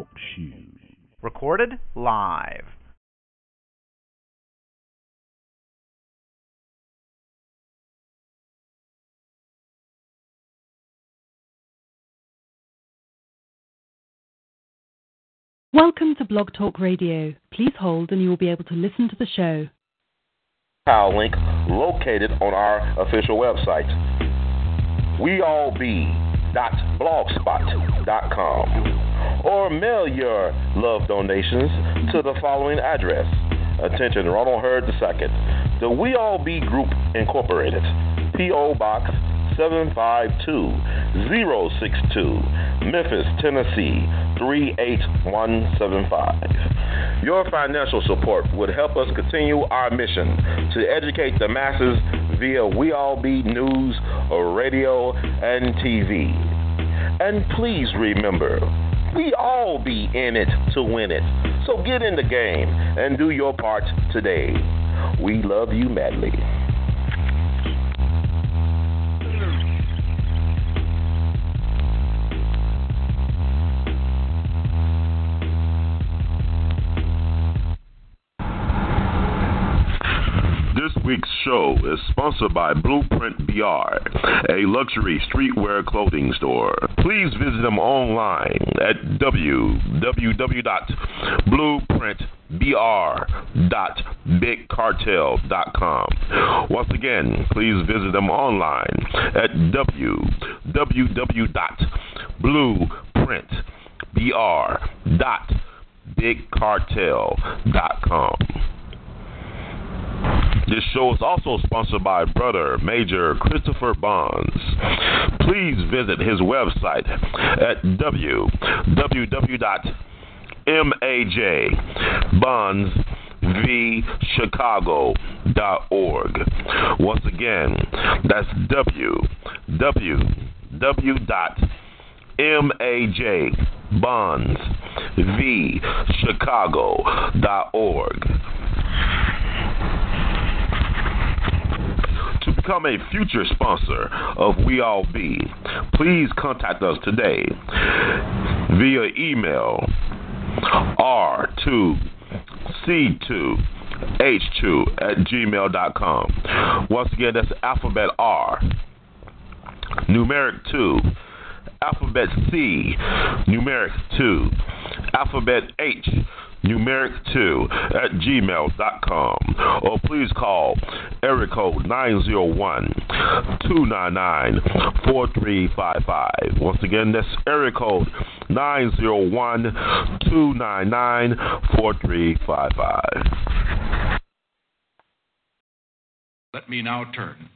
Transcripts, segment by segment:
Talk Show. Recorded live. Welcome to Blog Talk Radio. Please hold and you will be able to listen to the show. PayPal link located on our official website. WeAllBe.blogspot.com or mail your love donations to the following address. Attention, Ronald Hurd II. The We All Be Group Incorporated. P.O. Box 752062, Memphis, Tennessee 38175. Your financial support would help us continue our mission to educate the masses via We All Be News, radio, and TV. And please remember, we all be in it to win it. So get in the game and do your part today. We love you madly. This week's show is sponsored by Blueprint BR, a luxury streetwear clothing store. Please visit them online at www.blueprintbr.bigcartel.com. Once again, please visit them online at www.blueprintbr.bigcartel.com. This show is also sponsored by brother Major Christopher Bonds. Please visit his website at www.majbondsvchicago.org. Once again, that's www.majbondsvchicago.org. To become a future sponsor of We All Be, please contact us today via email r2c2h2 at gmail.com. Once again, that's alphabet R, numeric 2, alphabet C, numeric 2, alphabet H, numeric 2 at gmail.com or please call area code 901-299-4355 once again that's area code 901-299-4355 let me now turn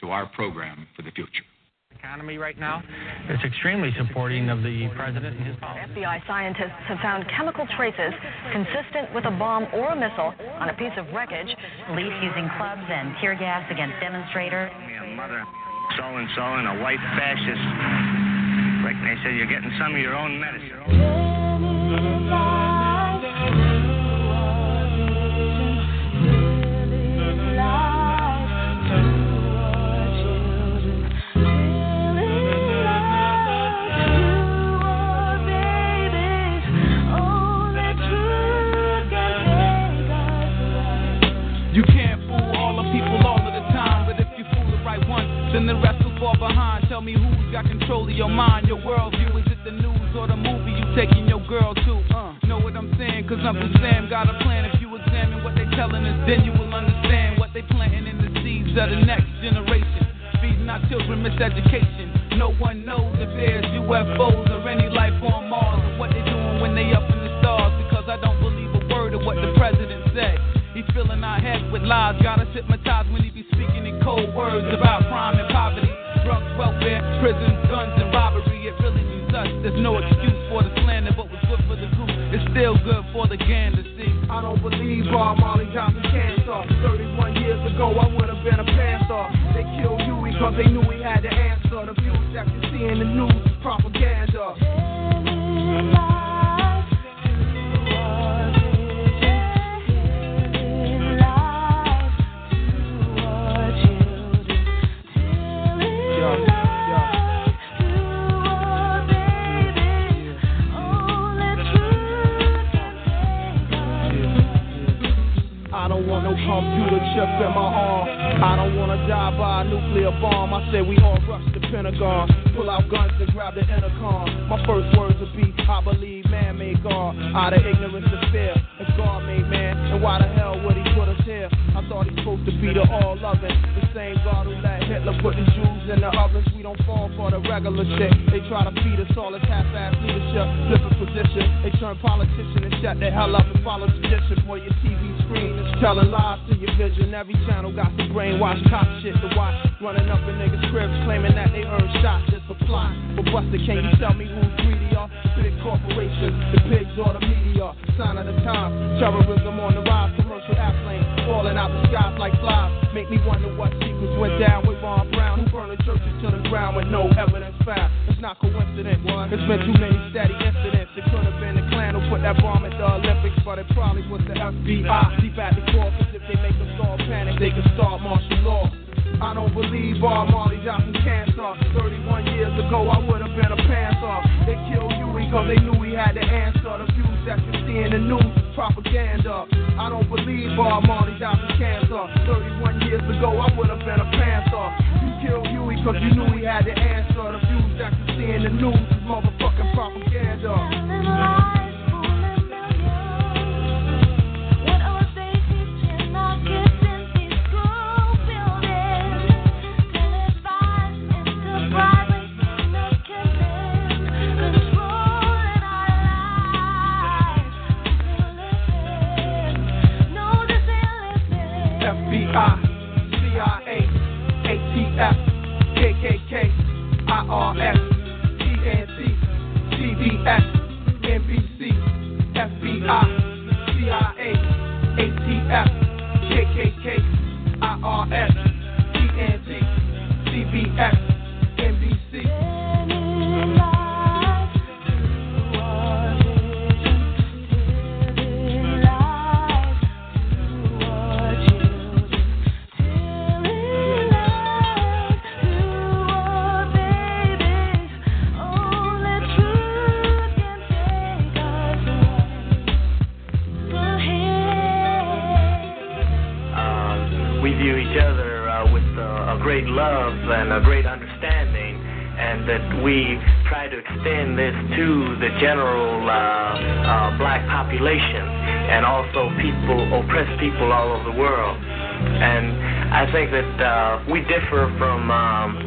to our program for the future economy right now. It's extremely supporting of the president and his policy. FBI scientists have found chemical traces consistent with a bomb or a missile on a piece of wreckage. Police using clubs and tear gas against demonstrators. Mother, so and so, and a white fascist. Like they said, you're getting some of your own medicine. Then the rest will fall behind. Tell me who's got control of your mind, your worldview. Is it the news or the movie you taking your girl to? Uh, know what I'm saying? Cause Uncle Sam got a plan. If you examine what they telling us, then you will understand what they planting in the seeds of the next generation. Feeding our children miseducation. No one knows if there's UFOs or any life on Mars or what they doing when they up in the stars. Because I don't believe a word of what the president said. Filling our heads with lies, got us hypnotized when he be speaking in cold words about crime and poverty, drugs, welfare, prisons, guns, and robbery. It really means us. There's no excuse for the slander, but what's good for the group is still good for the gander. See, I don't believe Bob Marley got me cancer. 31 years ago, I would have been a panther. They killed Huey because they knew he had the answer. The views that you see in the news is propaganda. Computer chip in my arm. I don't wanna die by a nuclear bomb. I said we all rush the Pentagon, pull out guns and grab the intercom. My first words will be, I believe man made God out of ignorance and fear. If God made man, and why the hell would he put us here? I thought he's supposed to be the all loving, the same God who let Hitler put the Jews in the ovens. We don't fall for the regular shit. They try to feed us all this half-ass leadership, flipping position. They turn politician and shut the hell up and follow tradition. Boy, your TV screen is telling lies to your vision. Every channel got some brainwash cop shit to watch. Running up in niggas' cribs claiming that they earn shots just for plot. But Buster, can you tell me who's greedier? Big corporations, the pigs or the media. Sign of the time, terrorism on the rise, commercial airplanes falling out the skies like flies. Make me wonder what secrets went down with Ron Brown, who burned the churches to the ground with no evidence found. It's not coincidence. It's been too many steady incidents. It could have been that bomb at the Olympics, but it probably was the FBI. Deep at the core, cause if they make us all panic, they can start martial law. I don't believe Bob Marley died from cancer. 31 years ago, I would have been a panther. They killed Huey cause they knew he had the answer. The views that you see in the news is propaganda. I don't believe Bob Marley died from cancer. 31 years ago, I would have been a panther. You killed Huey cause you knew he had the answer. The views that you see in the news is motherfucking propaganda. ATF, KKK, IRS, TNT, CBS, NBC, love and a great understanding, and that we try to extend this to the general uh, uh, black population and also people, oppressed people all over the world. And I think that uh, we differ from um,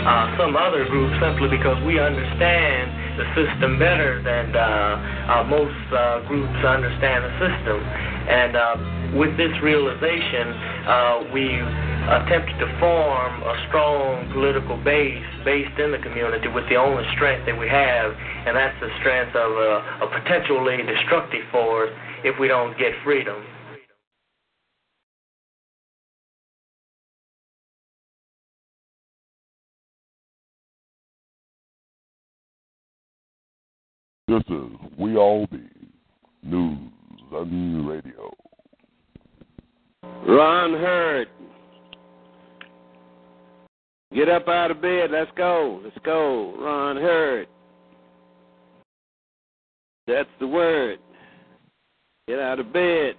uh, some other groups simply because we understand the system better than uh, uh, most uh, groups understand the system. And uh, with this realization, uh, we attempted to form a strong political base based in the community with the only strength that we have, and that's the strength of a, a potentially destructive force if we don't get freedom. This is We All Be News and Radio. Ron Hurd. Get up out of bed. Let's go. Let's go. Ron Hurd. That's the word. Get out of bed.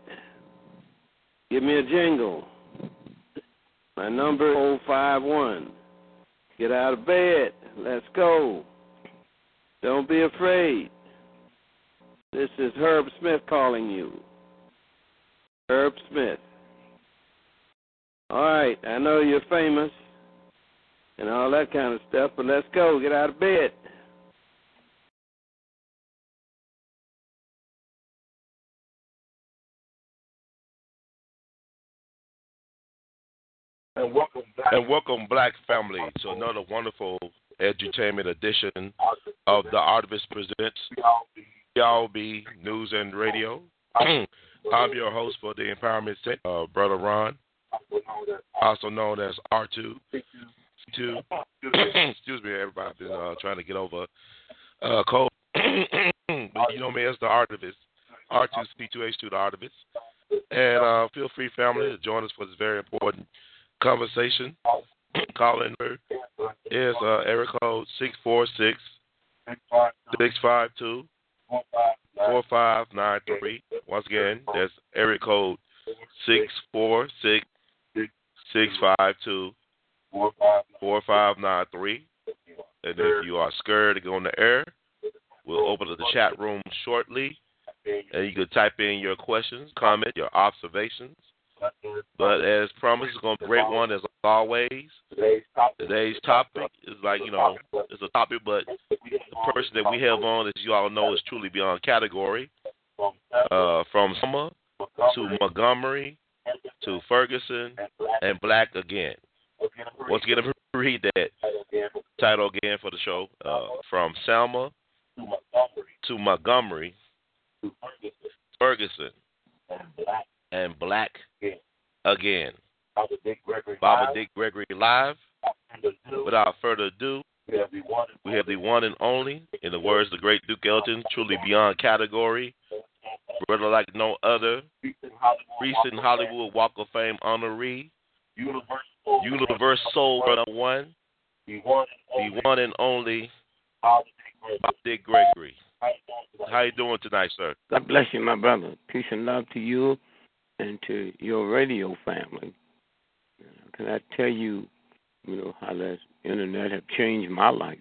Give me a jingle. My number 051. Get out of bed. Let's go. Don't be afraid. This is Herb Smith calling you. Herb Smith. All right, I know you're famous and all that kind of stuff, but let's go. Get out of bed. And welcome back. And welcome, Black family, to another wonderful edutainment edition of the Artivist Presents BLB News and Radio. I'm your host for the Empowerment Center, uh, Brother Ron, also known as R2. Two. Excuse me, everybody. I've been uh, trying to get over uh, cold. but you know me as the Artivist. R2C2H2, the Artivist. And uh, feel free, family, to join us for this very important conversation. Calling number is uh, area code 646 652 4593. Once again, that's area code six four six six five two four five nine three. And if you are scared to go on the air, we'll open up the chat room shortly, and you can type in your questions, comment, your observations. But as promised, it's going to be a great one as always. Today's topic is like, you know, it's a topic, but the person that we have on, as you all know, is truly beyond category. Uh, from Selma to Montgomery to Ferguson and Black again. Once again, me read that title again for the show. Uh, from Selma to Montgomery, to Ferguson, and Black again. Baba Dick Gregory live. Without further ado, we have the one and only, in the words of the great Duke Ellington, truly beyond category, brother like no other, recent Hollywood Walk of Fame honoree, Universal Soul, Brother One, the one and only Baba Dick Gregory. How you doing tonight, sir? God bless you, my brother. Peace and love to you and to your radio family. Can I tell you, you know, how that internet have changed my life?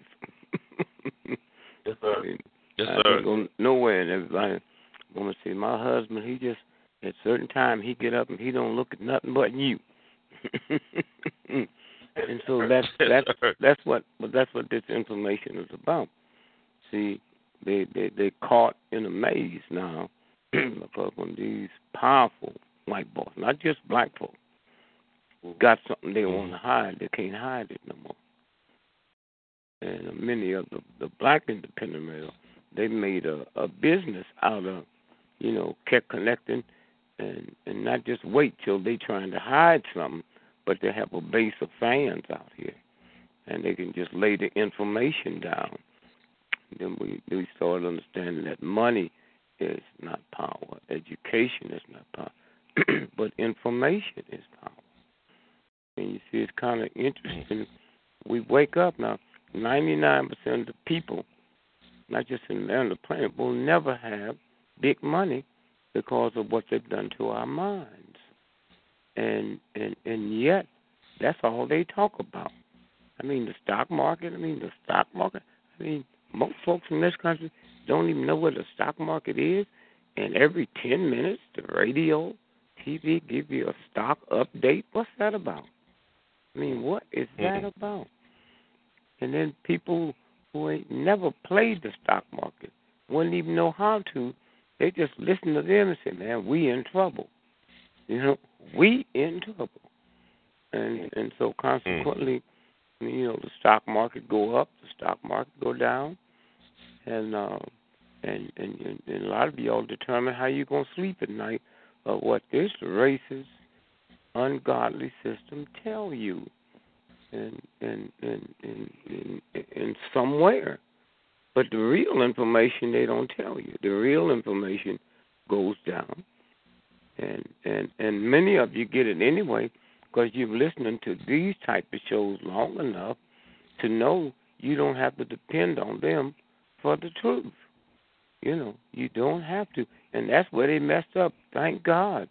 yes, sir. Yes, I sir. can go nowhere and everybody want to say my husband. He just at certain time he get up and he don't look at nothing but you. and so that's that's that's what but that's what this information is about. See, they they they caught in a maze now because when these powerful white boys, not just black folks, got something they mm-hmm. want to hide, they can't hide it no more. And many of the the black independent males, they made a a business out of, you know, kept connecting and and not just wait till they trying to hide something, but they have a base of fans out here, and they can just lay the information down. Then we we started understanding that money is not power, education is not power, but information is power. And you see, it's kind of interesting. We wake up now. Ninety-nine percent of the people, not just in on the planet, will never have big money because of what they've done to our minds. And and and yet, that's all they talk about. I mean, the stock market. I mean, the stock market. I mean, most folks in this country don't even know what the stock market is. And every ten minutes, the radio, TV give you a stock update. What's that about? I mean, what is that about? And then people who ain't never played the stock market wouldn't even know how to. They just listen to them and say, "Man, we in trouble." You know, we in trouble. And and so consequently, you know, the stock market go up, the stock market go down, and uh, and, and and and a lot of y'all determine how you're gonna sleep at night, of what this racist, ungodly system tell you, and and and and in, in somewhere. But the real information they don't tell you. The real information goes down, and and and many of you get it anyway because you've listening to these type of shows long enough to know you don't have to depend on them for the truth. You know, you don't have to, and that's where they messed up. Thank God,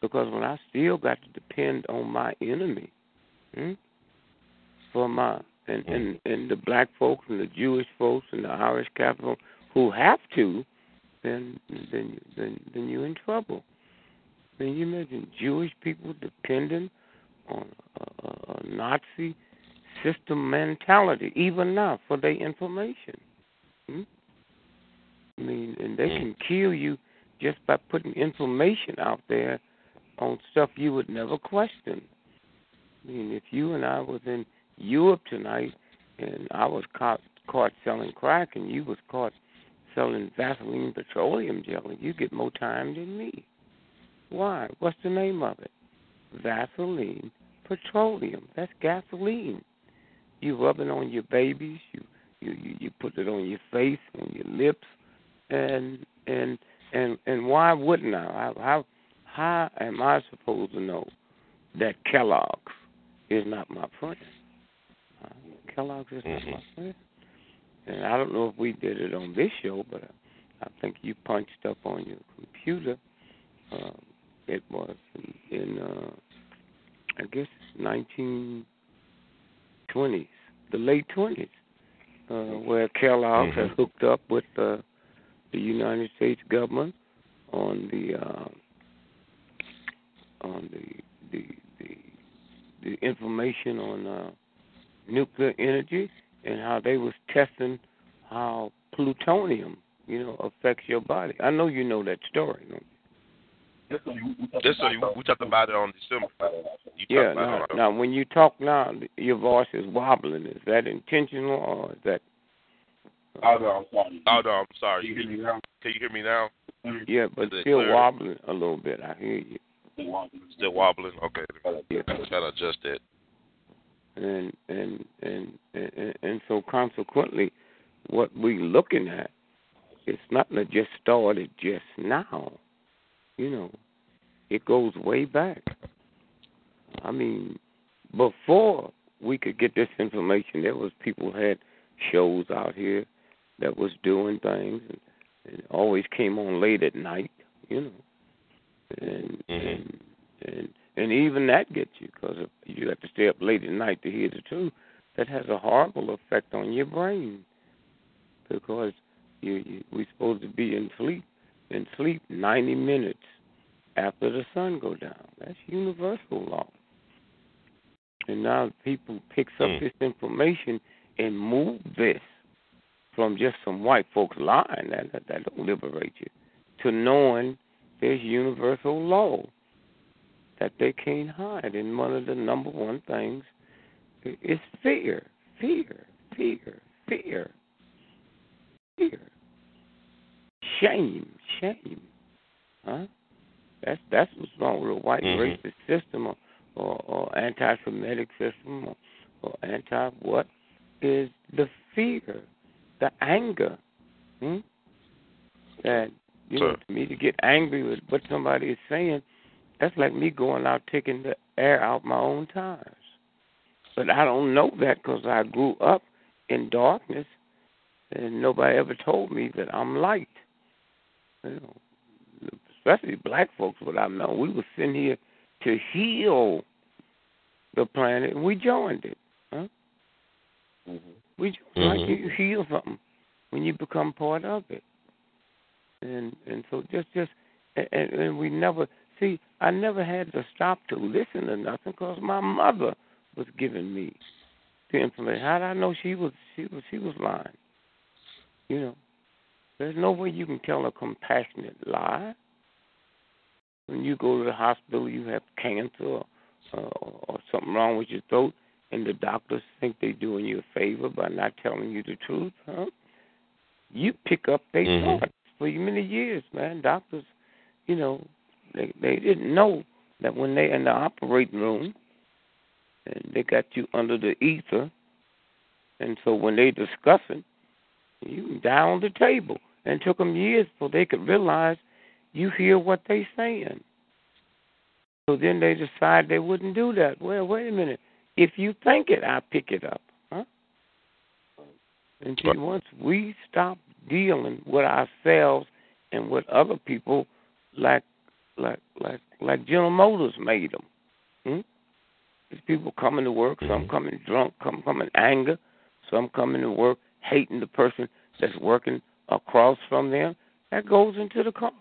because when I still got to depend on my enemy hmm, for my and, and and the black folks and the Jewish folks and the Irish capital who have to, then then then then you're in trouble. Mean, you imagine Jewish people depending on a, a, a Nazi system mentality, even now, for their information. Hmm? I mean, and they can kill you just by putting information out there on stuff you would never question. I mean, if you and I was in Europe tonight and I was caught caught selling crack and you was caught selling Vaseline petroleum jelly, you get more time than me. Why? What's the name of it? Vaseline petroleum. That's gasoline. You rub it on your babies. You you you, you put it on your face, on your lips, and and and and why wouldn't I? How how, how am I supposed to know that Kellogg's is not my friend? Uh, Kellogg's is not my friend. And I don't know if we did it on this show, but I, I think you punched up on your computer uh, it was in, in uh, I guess 1920s, the late 20s, uh, where Kellogg Mm-hmm. had hooked up with uh, the United States government on the uh, on the the the, the information on uh, nuclear energy and how they was testing how plutonium, you know, affects your body. I know you know that story. don't you? This so you, we talked about it on December. You Yeah. Now, it on, now, when you talk now, your voice is wobbling. Is that intentional or is that? Oh no, I'm sorry. Can you hear me now? Can you hear me now? Yeah, but Is still clear? wobbling a little bit. I hear you. Still wobbling. Okay. Yeah. Try to adjust that. and and and and, and so consequently, what we're looking at, it's not that just started just now. You know, it goes way back. I mean, before we could get this information, there was people had shows out here that was doing things, and, and always came on late at night. You know, and mm-hmm. and and and even that gets you because you have to stay up late at night to hear the truth. That has a horrible effect on your brain because you, you we're supposed to be in sleep in sleep 90 minutes after the sun go down. That's universal law. And now people picks up Mm. this information and move this from just some white folks lying that, that that don't liberate you to knowing there's universal law that they can't hide. And one of the number one things is fear, fear, fear, fear, fear, shame, shame. Huh? That's that's what's wrong with a white Mhm. racist system or or, or anti-Semitic system or, or anti what is the fear, the anger. Hmm? That you know, to me to get angry with what somebody is saying, that's like me going out taking the air out my own tires. But I don't know that because I grew up in darkness, and nobody ever told me that I'm light. You know, especially black folks. What I know, we were sitting here to heal the planet, and we joined it. Huh? We joined like Mhm. you heal something when you become part of it, and and so just just and, and we never see. I never had to stop to listen to nothing because my mother was giving me the information. How did I know she was she was she was lying? You know, there's no way you can tell a compassionate lie. When you go to the hospital, you have cancer or, uh, or something wrong with your throat, and the doctors think they're doing you a favor by not telling you the truth, huh? You pick up their Mhm. thoughts for many years, man. Doctors, you know, they they didn't know that when they in the operating room and they got you under the ether, and so when they discussing, you down on the table, and it took them years before they could realize you hear what they saying. So then they decide they wouldn't do that. Well, wait a minute. If you think it, I pick it up, huh? And see, once we stop dealing with ourselves and with other people, like like like like General Motors made them. Hmm? These people coming to work, some coming drunk, some coming anger, some coming to work hating the person that's working across from them. That goes into the car.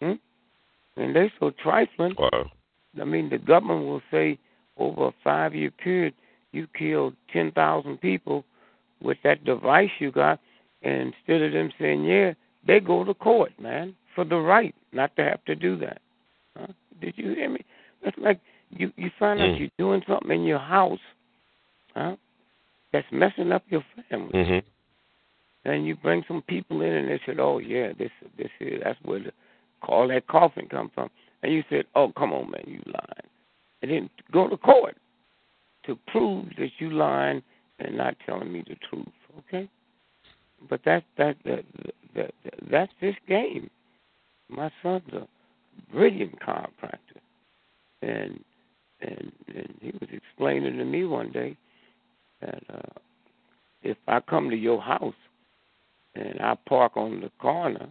Hmm? And they so trifling. Wow. I mean, the government will say over a five year period, you killed 10,000 people with that device you got. And instead of them saying, yeah, they go to court, man, for the right not to have to do that. Huh? Did you hear me? It's like you, you find out Mm. you're doing something in your house huh, that's messing up your family Mhm. and you bring some people in and they said, "Oh yeah, this this is that's where the call that coffin come from," and you said, "Oh come on, man, you lying," and then go to court to prove that you lying and not telling me the truth, okay? But that that that, that, that that's this game. My son's a brilliant chiropractor, and and and he was explaining to me one day that uh, if I come to your house and I park on the corner,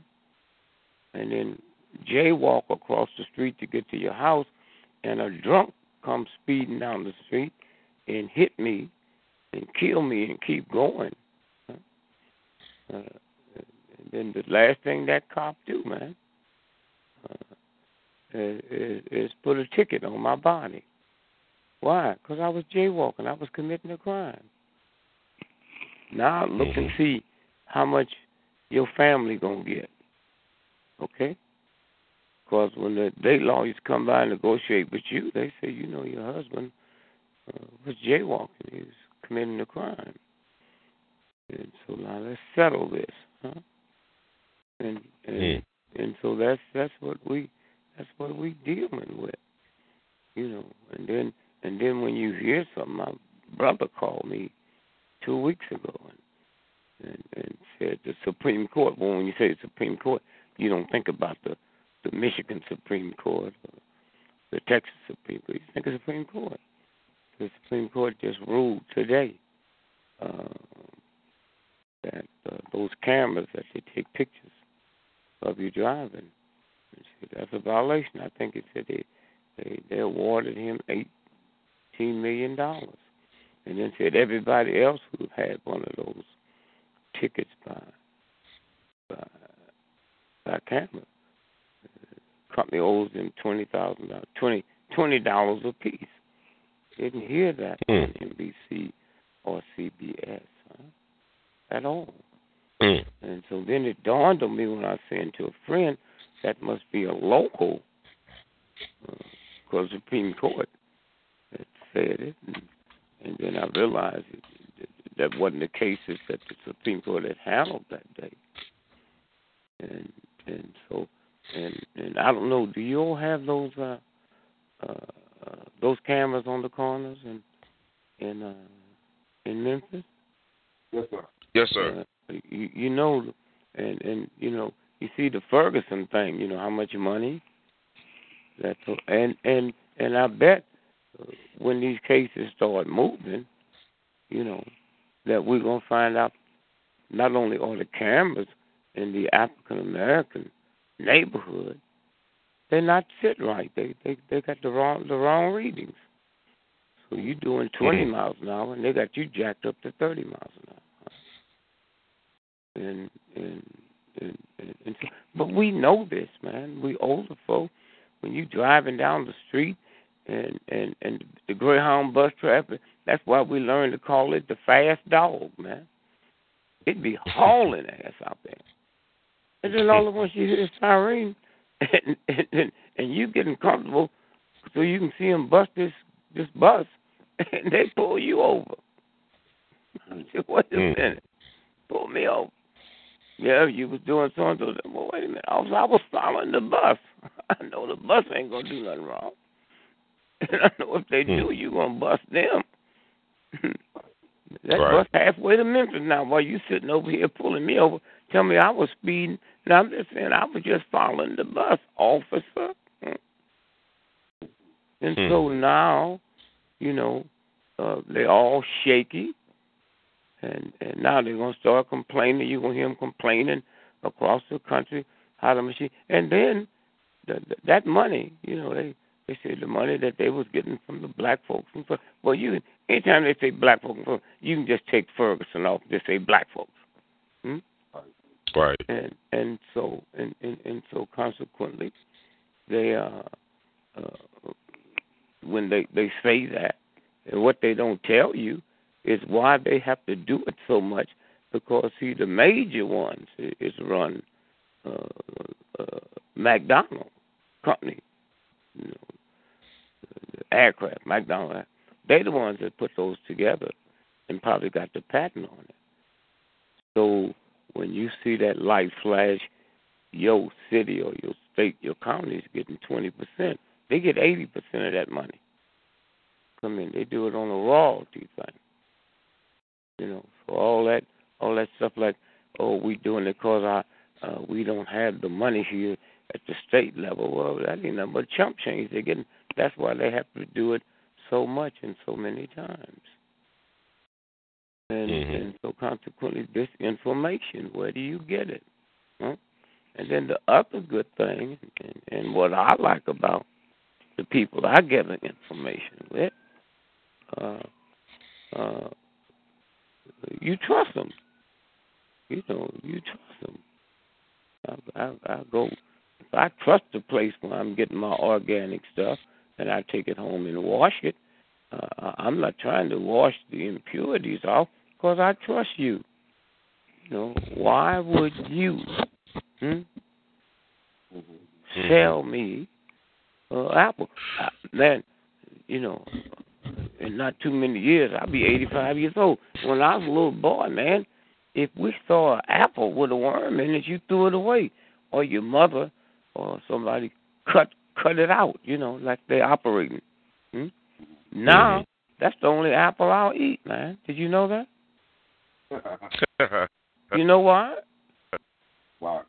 and then jaywalk across the street to get to your house, and a drunk comes speeding down the street and hit me and kill me and keep going. Uh, and then the last thing that cop do, man, uh, is, is put a ticket on my body. Why? Because I was jaywalking. I was committing a crime. Now look and see how much your family gonna get. Okay? Because when the date lawyers come by and negotiate with you, they say, you know, your husband uh, was jaywalking. He was committing a crime. And so now let's settle this, huh? And and Mm. and so that's that's what we that's what we dealing with, you know. And then and then when you hear something, my brother called me two weeks ago and and, and said the Supreme Court. Well, when you say the Supreme Court, you don't think about the the Michigan Supreme Court or the Texas Supreme Court. You think of the Supreme Court. The Supreme Court just ruled today uh, that uh, those cameras that they take pictures of you driving, that's a violation. I think it said they they, they awarded him eighteen million dollars, and then said everybody else who had one of those tickets by by, by camera, the company owes them twenty thousand dollars, twenty twenty dollars a piece. Didn't hear that on NBC or CBS huh? at all. Mm. And so then it dawned on me when I said to a friend, that must be a local, because Supreme Court had said it. And, and then I realized it, that that wasn't the cases that the Supreme Court had handled that day. And and so and and I don't know. Do you all have those uh, uh, uh, those cameras on the corners in in uh, in Memphis? Yes, sir. Yes, sir. Uh, you, you know, and and you know, you see the Ferguson thing. You know how much money that and and and I bet uh, when these cases start moving, you know, that we're gonna find out not only are the cameras in the African American neighborhood, they're not sit right. They they they got the wrong the wrong readings. So you're doing 20 Mhm. miles an hour, and they got you jacked up to 30 miles an hour and and and, and, and so, but we know this, man. We older folk. When you driving down the street and and and the Greyhound bus traffic, that's why we learned to call it the fast dog, man. It'd be hauling ass out there, and then all at once you hear the siren, and and, and and you getting comfortable so you can see them bust this this bus, and they pull you over. I said, wait a Mm. minute, pull me over. Yeah, you was doing so and so. Well, wait a minute. I was, I was following the bus. I know the bus ain't gonna do nothing wrong. And I know if they do, you gonna bust them. that Right. bus halfway to Memphis now. While you sitting over here pulling me over, tell me I was speeding. Now I'm just saying I was just following the bus, officer. And Hmm. so now, you know, uh, they're all shaky and and now they're gonna start complaining. You're gonna hear them complaining across the country how the machine, and then the, the, that money, you know, they they say the money that they was getting from the black folks. And well, you anytime they say black folks, you can just take Ferguson off. and Just say black folks. Right. And and so and and, and so consequently, they uh, uh when they they say that, and what they don't tell you is why they have to do it so much because see the major ones is run uh, uh, McDonald company, you know, aircraft McDonald. They're the ones that put those together and probably got the patent on it. So when you see that light flash, your city or your state, your county is getting twenty percent. They get eighty percent of that money. Come in, they do it on a royalty thing. You know, for all that, all that stuff like, oh, we doing it because uh, we don't have the money here at the state level. Well, that ain't nothing but chump change. They're getting. That's why they have to do it so much and so many times. And Mhm. and so consequently, this information, where do you get it? Huh? And then the other good thing, and, and what I like about the people I get the information with, uh, uh, you trust them. You know, you trust them. I, I, I go. If I trust the place where I'm getting my organic stuff, and I take it home and wash it, uh, I'm not trying to wash the impurities off because I trust you. You know, why would you hmm, sell me uh, apple? Uh, man, you know, in not too many years, I'll be 85 years old. When I was a little boy, man, if we saw an apple with a worm in it, you threw it away, or your mother or somebody cut cut it out. You know, like they're operating. Hmm? Now, mm-hmm. that's the only apple I'll eat, man. Did you know that? you know why? Why?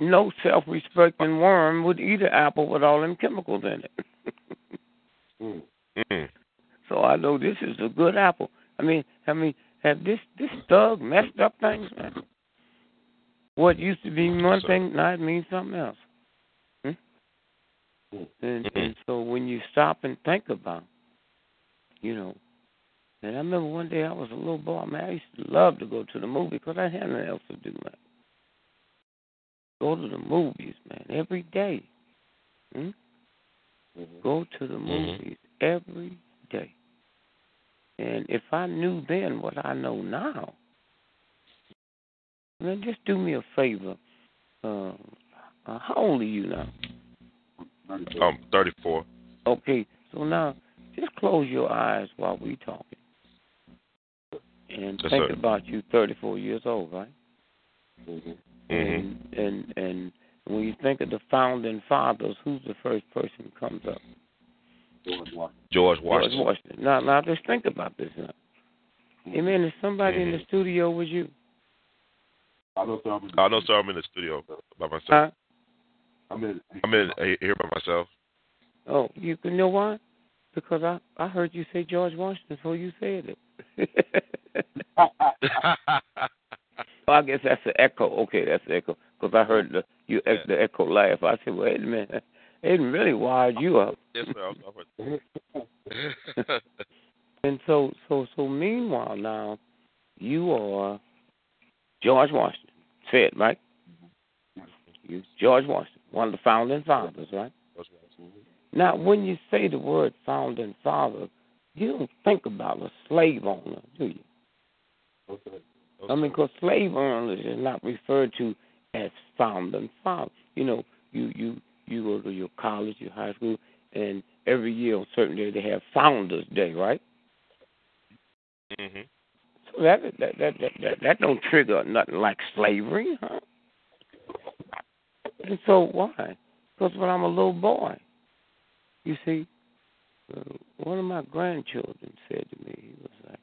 No self-respecting worm would eat an apple with all them chemicals in it. mm. So I know this is a good apple. I mean, I mean, have this this thug messed up things, man? What used to be one thing now it means something else. Hmm? Mm-hmm. and so when you stop and think about, you know, and I remember one day I was a little boy, man. I used to love to go to the movie because I had nothing else to do, man. Go to the movies, man, every day. Hmm? Mm-hmm. Go to the movies every day. And if I knew then what I know now, then just do me a favor. Uh, uh, how old are you now? Um, 34. Okay, so now just close your eyes while we talking, and yes, think sir. about you 34 years old, right? Mm-hmm. And and and when you think of the founding fathers, who's the first person comes up? George Washington. George Washington. George Washington. Now, now just think about this now. Amen. Is somebody in the Mhm. studio with you? I know some. I know, sir. I'm in the studio by myself. Huh? I'm in. I'm in uh, here by myself. Oh, you you know why? Because I I heard you say George Washington, so you said it. Oh, I guess that's the echo. Okay, that's the echo. Because I heard the you Yeah. the echo laugh. I said, wait a minute, it really wired you up. yes, sir. And so so so meanwhile now, you are George Washington. Say it right. You George Washington, one of the founding fathers, right? Now, when you say the word founding father, you don't think about a slave owner, do you? Okay. I mean, because slave owners is not referred to as founding father. You know, you you you go to your college, your high school, and every year on certain day they have Founders Day, right? hmm So that that that that that, that don't trigger nothing like slavery, huh? And so why? Because when I'm a little boy, you see, uh, one of my grandchildren said to me, he was like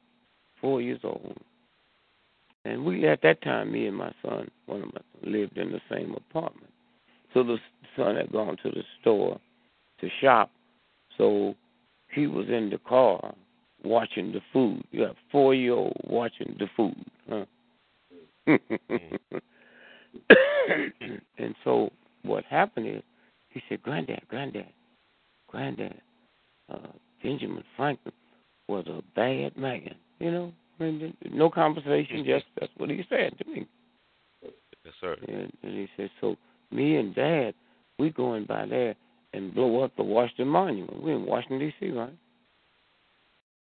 four years old, and we at that time, me and my son, one of my lived in the same apartment. So the son had gone to the store to shop, so he was in the car watching the food. You have four year old watching the food, huh? and so what happened is he said, Granddad, Granddad, Granddad, uh, Benjamin Franklin was a bad man. You know, I mean, no conversation, just that's what he said to me. Yes, sir. And, and he said, so me and Dad, we going by there and blow up the Washington Monument. We're in Washington D.C., right?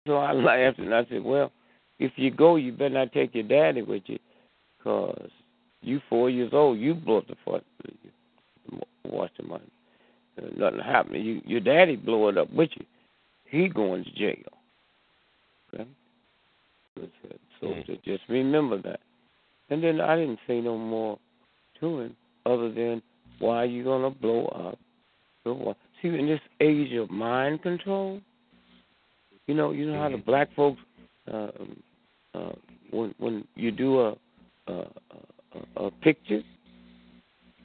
So I laughed and I said, well, if you go, you better not take your daddy with you, cause you four years old, you blew up the Washington Monument. Nothing happened. You, your daddy blow it up with you. He going to jail. Okay. So Mhm. just remember that. And then I didn't say no more to him other than why are you gonna blow up the See in this age of mind control, you know, you know how the black folks uh, uh when when you do a a, a, a picture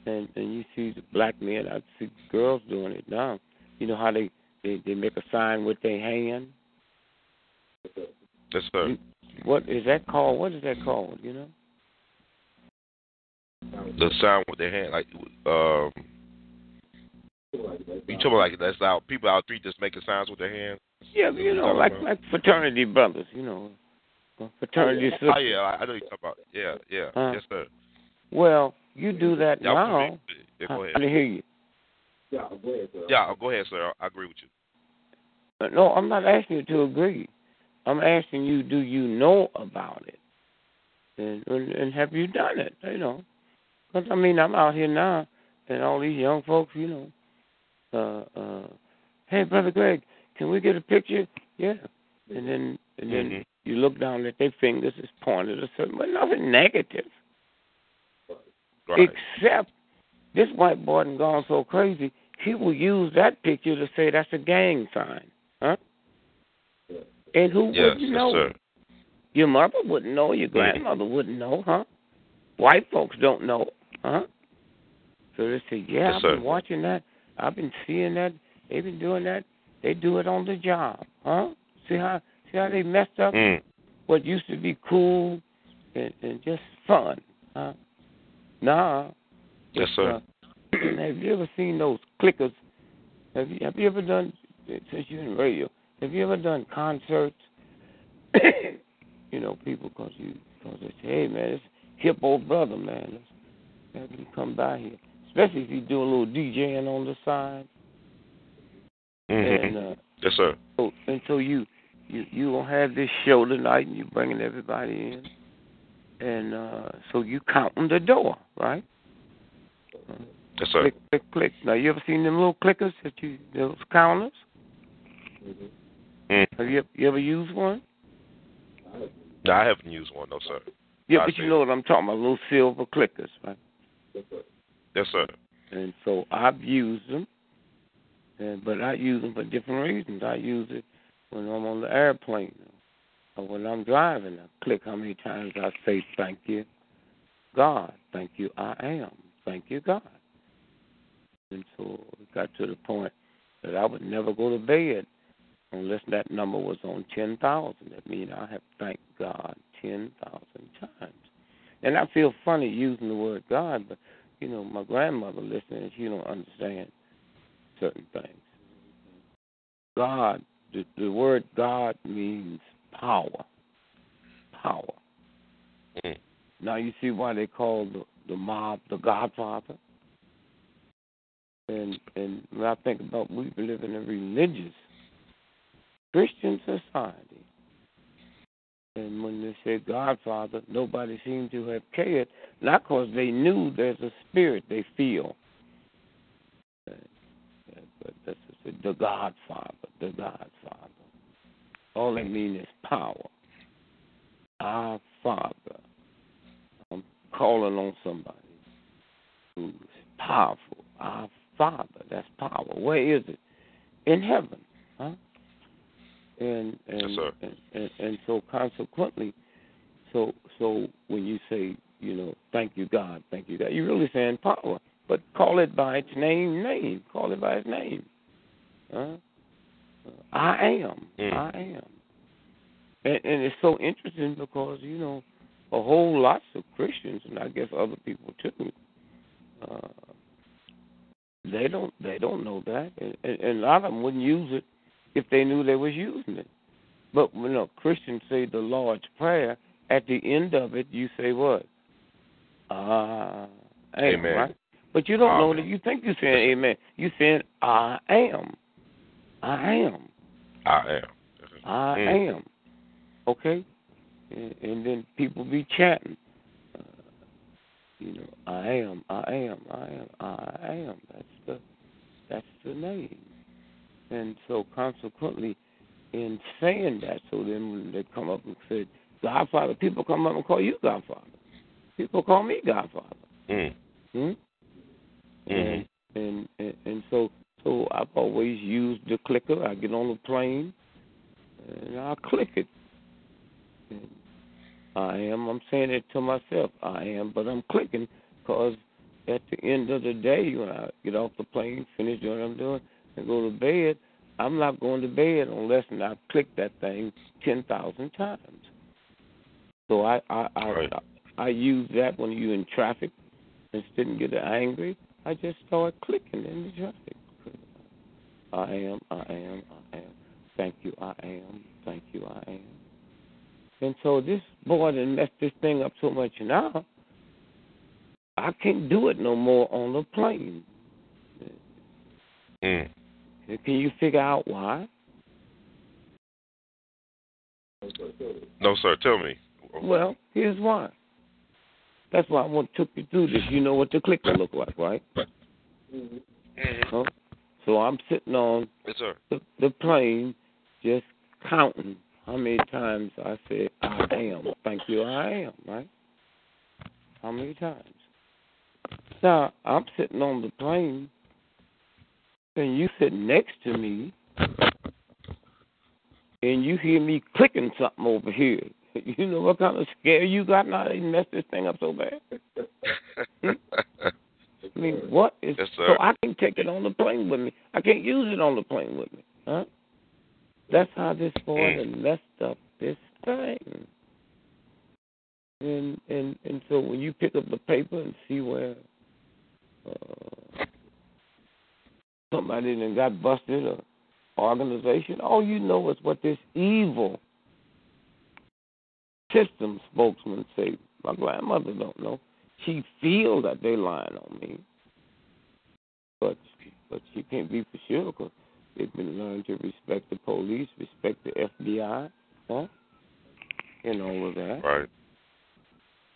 and and you see the black men, I see girls doing it now. You know how they they, they make a sign with their hand. Yes, sir. What is that called? What is that called? You know? the sign with their hand, like um, you talking about like that's how people out the street just making signs with their hands. Yeah, you know, like like fraternity brothers, you know, fraternity sisters. Oh yeah, I know you talking about. Yeah, yeah, Huh? yes sir. Well, you do that Yeah, I'm now. Yeah, I go ahead. didn't hear you. Yeah, go ahead, sir. Yeah, go ahead, sir. I agree with you. Uh, No, I'm not asking you to agree. I'm asking you, do you know about it? And and, and have you done it? You know, because I mean, I'm out here now, and all these young folks, you know, uh, uh, hey, brother Greg, can we get a picture? Yeah, and then and then Mhm. you look down at their fingers, it's pointed a certain, but nothing negative. Right. Except this white boy done gone so crazy, he will use that picture to say that's a gang sign, huh? And who yes, wouldn't yes, know? sir. Your mother wouldn't know. Your grandmother wouldn't know, huh? White folks don't know, huh? So they say, yeah, Yes, I've sir. been watching that. I've been seeing that. They've been doing that. They do it on the job, huh? See how see how they messed up Mm. what used to be cool and, and just fun, huh? Nah. Yes, sir. Uh, have you ever seen those clickers? Have you have you ever done since you're in radio? Have you ever done concerts? you know, people cause you cause they say, hey man, this hip old brother man, let's have him come by here. Especially if you do a little DJing on the side. Mhm. And uh, yes, sir. so and so you you you gonna have this show tonight and you're bringing everybody in, and uh so you counting the door, right? Yes, sir. Click, click, click. Now you ever seen them little clickers that you those counters? Mm. Have you you ever used one? No, I haven't used one, no, sir. Yeah, I but you know what I'm talking about, little silver clickers, right? Yes, sir. And so I've used them, and but I use them for different reasons. I use it when I'm on the airplane or when I'm driving. I click how many times I say thank you, God. Thank you, I am. Thank you, God. And so it got to the point that I would never go to bed unless that number was on 10,000. That means I have thanked God 10,000 times. And I feel funny using the word God, but, you know, my grandmother listening, she don't understand certain things. God, the, the word God means power. Power. Mm. Now you see why they call the, the mob the Godfather? And and when I think about we live in a religious Christian society. And when they say Godfather, nobody seemed to have cared, not because they knew there's a spirit they feel. But that's just the Godfather, the Godfather. All they means is power. Our Father. I'm calling on somebody who's powerful. Our Father, that's power. Where is it? In heaven, huh? And and Yes, and, and, and so consequently, so so when you say, you know, thank you God, thank you God, you're really saying power. But call it by its name, name. Call it by its name. Huh? I am. Mm. I am. And, and it's so interesting because you know a whole lots of Christians and I guess other people too. Uh, they don't they don't know that, and, and, and a lot of them wouldn't use it if they knew they was using it. But when a Christian say the Lord's prayer, at the end of it you say what? Uh, am, Amen. Right? But you don't know that you think you're saying amen. You saying I am. I am. I am. I Mm. am. Okay? And, and then people be chanting. Uh, you know, I am, I am, I am, I am. That's the that's the name. And so consequently in saying that, so then when they come up and say Godfather, people come up and call you Godfather. People call me Godfather. Mm. Hmm? Mhm. And, and and and so so I've always used the clicker. I get on the plane and I click it. And I am. I'm saying it to myself. I am, but I'm clicking because at the end of the day, when I get off the plane, finish doing what I'm doing, and go to bed, I'm not going to bed unless I click that thing ten thousand times. So I I I, Right. I I use that when you're in traffic Just didn't get angry. I just started clicking in the traffic. I am, I am, I am. Thank you, I am. Thank you, I am. And so this boy done messed this thing up so much now, I can't do it no more on the plane. Mm. Can you figure out why? No, sir. Tell me. Well, here's why. That's why I want to took you through this. You know what the clicker look like, right? Mm-hmm. Huh? So I'm sitting on Yes, the, the plane, just counting how many times I said I am. Thank you, I am. Right? How many times? Now I'm sitting on the plane, and you sitting next to me, and you hear me clicking something over here. You know what kind of scare you got now? They messed this thing up so bad. Hmm? I mean, what is Yes, so. I can take it on the plane with me. I can't use it on the plane with me. Huh? That's how this boy Mm. messed up this thing. And and and so when you pick up the paper and see where uh, somebody done got busted or organization, all you know is what this evil system spokesman say. My grandmother don't know. She feel that they lying on me, but but she can't be for sure because they've been learned to respect the police, respect the FBI, huh, and all of that. Right.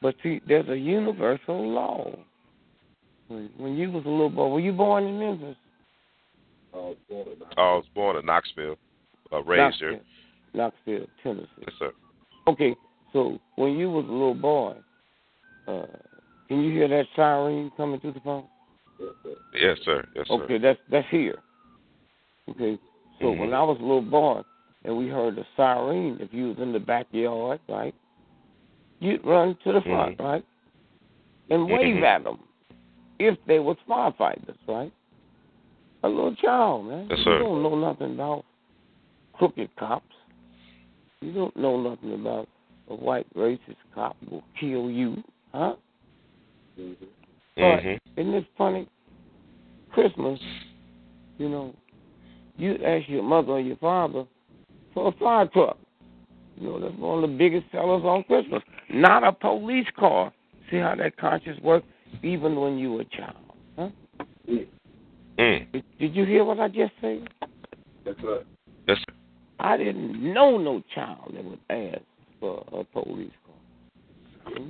But see, there's a universal law. When, when you was a little boy, were you born in Memphis? I was born in Knoxville, uh, raised here. Knoxville, Tennessee. Yes, sir. Okay, so when you was a little boy, uh, can you hear that siren coming through the phone? Yes, sir. Yes, sir. Okay, that's that's here. Okay, so Mhm. when I was a little boy and we heard the siren, if you was in the backyard, right, you'd run to the front, Mhm. right, and wave Mhm. at them if they was firefighters, right? A little child, man. Yes, sir. you don't know nothing about crooked cops. You don't know nothing about a white racist cop will kill you, huh? But Mhm. isn't it funny? Christmas, you know, you ask your mother or your father for a fire truck. You know, that's one of the biggest sellers on Christmas. Not a police car. See how that conscience works, even when you were a child. Huh? Mm. Did, did you hear what I just said? That's right. Yes, sir. I didn't know no child that would ask for a police car. Hmm?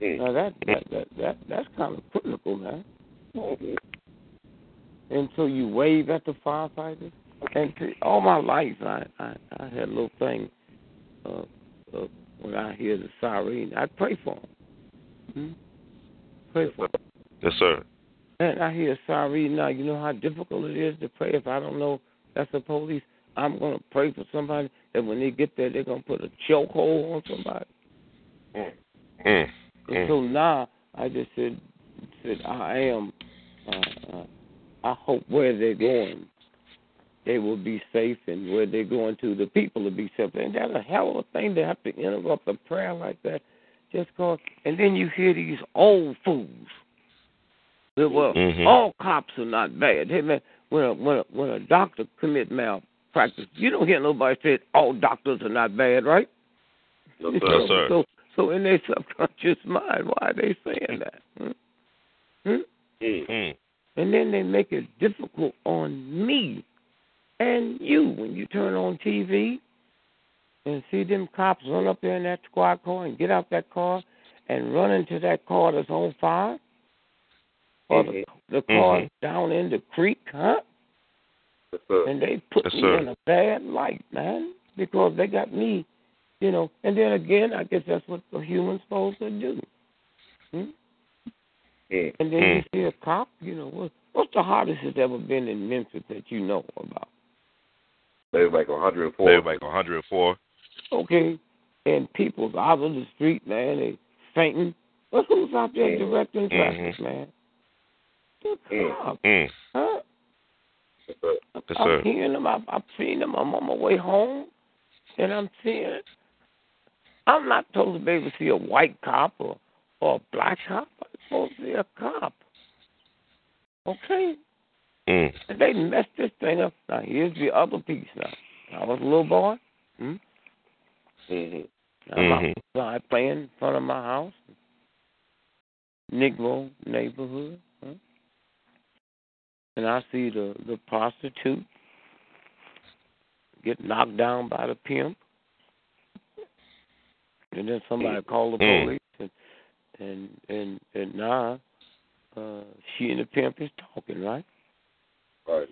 Now that that that, that that's kind of critical, man. And so you wave at the firefighters. And to, all my life, I I, I had a little thing. Uh, uh, when I hear the siren, I pray for them. Hmm? Pray for them. Yes, sir. And I hear siren now. You know how difficult it is to pray if I don't know that's the police. I'm gonna pray for somebody that when they get there, they're gonna put a chokehold on somebody. Mm. And Mm. so now I just said, said I am. Uh, uh, I hope where they're going, they will be safe, and where they're going to, the people will be safe. And that's a hell of a thing to have to interrupt a prayer like that, just cause. And then you hear these old fools. that, Well, Mhm. all cops are not bad. Hey man, when a, when a, when a doctor commit malpractice, you don't hear nobody say all doctors are not bad, right? No, Yes, sir. sir. So, so in their subconscious mind, why are they saying that? Hmm? Hmm? Mm. And then they make it difficult on me and you when you turn on TV and see them cops run up there in that squad car and get out that car and run into that car that's on fire, or the, the car Mhm. down in the creek, huh? Yes, and they put Yes, me sir. in a bad light, man, because they got me, you know. And then again, I guess that's what a human's supposed to do. Hmm? Mm. And then Mm. you see a cop, you know, what, what's the hardest that's ever been in Memphis that you know about? They was like 104. They were like 104. Okay, and people's out on the street, man, they fainting. But who's out there directing traffic, Mhm. man? The Mm. cops, Mm. huh? Yes, I'm sir. hearing them. I've, I've seen them. I'm on my way home, and I'm seeing it. I'm not supposed to be able to see a white cop or or a black cop. I'm supposed to be a cop. Okay? Mm. And they messed this thing up. Now, here's the other piece now. I was a little boy. Hmm? Mm-hmm. I'm Mhm. outside playing in front of my house. Negro neighborhood. Huh? And I see the, the prostitute get knocked down by the pimp. And then somebody called the Mm. police and and and, and now uh she and the pimp is talking, right? Right.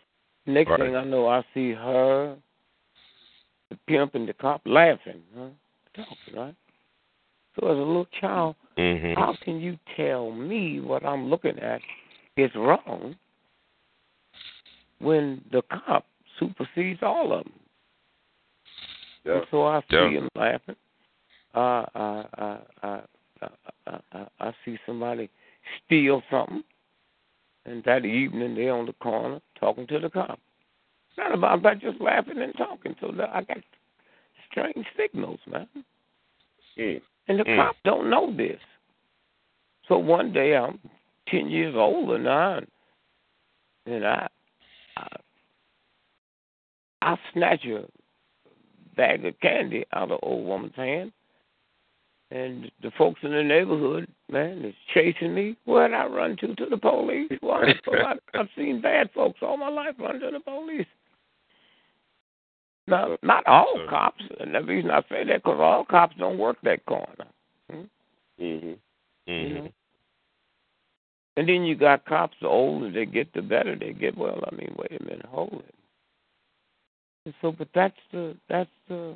Next Right. thing I know I see her, the pimp and the cop laughing, huh? Talking, right? So as a little child, Mhm. how can you tell me what I'm looking at is wrong when the cop supersedes all of them? Yeah. And so I see Yeah. him laughing. Uh, I, I, I, I, I, I, I see somebody steal something, and that evening they're on the corner talking to the cop. It's not about that, just laughing and talking. So I got strange signals, man. Mm. And the Mm. cops don't know this. So one day I'm ten years older now, and, and I, I, I snatch a bag of candy out of old woman's hand, and the folks in the neighborhood, man, is chasing me. Where'd I run to? To the police? Why? I, I've seen bad folks all my life run to the police. Now, not all cops, and the reason I say that because all cops don't work that corner. Hmm? Mm-hmm. You know? Mhm. And then you got cops, the older they get, the better they get. Well, I mean, wait a minute, hold it. And so, but that's the that's the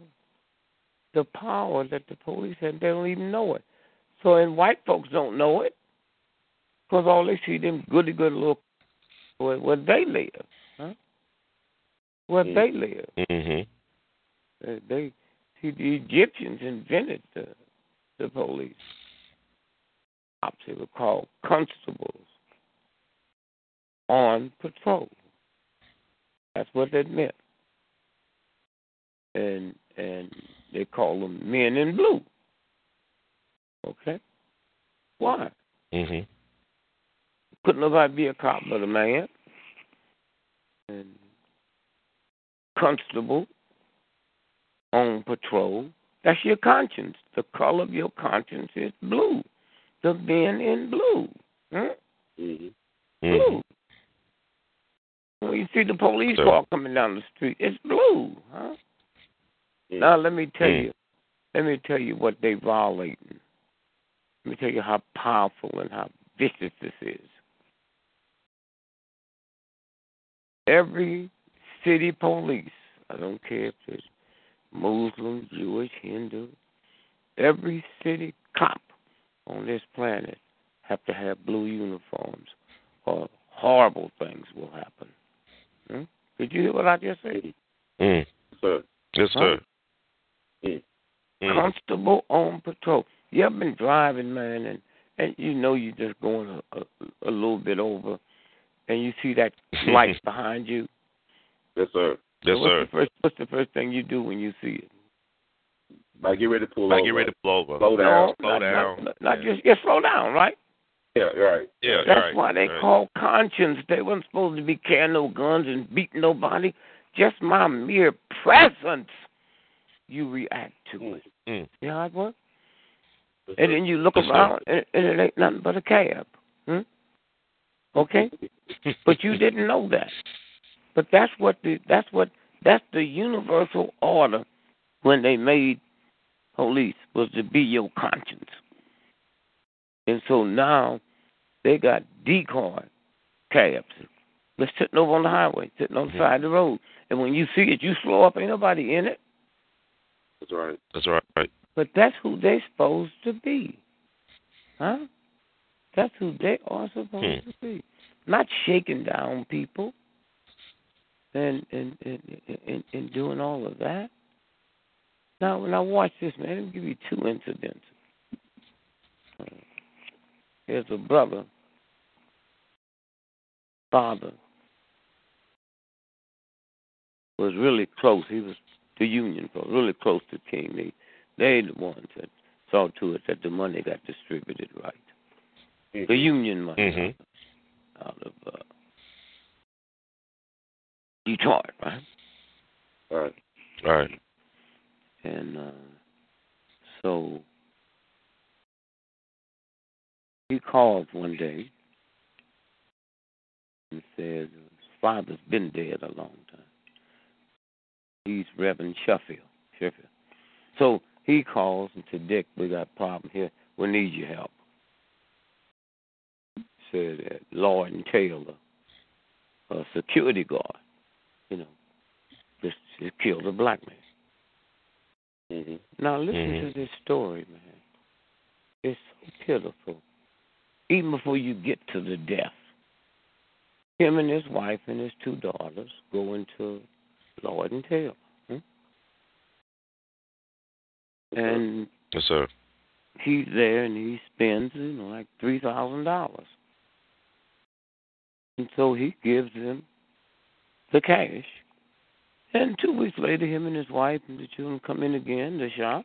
the power that the police have. They don't even know it. So, and white folks don't know it because all they see them goody good little where, where they live, huh? Where Mm. they live. Mm-hmm. They, they see the Egyptians invented the the police. Cops they were called constables on patrol. That's what that meant. And and they call them men in blue. Okay? Why? Mhm. Couldn't nobody be a cop but a man. And constable on patrol. That's your conscience. The color of your conscience is blue. The men in blue. Huh? Mm-hmm. Blue. When you see the police car coming down the street, it's blue, huh? Now let me tell Mm. you, let me tell you what they violating. Let me tell you how powerful and how vicious this is. Every city police, I don't care if it's Muslim, Jewish, Hindu, every city cop on this planet have to have blue uniforms or horrible things will happen. Hmm? Did you hear what I just said? Mm. Sir. Yes, sir. Mm. Mm. Constable on patrol. You ever been driving, man, and and you know you're just going a, a, a little bit over, and you see that light behind you. Yes, sir. Yes, what's sir. The first, what's the first thing you do when you see it? Like get ready to pull Like over. get ready to pull over. Slow down. No, Slow not, down. Not, not Yeah. just yeah, slow down, right? Yeah, right. Yeah, That's right, why they right. call conscience. They weren't supposed to be carrying no guns and beating nobody. Just my mere presence, you react to it. Mm. You know how it works? And then you look around, and, and it ain't nothing but a cab. Hmm? Okay, but you didn't know that. But that's what the that's what that's the universal order when they made police was to be your conscience. And so now they got decoy cabs. They're sitting over on the highway, sitting on the Mhm. side of the road. And when you see it, you slow up. Ain't nobody in it. That's right. That's right. Right. But that's who they're supposed to be. Huh? That's who they are supposed Hmm. to be. Not shaking down people and and, and and and doing all of that. Now when I watch this, man, let me give you two incidents. There's a brother, father, was really close. He was the union folks, really close to King. They they the ones that saw to it that the money got distributed right. the union money Mm-hmm. out of uh, Detroit, right? Right. Right. And uh, so he called one day and said his father's been dead a long time. He's Reverend Sheffield. Sheffield. So he calls and said, Dick, we got a problem here. We need your help. Said that Lord and Taylor, a security guard, you know, just, just killed a black man. Mm-hmm. Now listen Mhm. to this story, man. It's so pitiful. Even before you get to the death, him and his wife and his two daughters go into Lord and Taylor. Hmm? And Yes, sir. he's there and he spends, you know, like three thousand dollars. And so he gives them the cash. And two weeks later him and his wife and the children come in again to shop.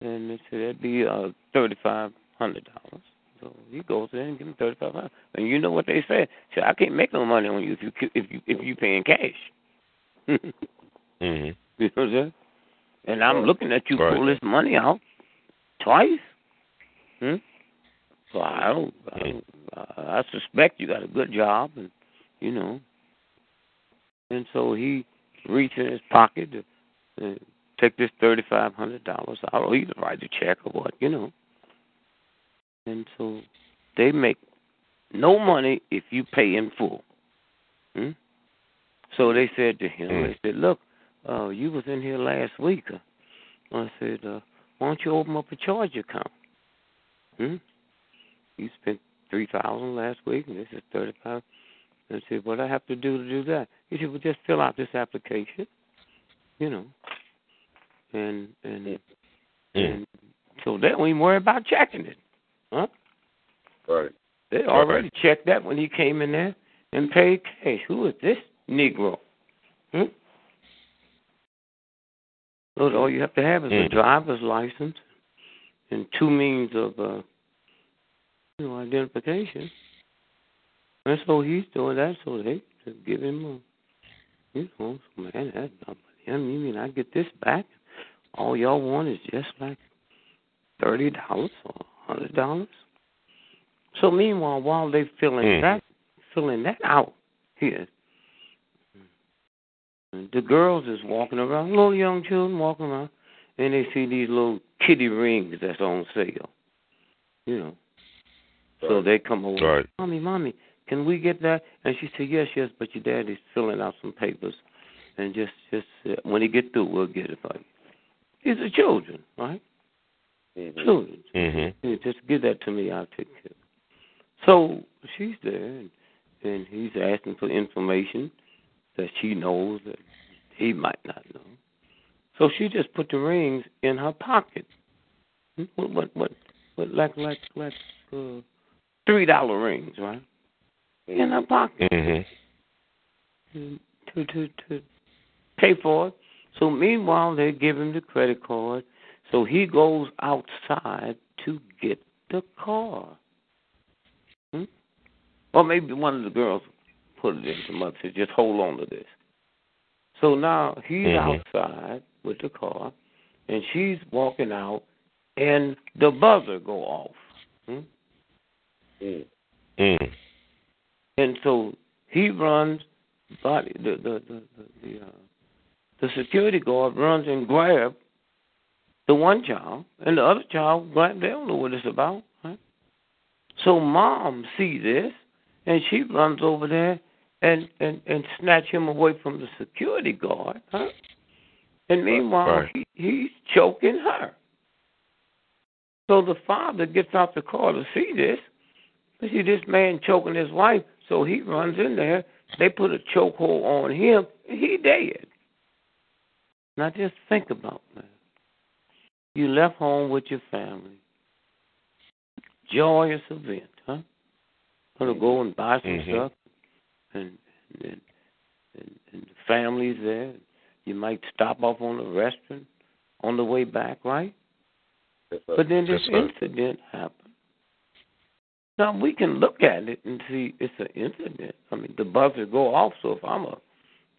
And they said that'd be uh thirty five hundred dollars. So he goes in and gives them thirty five hundred. And you know what they said? Said I can't make no money on you if you if you if you paying cash. Mm-hmm. You know what I'm saying? And I'm looking at you Right. pull this money out twice. Hmm? So I don't, I, don't I suspect you got a good job, and you know. And so he reached in his pocket to uh, take this thirty five hundred dollars out, or either write a check or what, you know. And so they make no money if you pay in full. Hmm? So they said to him, they said, "Look, uh, you was in here last week." Uh, I said, uh, "Why don't you open up a charge account?" Hmm? You spent three thousand last week, and this is thirty-five. I said, "What do I have to do to do that?" He said, "Well, just fill out this application, you know, and and and so they don't even worry about checking it, huh? Right. They already checked that when he came in there and paid cash. Who is this Negro? Hmm? So all you have to have is a Mm. driver's license and two means of uh, you know identification. And so he's doing that, so they just give him a, you know, so man, that's not mean, you mean I get this back? All y'all want is just like thirty dollars or hundred dollars. So meanwhile, while they filling Mm. that filling that out here, the girls is walking around, little young children walking around, and they see these little kitty rings that's on sale. You know. So they come over, Right. mommy, mommy, can we get that? And she said, yes, yes, but your daddy's filling out some papers, and just, just uh, when he get through, we'll get it for you. These are children, right? Children. Mm-hmm. Yeah, just give that to me. I'll take care. of it. So she's there, and, and he's asking for information that she knows that he might not know. So she just put the rings in her pocket. What, what, what, what like, like, like uh, three dollar rings, right? In her pocket Mm-hmm. to to to pay for it. So meanwhile, they give him the credit card. So he goes outside to get the car. Hmm? Or maybe one of the girls put it in to mother said, just hold on to this. So now he's Mhm. outside with the car, and she's walking out, and the buzzer go off. Hmm? Mm. And so he runs, body the the the the, the, uh, the security guard runs and grab the one child, and the other child grab. They don't know what it's about. Right? So mom see this, and she runs over there and and and snatch him away from the security guard. Huh? And meanwhile, Right. he, he's choking her. So the father gets out the car to see this. You see this man choking his wife, so he runs in there. They put a chokehold on him, and he dead. Now just think about that. You left home with your family. Joyous event, huh? Gonna go and buy some Mhm. stuff, and and, and and the family's there. You might stop off on a restaurant on the way back, right? But then this Yes, incident happened. Now we can look at it and see it's an incident. I mean, the buzzer go off. So if I'm a,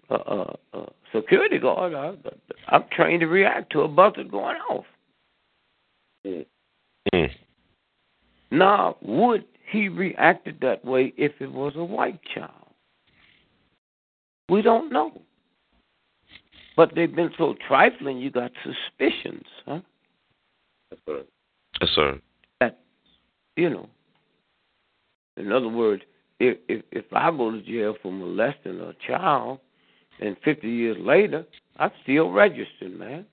a, a, a security guard, I, I'm trained to react to a buzzer going off. Mm. Now, would he reacted that way if it was a white child? We don't know. But they've been so trifling, you got suspicions, huh? That's right. Yes, sir. That, you know, in other words, if, if if I go to jail for molesting a child, and 50 years later, I'm still registered, man.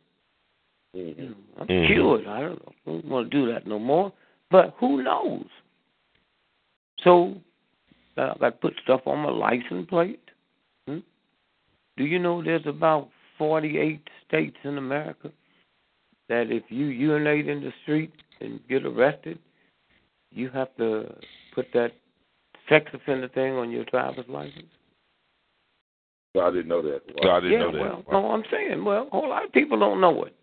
Mm-hmm. You know, I'm Mhm. cured. I don't know. I don't want to do that no more. But who knows? So I got to put stuff on my license plate. Do you know there's about 48 states in America that if you urinate in the street and get arrested, you have to put that sex offender thing on your driver's license? So I didn't know that. So I didn't yeah, know that. well, no, I'm saying, well, a whole lot of people don't know it.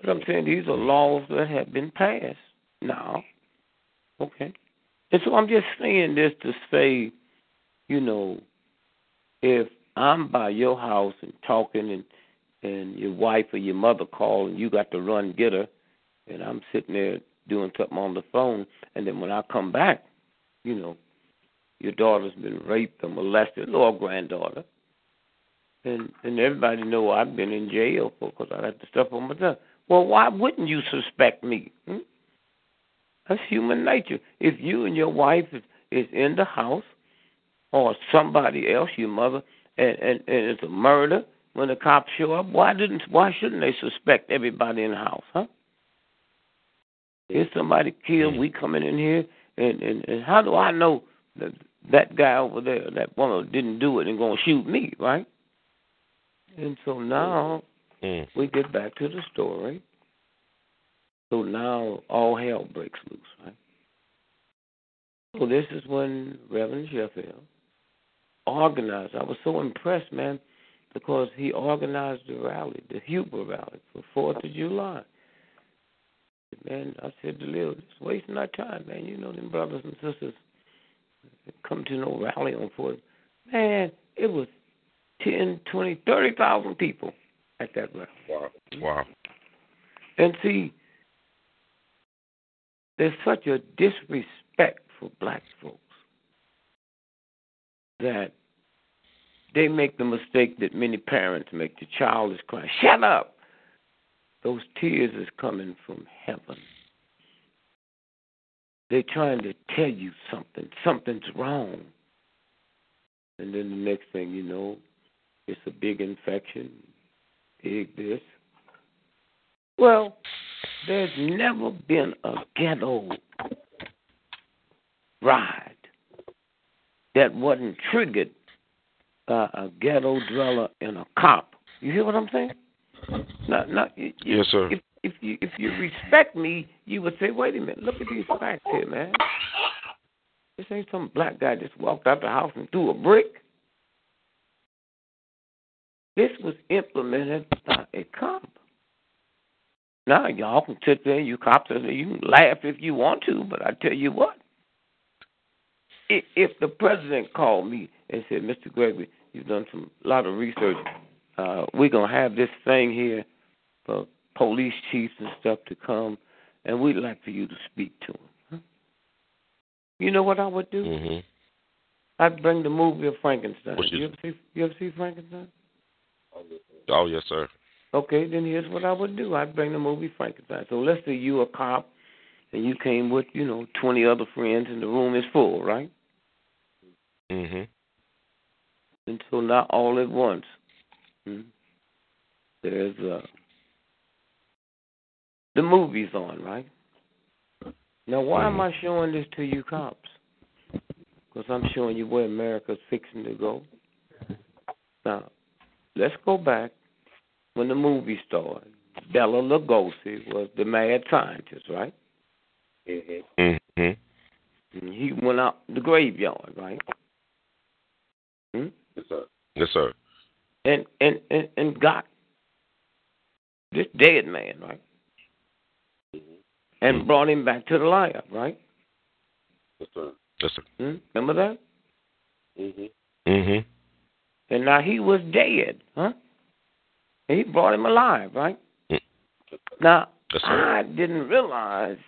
But I'm saying these are laws that have been passed now. Okay. And so I'm just saying this to say, you know, if I'm by your house and talking and and your wife or your mother call and you got to run get her and I'm sitting there doing something on the phone and then when I come back, you know, your daughter's been raped or molested or granddaughter and and everybody know I've been in jail for because I got the stuff on my tongue. Well, why wouldn't you suspect me? Hmm? That's human nature. If you and your wife is, is in the house, or somebody else, your mother, and, and and it's a murder, when the cops show up, why didn't why shouldn't they suspect everybody in the house, huh? If somebody killed, we coming in here, and and, and how do I know that that guy over there, that woman didn't do it and gonna shoot me, right? And so now Mm. we get back to the story. So now all hell breaks loose, right? So this is when Reverend Sheffield organized. I was so impressed, man, because he organized the rally, the Huber rally for Fourth of July. Man, I said to Lil, just wasting our time, man. You know them brothers and sisters come to no rally on Fourth. Man, it was ten, twenty, thirty thousand people at that rally. Wow. Wow. And see, there's such a disrespect for black folks that they make the mistake that many parents make. The child is crying, shut up. Those tears is coming from heaven. They're trying to tell you something. Something's wrong. And then the next thing you know, it's a big infection, big this. Well, there's never been a ghetto ride that wasn't triggered by a ghetto dweller and a cop. You hear what I'm saying? Now, you, you- Yes, sir. If, if you if you respect me, you would say, "Wait a minute, look at these facts here, man. This ain't some black guy just walked out the house and threw a brick. This was implemented by a cop. Now y'all can sit there, you cops, and you can laugh if you want to, but I tell you what, if, the president called me and said, "Mr. Gregory, you've done some lot of research. Uh, we're gonna have this thing here for police chiefs and stuff to come, and we'd like for you to speak to them." Huh? You know what I would do? hmm I'd bring the movie of Frankenstein. You ever see? You ever see Frankenstein? Oh, yes, sir. Okay, then here's what I would do. I'd bring the movie Frankenstein. So let's say you a cop and you came with, you know, twenty other friends and the room is full, right? Hmm And so now all at once, hmm, there's uh the movie's on, right? Now why am I showing this to you cops? Because I'm showing you where America's fixing to go. Now, let's go back when the movie started. Bela Lugosi was the mad scientist, right? Mm-hmm. hmm And he went out the graveyard, right? Hmm? Yes, sir. Yes, sir. And, and and and got this dead man, right? And brought him back to the life, right? Yes, sir. Yes, sir. Hmm? Remember that? Mhm. Mhm. And now he was dead, huh? And he brought him alive, right? Mm. Now Yes. I didn't realize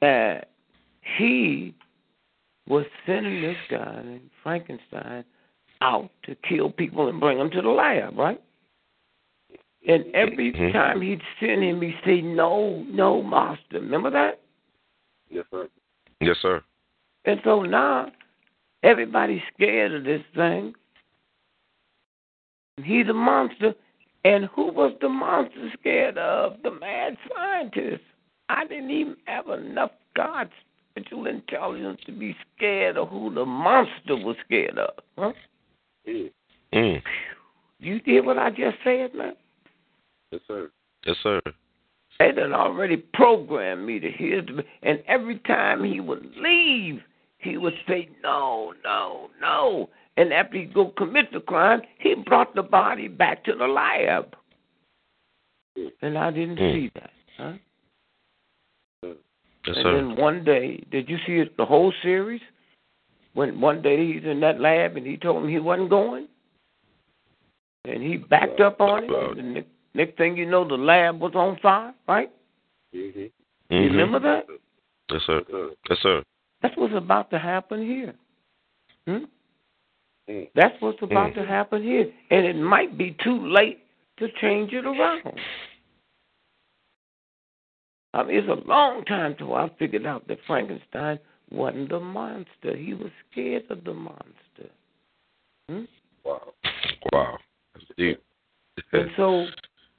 that he was sending this guy named Frankenstein out to kill people and bring them to the lab, right? And every Mhm. time he'd send him, he'd say, "No, no, master." Remember that? Yes, sir. Yes, sir. And so now everybody's scared of this thing. He's a monster. And who was the monster scared of? The mad scientist. I didn't even have enough God spiritual intelligence to be scared of who the monster was scared of. Huh? Mm. You hear what I just said, man? Yes, sir. Yes, sir. They done already programmed me to hear the and every time he would leave, he would say, No, no, no. And after he go commit the crime, he brought the body back to the lab. And I didn't Mm. see that. Huh? Yes, and sir. then one day, did you see it, the whole series? When one day he's in that lab and he told him he wasn't going, and he backed up on it. And the next, thing you know, the lab was on fire. Right? Mhm. You Mhm. remember that? Yes, sir. Yes, sir. That's what's about to happen here. Hmm? Mm. That's what's about Mm. to happen here, and it might be too late to change it around. I mean, it's a long time till I figured out that Frankenstein wasn't a monster. He was scared of the monster. Hmm? Wow. Wow. That's deep. And so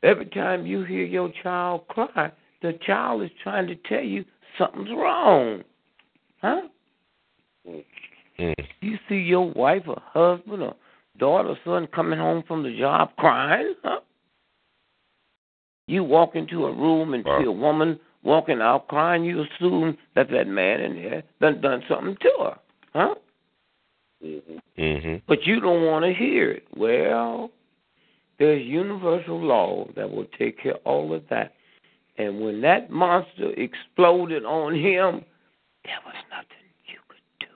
every time you hear your child cry, the child is trying to tell you something's wrong. Huh? Mm. You see your wife or husband or daughter or son coming home from the job crying, huh? You walk into a room and see a woman walking out crying, you assume that that man in there done done something to her, huh? Mhm. Mhm. But you don't want to hear it. Well, there's universal law that will take care of all of that. And when that monster exploded on him, there was nothing you could do.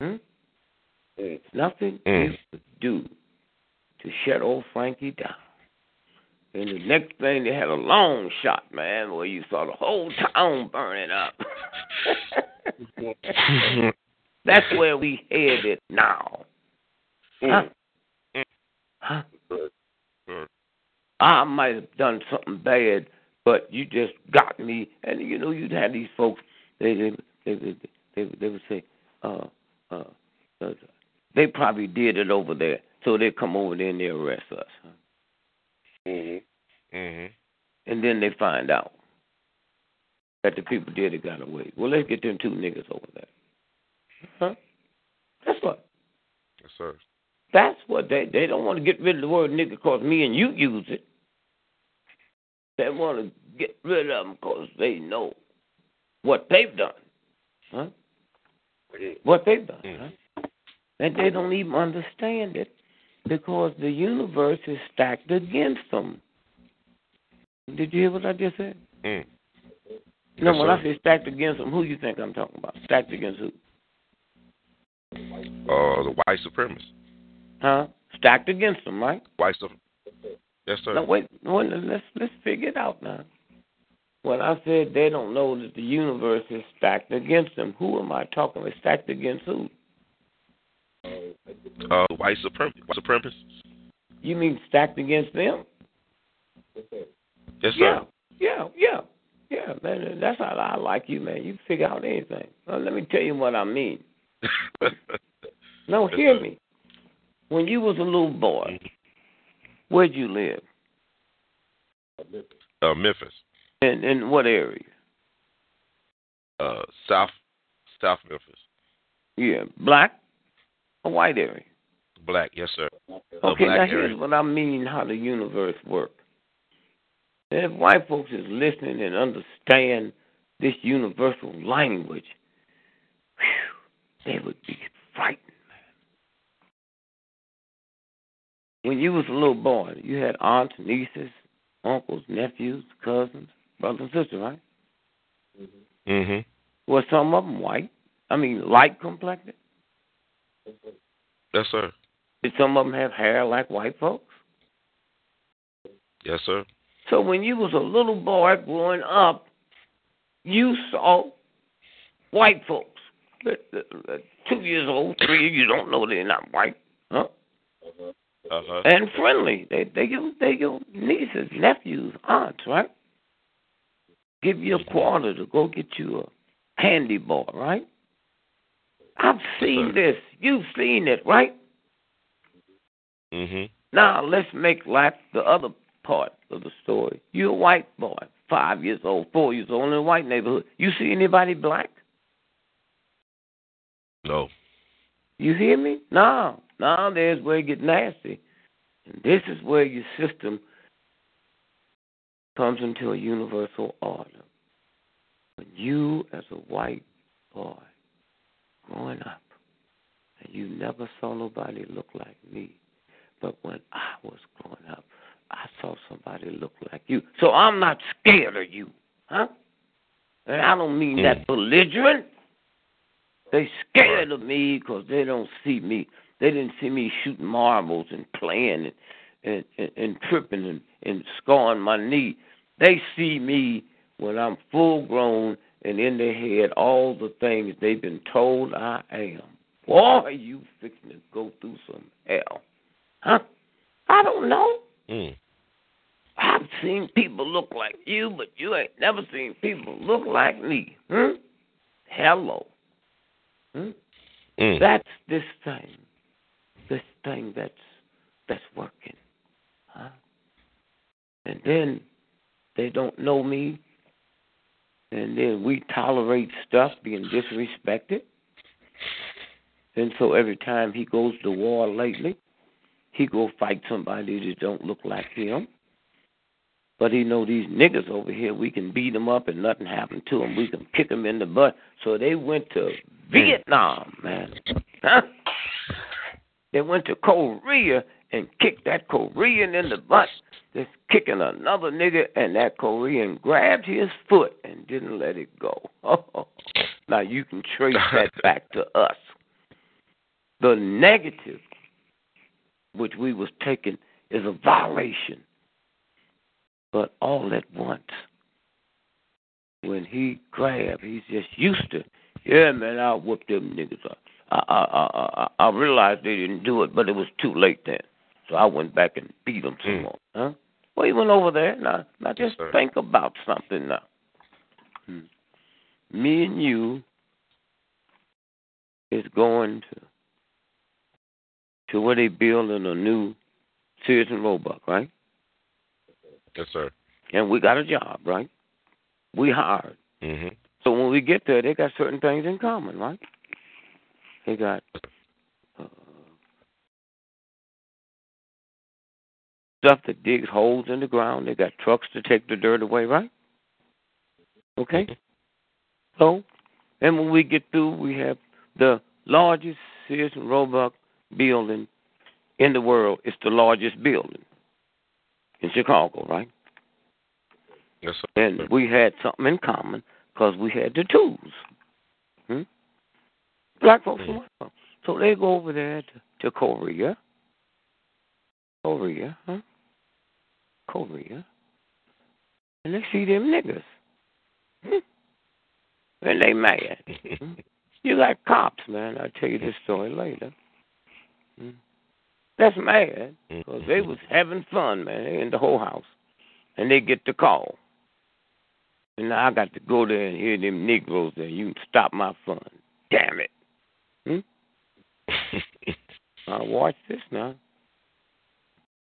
Hmm? Mm. Nothing Mm. you could do to shut old Frankie down. And the next thing, they had a long shot, man, where you saw the whole town burning up. That's where we headed now. Huh? Huh? Sure. I might have done something bad, but you just got me. And you know, you'd have these folks. They they they they, they, they would say, uh, uh, uh, they probably did it over there, so they come over there and they arrest us. Huh? Mhm. Mhm. And then they find out that the people did it got away. Well, let's get them two niggas over there. Huh? That's what. Yes, sir. That's what they they don't want to get rid of the word nigga because me and you use it. They want to get rid of them because they know what they've done. Huh? What they've done. Huh? And they don't even understand it because the universe is stacked against them. Did you hear what I just said? Mm. No, Yes, when sir. I say stacked against them, who you think I'm talking about? Stacked against who? Uh, the white supremacists. Huh? Stacked against them, right? White supremacists. Yes, sir. No, wait, wait, let's let's figure it out now. When I said they don't know that the universe is stacked against them, who am I talking about? Stacked against who? Uh, white suprem- white supremacists. You mean stacked against them? Yes, Yeah, sir. yeah, yeah, yeah, man. That's how I like you, man. You figure out anything. Well, let me tell you what I mean. No, hear me. When you was a little boy, where'd you live? uh, Memphis. In in what area? Uh, South South Memphis. Yeah, black or white area? Black. Yes, sir. A Okay, now area. here's what I mean how the universe works. If white folks is listening and understand this universal language, whew, they would be frightened, man. When you was a little boy, you had aunts, nieces, uncles, nephews, cousins, brothers and sisters, right? Mm-hmm. Well, some of them white, I mean, light complected? Yes, sir. Did some of them have hair like white folks? Yes, sir. So when you was a little boy growing up, you saw white folks. Two years old, three, you don't know they're not white, huh? Uh-huh. And friendly. They they your they your nieces, nephews, aunts, right? Give you a quarter to go get you a candy bar, right? I've seen this. You've seen it, right? Mhm. Now let's make life the other part of the story. You're a white boy, five years old, four years old in a white neighborhood. You see anybody black? No. You hear me? No. Now there's where it gets nasty. And this is where your system comes into a universal order. When you, as a white boy, growing up, and you never saw nobody look like me, but when I was growing up, I saw somebody look like you. So I'm not scared of you, huh? And I don't mean that mm. belligerent. They scared of me because they don't see me. They didn't see me shooting marbles and playing and and, and, and tripping and, and scoring my knee. They see me when I'm full grown and in their head all the things they've been told I am. Boy, you fixing to go through some hell. Huh? I don't know. Mm. I've seen people look like you, but you ain't never seen people look like me. Hmm? Hello. Hmm? Mm. That's this thing. This thing that's that's working. Huh? And then they don't know me. And then we tolerate stuff being disrespected. And so every time he goes to war lately, he go fight somebody that don't look like him. But he know these niggas over here, we can beat them up and nothing happen to them. We can kick them in the butt. So they went to Vietnam, man. Huh? They went to Korea and kicked that Korean in the butt. That's kicking another nigga, and that Korean grabbed his foot and didn't let it go. Now you can trace that back to us. The negative, which we was taking, is a violation. But all at once, when he grabbed, he's just used to. Yeah, man, I'll whoop them niggas up. I, I, I, I, I realized they didn't do it, but it was too late then. So I went back and beat them some more. Huh? Well, he went over there. Now, now just Yes, think about something now. Hmm. Me and you is going to to where they building a new Sears and Roebuck, right? Yes, sir. And we got a job, right? We hired. Mhm. So when we get there, they got certain things in common, right? They got stuff that digs holes in the ground. They got trucks to take the dirt away, right? Okay. So, and when we get through, we have the largest Sears and Roebuck building in the world. It's the largest building in Chicago, right? Yes, sir. And we had something in common because we had the tools. Hmm? Black folks. white folks. So they go over there to, to Korea. Korea, huh? Korea. And they see them niggas. Hmm? And they mad. Hmm? You got cops, man. I'll tell you this story later. Hmm? That's mad because they was having fun, man. In the whole house. And they get the call. And now I got to go there and hear them Negroes there. You can stop my fun. Damn it. Hmm? now watch this now.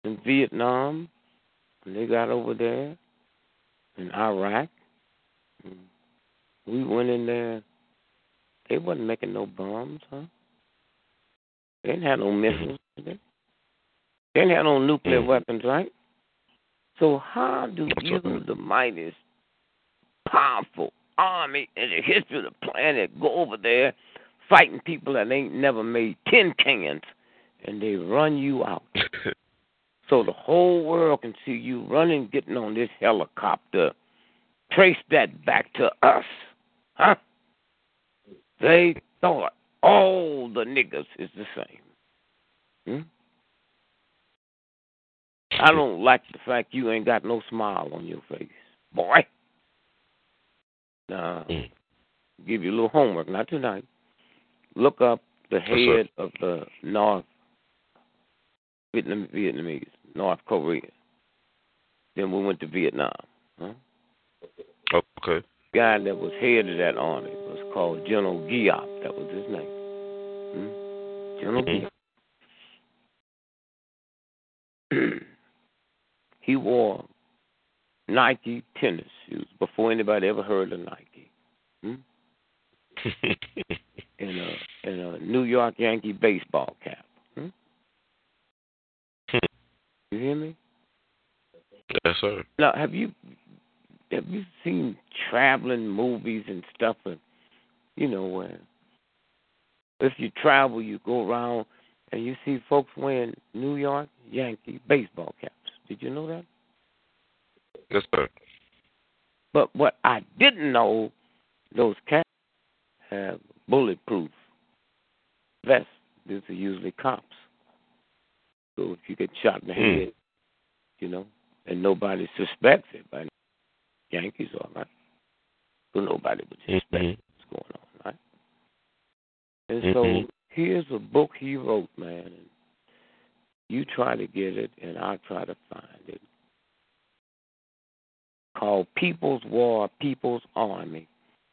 In Vietnam, they got over there, in Iraq, we went in there. They wasn't making no bombs, huh? They didn't have no missiles. They They didn't have no nuclear mm. weapons, right? So how do you, the mightiest, powerful army in the history of the planet, go over there fighting people that ain't never made tin cans, and they run you out? so the whole world can see you running, getting on this helicopter. Trace that back to us, huh? They thought all the niggas is the same. Hmm? I don't like the fact you ain't got no smile on your face, boy. Now, Mm. give you a little homework, not tonight. Look up the head of the North Vietnam, Vietnamese, North Korea. Then we went to Vietnam. Huh? Okay. Guy that was head of that army was called General Giap. That was his name. Hmm? General Mhm. Giap. he wore Nike tennis shoes before anybody ever heard of Nike. Hmm? and a and a New York Yankee baseball cap. Hmm? You hear me? yes, sir. Now, have you have you seen traveling movies and stuff? And you know, where if you travel, you go around and you see folks wearing New York Yankee baseball caps. Did you know that? Yes, sir. But what I didn't know, those caps have bulletproof vests. These are usually cops. So if you get shot in the Hmm. head, you know, and nobody suspects it, but Yankees all right. So nobody would suspect Mhm. what's going on, right? And Mhm. so here's a book he wrote, man. And you try to get it, and I'll try to find it. Called People's War, People's Army.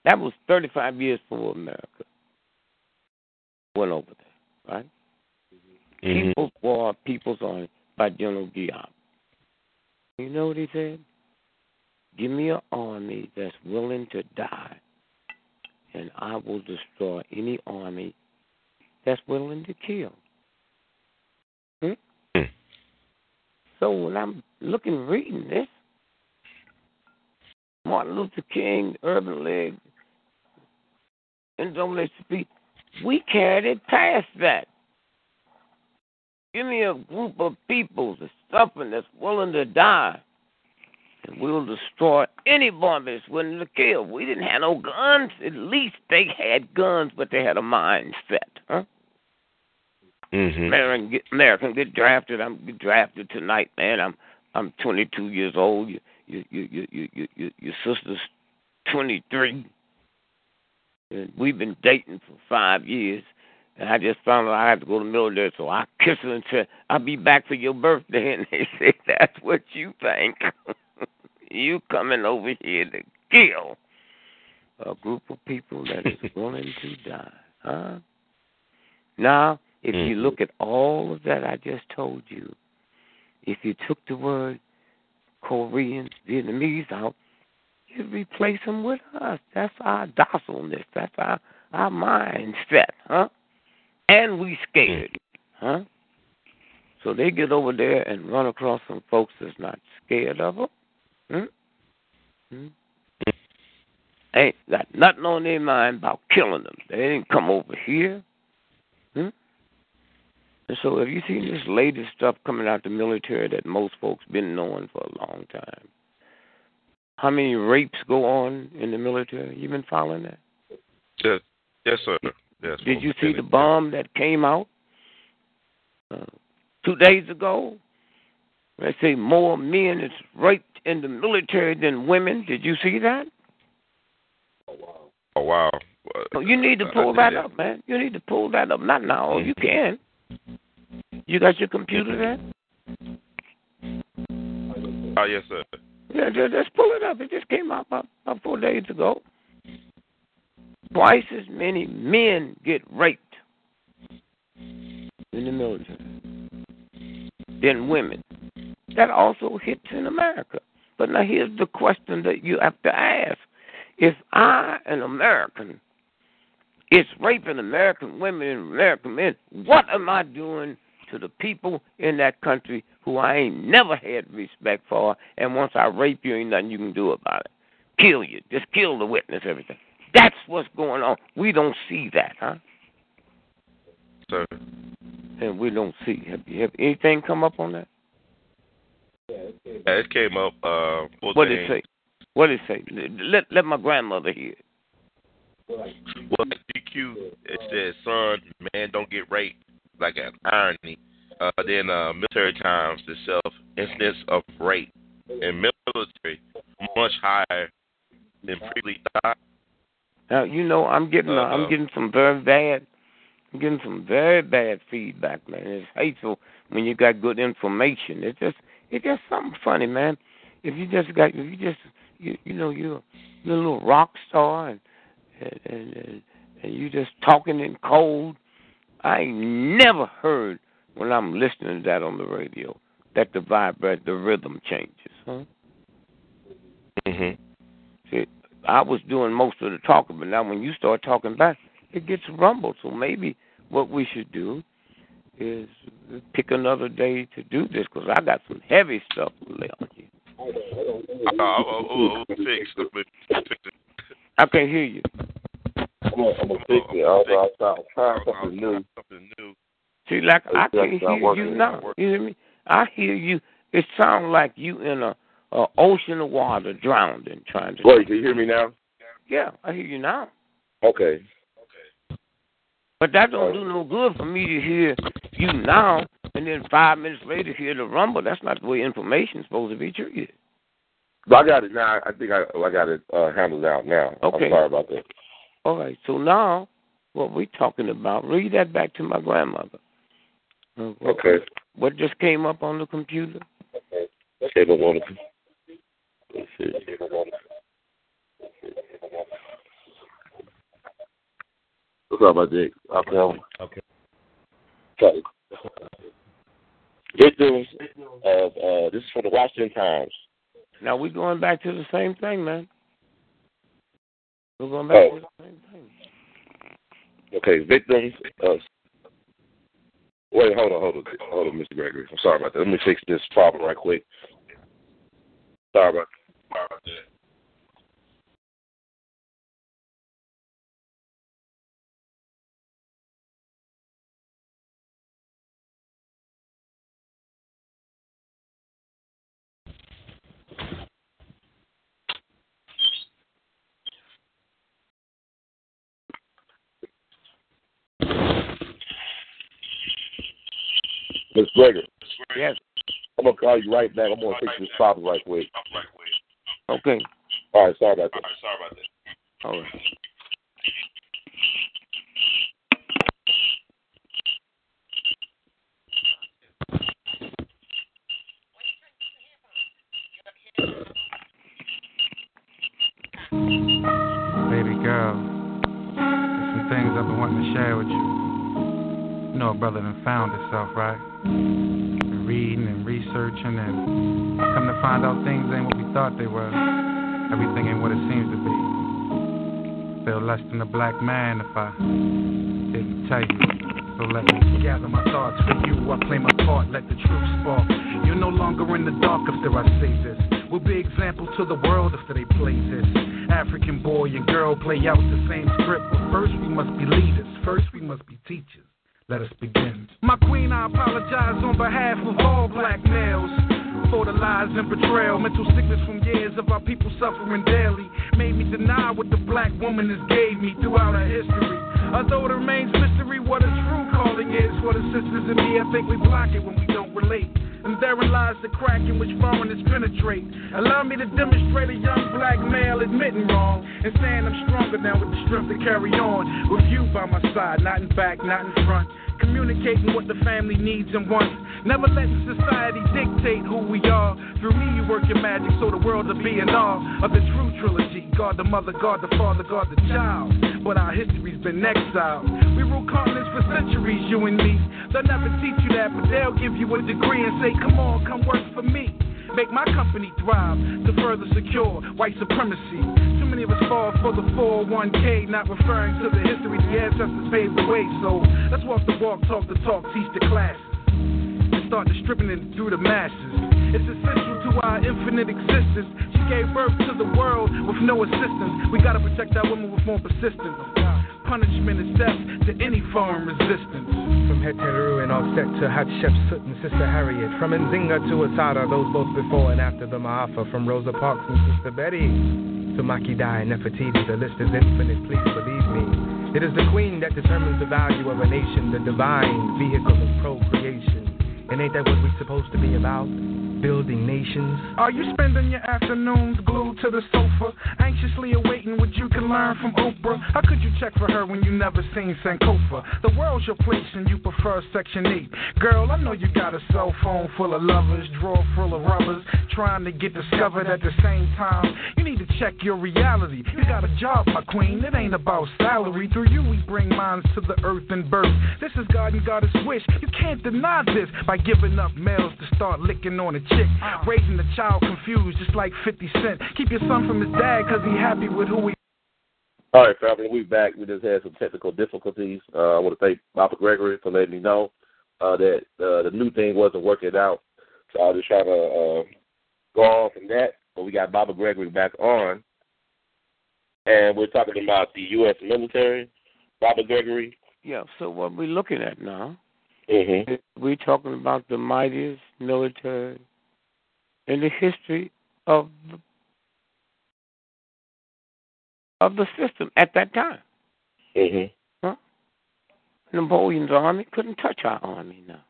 That was 35 years for America. Went over there, right? Mhm. People's War, People's Army by General Giap. You know what he said? Give me an army that's willing to die, and I will destroy any army that's willing to kill. Hmm? Hmm. So when I'm looking, reading this, Martin Luther King, Urban League, NAACP, we carried it past that. Give me a group of people that's suffering, that's willing to die, and we'll destroy any bomb that's willing to kill. We didn't have no guns. At least they had guns, but they had a mindset, huh? Mhm. American get, American get drafted. I'm get drafted tonight, man. I'm I'm 22 years old. You you you you you you, you your sister's 23, and we've been dating for five years. And I just found out I had to go to the military, so I kissed her and said, "I'll be back for your birthday." And they said, "That's what you think? you coming over here to kill a group of people that is willing to die, huh?" Now, if you Mhm. look at all of that I just told you, if you took the word Koreans, Vietnamese out, you'd replace them with us. That's our docileness. That's our our mindset, huh? And we scared, huh? So they get over there and run across some folks that's not scared of them. Hmm? Hmm? Ain't got nothing on their mind about killing them. They didn't come over here. Hmm? And so have you seen this latest stuff coming out the military that most folks been knowing for a long time? How many rapes go on in the military? You been following that? Yes, yes, sir. Yes. Did you see the bomb that came out uh, two days ago? They say more men is raped in the military than women. Did you see that? Oh wow. Oh, wow. you need to pull did that up, man. You need to pull that up. Not now. You can. You got your computer there? Oh yes, sir. Yeah, just, just pull it up. It just came out about, about four days ago. Twice as many men get raped in the military than women. That also hits in America. But now here's the question that you have to ask. If I, an American, is raping American women and American men, what am I doing to the people in that country who I ain't never had respect for, and once I rape you, ain't nothing you can do about it. Kill you. Just kill the witness, everything. That's what's going on. We don't see that, huh? Sir. And we don't see. Have, you, have anything come up on that? Yeah, it came up. Uh, What did it say? What did it say? Let let my grandmother hear. it. Well, DQ it raped." like an irony. Uh, then uh, military times, the self incidence of rape in military much higher than previously thought. Now you know I'm getting uh, I'm getting some very bad I'm getting some very bad feedback, man. It's hateful when you got good information. It's just it's just something funny, man. If you just got if you just you you know you're you're a little rock star and and and, and you just talking in code. I ain't never heard when I'm listening to that on the radio that the vibrate the rhythm changes, huh? Mhm. See, I was doing most of the talking, but now when you start talking back, it gets rumbled. So maybe what we should do is pick another day to do this because I got some heavy stuff to lay on you. Uh, oh, oh, oh, fix the fix it. I can't hear you. I'm gonna, I'm gonna fix it. I'll, I'll, I'll try something new. Something new. See, like I can not hear you now. You hear me? I hear you. It sounds like you in a, a ocean of water, drowning, trying to. Wait, can you hear me now? Yeah, I hear you now. Okay. But that don't do no good for me to hear you now, and then five minutes later hear the rumble. That's not the way information's supposed to be treated. But I got it now. I think I I got it uh, handled out now. Okay. I'm sorry about that. All right. So now, what we're talking about? Read that back to my grandmother. Uh, Okay. What just came up on the computer? Okay, but one. Let's see. Sorry about that. I'll tell Okay. Okay. Victims of uh, this is from the Washington Times. Now we're going back to the same thing, man. We're going back Oh. to the same thing. Okay, victims of. Wait, hold on, hold on, hold on, Mr. Gregory. I'm sorry about that. Let me fix this problem right quick. Sorry about, sorry about that. Ms. Gregory. Yes. I'm gonna call you right back. I'm gonna fix this problem right quick. Okay. All right, sorry about that. Sorry about that. All right. Baby girl, there's some things I've been wanting to share with you. You know, a brother done found himself, right? Researching, and come to find out things ain't what we thought they were. Everything ain't what it seems to be. Feel less than a black man if I didn't tell you. So let me gather my thoughts for you. I play my part, let the truth spark. You're no longer in the dark after I say this. We'll be example to the world after they play this. African boy and girl play out the same script, but first we must be leaders. First we must be teachers. Let us begin. My queen, I apologize on behalf of all black males for the lies and betrayal. Mental sickness from years of our people suffering daily made me deny what the black woman has gave me throughout our history. Although it remains mystery what a true calling is for the sisters and me, I think we block it when we don't relate. And therein lies the crack in which foreigners penetrate. Allow me to demonstrate a young black male admitting wrong and saying I'm stronger now with the strength to carry on. With you by my side, not in back, not in front. Communicating what the family needs and wants. Never letting society dictate who we are. Through me, you work your magic so the world will be in awe of the true trilogy God the mother, God the father, God the child. But our history's been exiled. We rule continents for centuries, you and me. They'll never teach you that, but they'll give you a degree and say, Come on, come work for me. Make my company thrive to further secure white supremacy. Too many of us fall for the 401k, not referring to the history the ancestors paved the way. So let's walk the walk, talk the talk, teach the classes and start distributing it through the masses. It's essential to our infinite existence. She gave birth to the world with no assistance. We gotta protect our women with more persistence. Punishment is death to any foreign resistance. From Heteru and Auset to Hatshepsut and Sister Harriet. From Nzinga to Assata, those both before and after the Ma'afa. From Rosa Parks and Sister Betty to Makeda and Nefertiti. The list is infinite, please believe me. It is the queen that determines the value of a nation, the divine vehicle of procreation. And ain't that what we're supposed to be about? Building nations. Are you spending your afternoons glued to the sofa, anxiously awaiting what you can learn from Oprah? How could you check for her when you never seen Sankofa? The world's your place and you prefer Section 8. Girl, I know you got a cell phone full of lovers, drawer full of rubbers, trying to get discovered at the same time. You need to check your reality. You got a job, my queen. It ain't about salary. Through you, we bring minds to the earth and birth. This is God and Goddess wish. You can't deny this by giving up males to start licking on a chick. Raising the child confused, just like 50 Cent. Keep your son from his dad, cause he happy with who he All right, family, we back. We just had some technical difficulties. Uh, I want to thank Baba Gregory for letting me know uh, that uh, the new thing wasn't working out. So I was just trying to uh, go on from that. But we got Baba Gregory back on, and we're talking about the U.S. military. Baba Gregory. Yeah. So what we're looking at now, Mm-hmm. we're talking about the mightiest military in the history of the, of the system at that time. Mm-hmm. Huh? Napoleon's army couldn't touch our army now.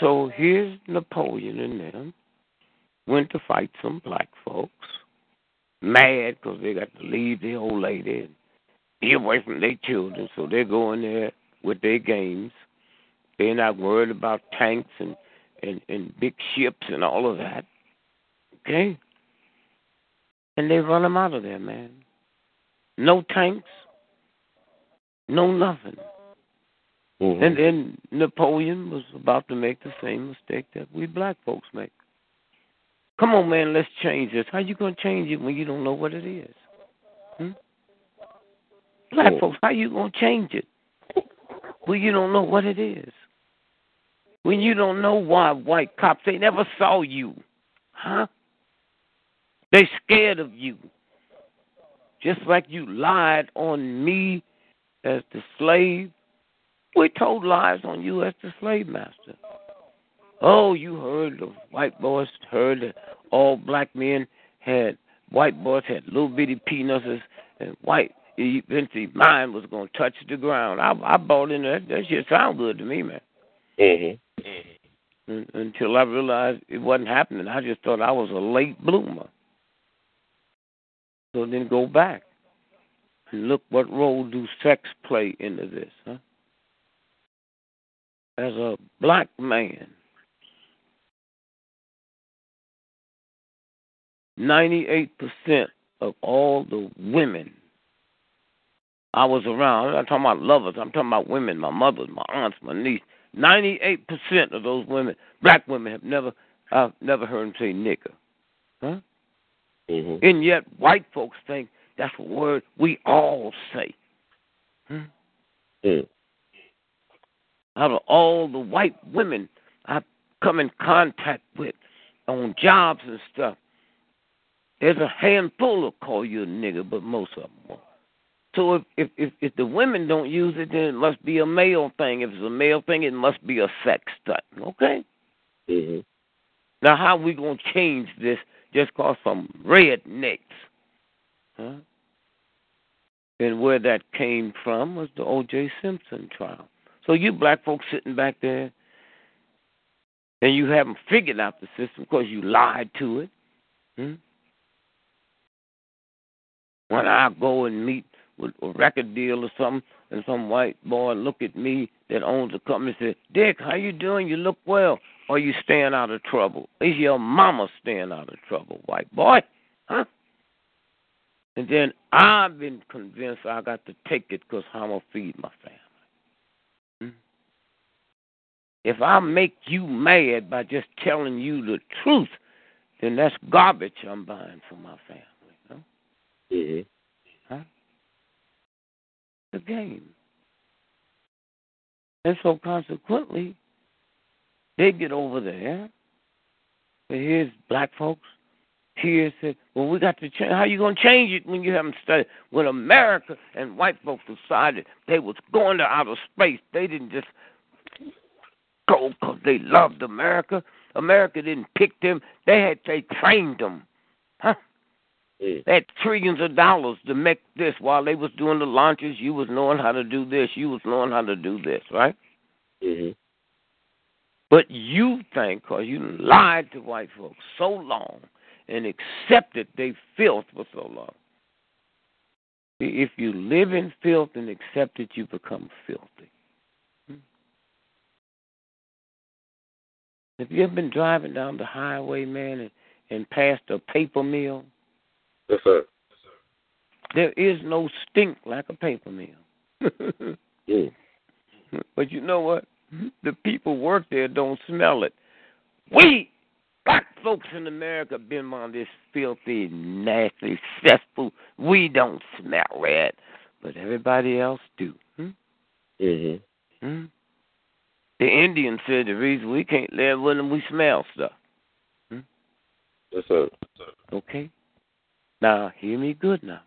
So here's Napoleon and them went to fight some black folks, mad because they got to leave the old lady and be away from their children. So they're going there with their games. They're not worried about tanks and, and, and big ships and all of that. Okay? And they run them out of there, man. No tanks, no nothing. Mm-hmm. And then Napoleon was about to make the same mistake that we black folks make. Come on, man, let's change this. How you gonna change it when you don't know what it is? Hmm? Black folks, how you gonna change it when you don't know what it is? When you don't know why white cops they never saw you, huh? They scared of you. Just like you lied on me as the slave, we told lies on you as the slave master. Oh, you heard the white boys heard that all black men had white boys had little bitty penises and white eventually mine was gonna touch the ground. I I bought in that that shit sound good to me, man. Mm-hmm. Un- Until I realized it wasn't happening. I just thought I was a late bloomer. So then go back and look what role do sex play into this, huh? As a black man, 98% of all the women I was around, I'm not talking about lovers, I'm talking about women, my mothers, my aunts, my niece. 98% of those women, black women, have never, I've never heard them say nigger. Huh? Mm-hmm. And yet, white folks think that's a word we all say. Hmm? Mm. Out of all the white women I've come in contact with on jobs and stuff, there's a handful that call you a nigger, but most of them won't. So if, if if if the women don't use it, then it must be a male thing. If it's a male thing, it must be a sex stunt. Okay. Mm-hmm. Now, how we gonna change this? Just cause some rednecks, huh? And where that came from was the O.J. Simpson trial. So you black folks sitting back there, and you haven't figured out the system because you lied to it. Hmm? When I go and meet with a record deal or something, and some white boy look at me that owns a company and say, Dick, how you doing? You look well. Are you staying out of trouble? Is your mama staying out of trouble, white boy? Huh? And then I've been convinced I got to take it because I'm going to feed my family. Hmm? If I make you mad by just telling you the truth, then that's garbage I'm buying for my family. Mm-hmm. The game. And so consequently, they get over there. And here's black folks. Here said, well, we got to change. How you to change it when you haven't studied? When America and white folks decided they was going to outer space, they didn't just go because they loved America. America didn't pick them. They had they trained them. Huh? Mm. They trillions of dollars to make this. While they was doing the launches, you was knowing how to do this. You was knowing how to do this, right? hmm But you think, because you lied to white folks so long and accepted they filth for so long. If you live in filth and accept it, you become filthy. Have you ever been driving down the highway, man, and, and passed a paper mill? Yes, sir. There is no stink like a paper mill. Mm. But you know what? The people work there don't smell it. We black folks in America been on this filthy, nasty cesspool. We don't smell that, but everybody else do. Hmm? hmm Hmm? The Indians said the reason we can't live with them, we smell stuff. Yes, sir. Okay? Now, hear me good now.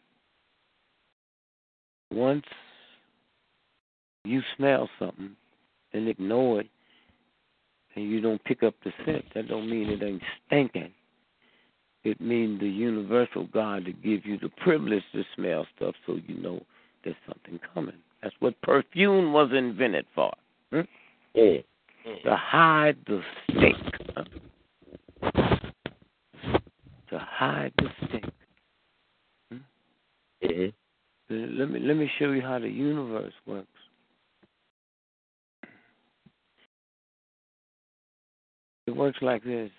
Once you smell something and ignore it, and you don't pick up the scent, that don't mean it ain't stinking. It means the universal God to give you the privilege to smell stuff so you know there's something coming. That's what perfume was invented for. Hmm? Mm. To hide the stink. To hide the stink. Hmm Let me let me show you how the universe works. It works like this.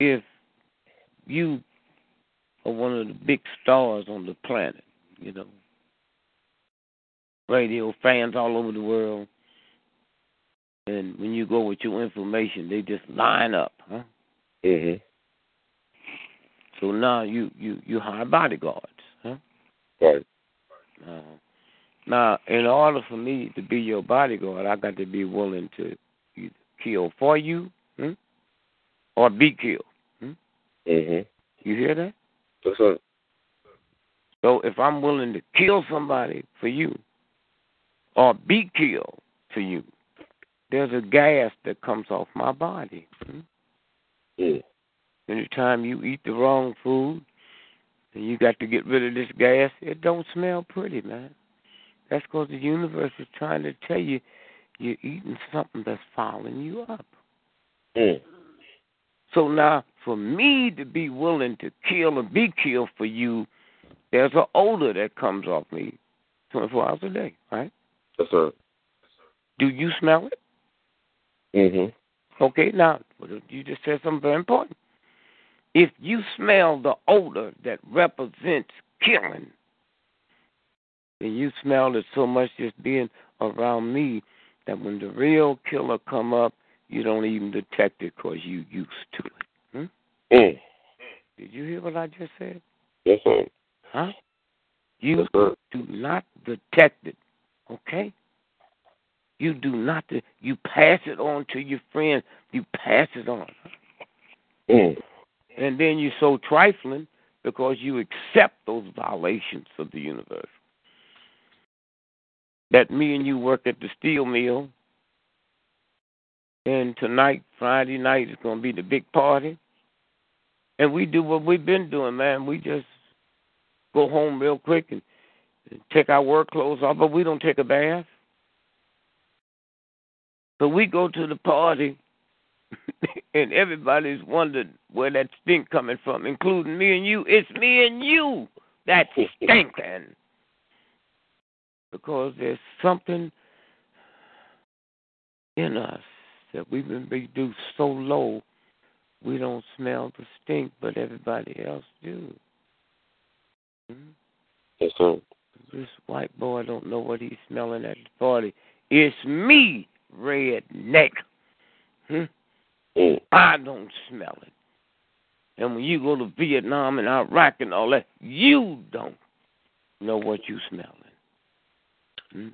If you are one of the big stars on the planet, you know, radio fans all over the world, and when you go with your information, they just line up, huh? hmm So now you you you hire bodyguards, huh? Right. Uh, now, in order for me to be your bodyguard, I got to be willing to kill for you, hmm? or be killed. Hmm? hmm You hear that? Yes, sir. So if I'm willing to kill somebody for you, or be killed for you, there's a gas that comes off my body. Hmm? Mm. Anytime you eat the wrong food and you got to get rid of this gas, it don't smell pretty, man. That's because the universe is trying to tell you you're eating something that's fouling you up. Mm. So now, for me to be willing to kill and be killed for you, there's an odor that comes off me 24 hours a day, right? Yes, sir. Do you smell it? hmm Okay, now, you just said something very important. If you smell the odor that represents killing, then you smell it so much just being around me that when the real killer come up, you don't even detect it because you used to it. Hmm? Mm. Did you hear what I just said? Yes, sir. Huh? You Yes, sir. do not detect it, okay? You do not. De- you pass it on to your friends. You pass it on, Mm. And then you're so trifling because you accept those violations of the universe. That me and you work at the steel mill, and tonight, Friday night, is going to be the big party, and we do what we've been doing, man. We just go home real quick and take our work clothes off, but we don't take a bath. So we go to the party, and everybody's wondered where that stink coming from, including me and you. It's me and you that's stinking. Because there's something in us that we've been reduced so low, we don't smell the stink, but everybody else do. Hmm? Yes, sir. This white boy don't know what he's smelling at the party. It's me, redneck. Hmm? Mm. I don't smell it. And when you go to Vietnam and Iraq and all that, you don't know what you smelling. Hmm?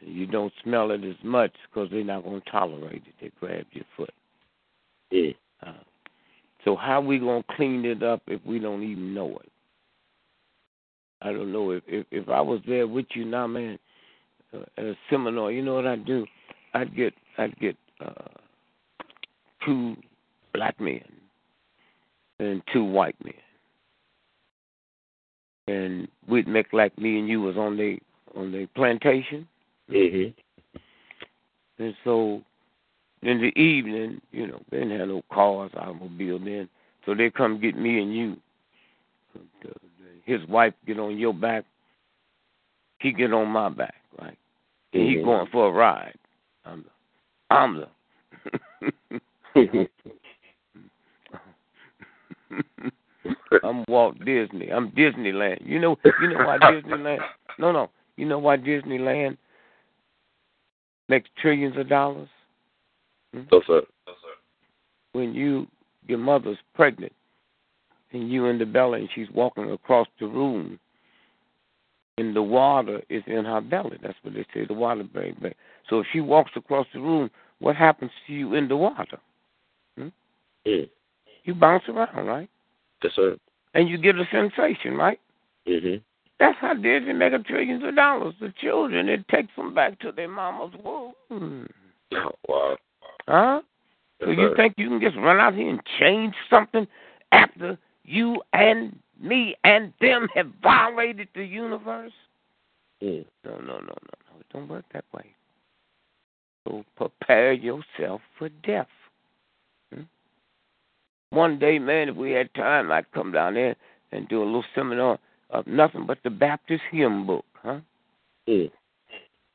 You don't smell it as much because they're not going to tolerate it. They grab your foot. Mm. Uh, so how we going to clean it up if we don't even know it? I don't know if if, if I was there with you now, man, uh, at a seminar. You know what I'd do? I'd get I'd get uh, two black men, and two white men. And we'd make like me and you was on the on the plantation. Mhm. And so in the evening, you know, they didn't have no cars, automobile then. So they come get me and you. His wife get on your back. He get on my back, right? And he Mhm. going for a ride. I'm the, I'm the. I'm Walt Disney. I'm Disneyland. You know, you know why Disneyland? No, no. You know why Disneyland makes trillions of dollars? Hmm? So, sir. When you your mother's pregnant and you in the belly and she's walking across the room and the water is in her belly. That's what they say, the water baby. So if she walks across the room, what happens to you in the water? Mm. You bounce around, right? Yes, sir. And you get a sensation, right? Mhm. That's how Disney make a trillions of dollars. The children, it takes them back to their mama's womb. Oh, wow. Huh? So you sir. think you can just run out here and change something after you and me and them have violated the universe? Mm. No, no, no, no, no. It don't work that way. So prepare yourself for death. One day, man, if we had time, I'd come down there and do a little seminar of nothing but the Baptist hymn book, huh? Mm.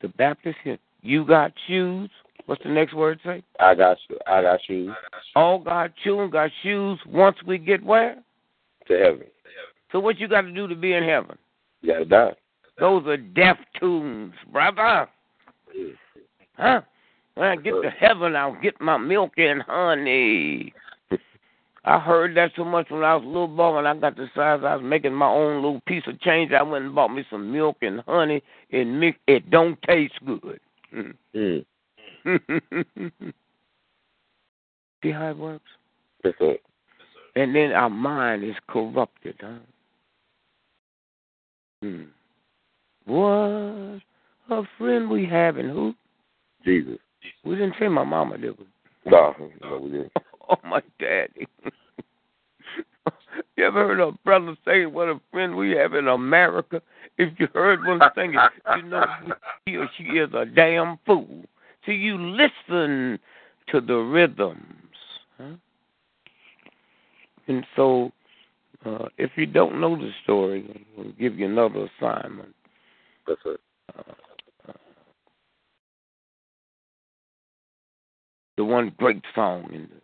The Baptist hymn. You got shoes. What's the next word say? I got you. I got you All God's children got shoes once we get where? to heaven. So what you got to do to be in heaven? You gotta die. Those are deaf tunes, brother. Huh? When I get to heaven, I'll get my milk and honey. I heard that so much when I was a little boy. When I got the size, I was making my own little piece of change. I went and bought me some milk and honey. And mix. It don't taste good. Mm. See how it works? And then our mind is corrupted, huh? Hmm. What a friend we have in who? Jesus. We didn't say my mama, did we? No, no, we didn't. Oh, my daddy. you ever heard a brother say what a friend we have in America? If you heard one it, you know he or she is a damn fool. See, you listen to the rhythms. Huh? And so, uh, if you don't know the story, we'll give you another assignment. That's it. Uh, the one great song in the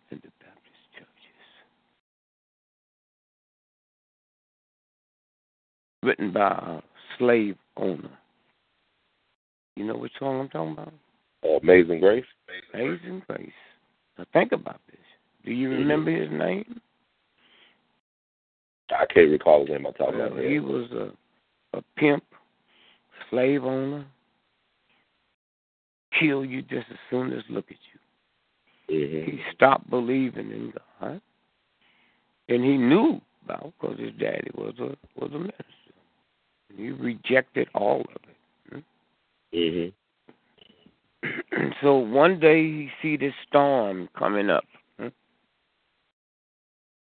written by a slave owner. You know which song I'm talking about? Amazing Grace. Amazing Grace. Now think about this. Do you remember his name? I can't recall his name top of Well, my head. he was a a pimp, slave owner. Kill you just as soon as look at you. Mhm. He stopped believing in God, and he knew about because his daddy was a was a minister. He rejected all of it. Mhm. so one day he see this storm coming up, hmm?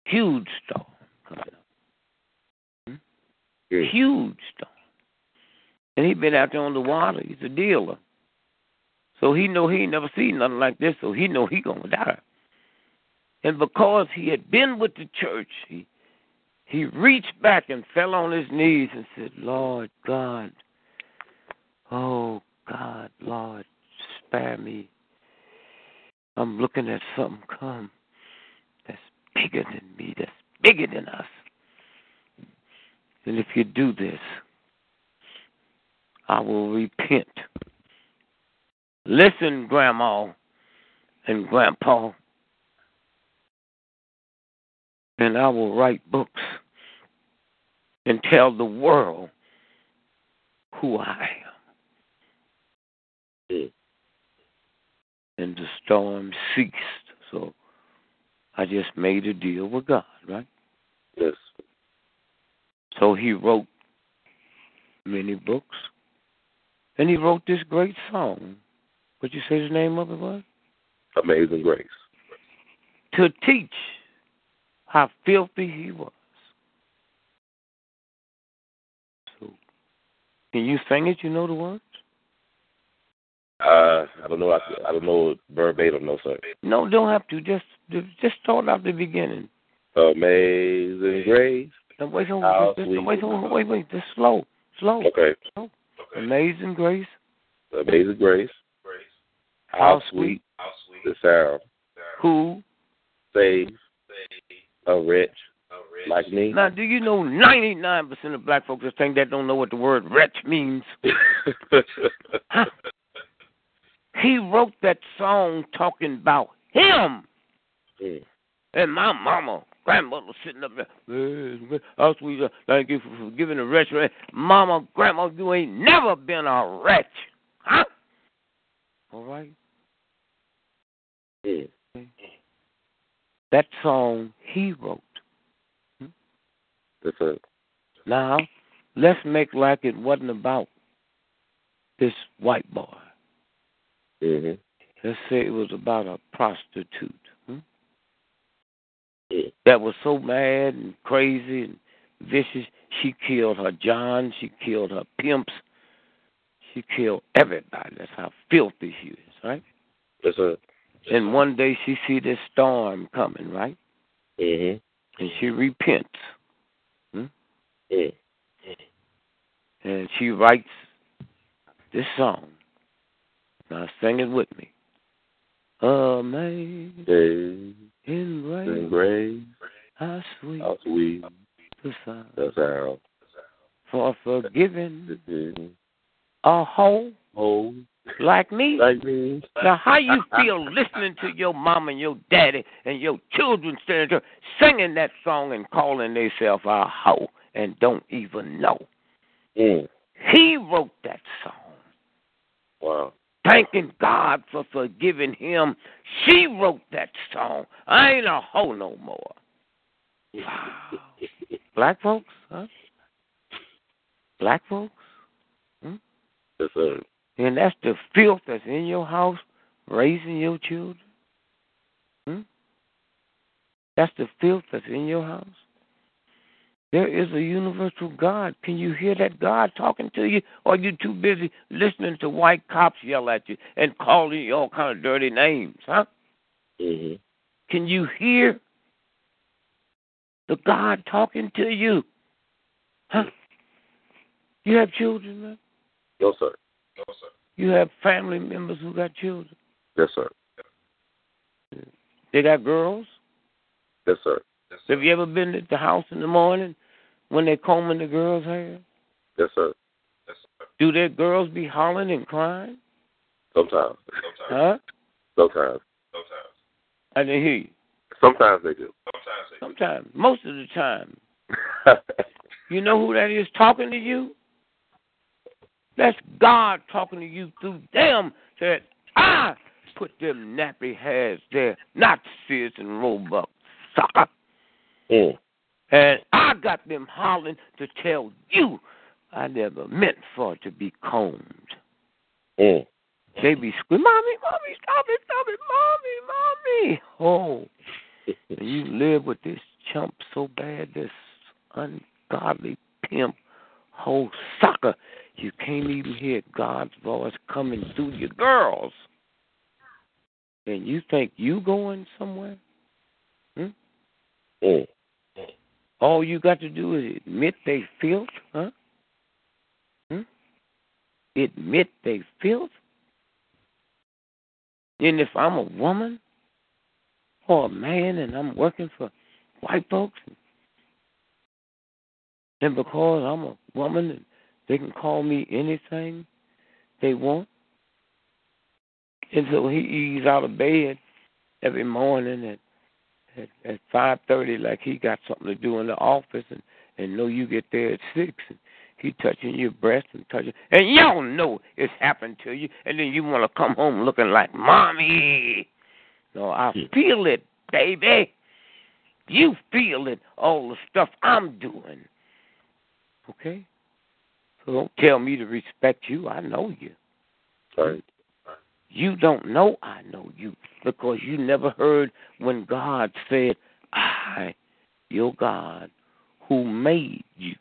huge storm coming up, Hmm. huge storm, and he been out there on the water. He's a dealer, so he know he ain't never seen nothing like this. So he know he gonna die. And because he had been with the church, he he reached back and fell on his knees and said, "Lord God, oh God, Lord, spare me. I'm looking at something come that's bigger than me, that's bigger than us. And if you do this, I will repent. Listen, Grandma and Grandpa, and I will write books and tell the world who I am. Mm. And the storm ceased. So I just made a deal with God, right? Yes. So he wrote many books. And he wrote this great song. What you say the name of it was? Amazing Grace. To teach how filthy he was. So, can you sing it? You know the words? Uh, I don't know. I, I don't know verbatim, no sir. No, don't have to. Just just start out the beginning. Amazing grace. Now, wait, hold, How just, sweet. wait, hold, wait, wait, just slow, slow. Okay. slow. Amazing grace. Amazing grace. How How sweet the sound Who? saves a wretch like me. Now, do you know 99% of black folks that think that don't know what the word wretch means? He wrote that song talking about him. Mm. And my mama, grandmother sitting up there, oh, sweet, uh, thank you for forgiving the wretch. Mama, grandma, you ain't never been a wretch. Huh? All right? Mm. That song he wrote. That's a Now, let's make like it wasn't about this white boy. hmm Let's say it was about a prostitute hmm? Yeah. that was so mad and crazy and vicious. She killed her John. She killed her pimps. She killed everybody. That's how filthy she is, right? That's a And one day she see this storm coming, right? hmm And she repents. Hmm. Yeah. And she writes this song. Now sing it with me. Amazing Amazing grace, grace. how sweet How sweet the sound the sound. for forgiving Mhm. a hoe Oh, like me. like me. Now, how you feel listening to your mom and your daddy and your children standing there singing that song and calling themselves a hoe and don't even know? Mm. He wrote that song, Wow. thanking God for forgiving him. She wrote that song. I ain't a hoe no more. Wow. Black folks, huh? Black folks? Yes, sir. And that's the filth that's in your house, raising your children. Hmm? That's the filth that's in your house. There is a universal God. Can you hear that God talking to you? Or are you too busy listening to white cops yell at you and calling you all kind of dirty names, huh? hmm Can you hear the God talking to you? Huh? You have children, man? No, sir. No, sir. You have family members who got children. Yes, sir. They got girls. Yes, sir. Have you ever been at the house in the morning when they're combing the girls' hair? Yes, sir. Yes, sir. Do their girls be hollering and crying? Sometimes. Huh? Sometimes. Sometimes. I didn't hear you. Sometimes they do. Sometimes. Most of the time. You know who that is talking to you? That's God talking to you through them. Said, I put them nappy hairs there, not Sears and Roebuck, sucker. Mm. And I got them hollering to tell you I never meant for it to be combed. Mm. They be screaming, Mommy, Mommy, stop it, stop it, Mommy, Mommy. Oh. you live with this chump so bad, this ungodly pimp, whole sucker, you can't even hear God's voice coming through your girls. And you think you going somewhere? Hmm? Mm. All you got to do is admit they filth, huh? Hmm? Admit they filth. And if I'm a woman or a man and I'm working for white folks, and because I'm a woman and they can call me anything they want, and so he eats out of bed every morning at at, at five thirty, like he got something to do in the office, and and know you get there at six, and he touching your breast and touching, and y'all know it's happened to you, and then you want to come home looking like mommy. No, I feel it, baby. You feel it, all the stuff I'm doing. Okay? Don't tell me to respect you. I know you. Right. You don't know I know you because you never heard when God said, I your God who made you.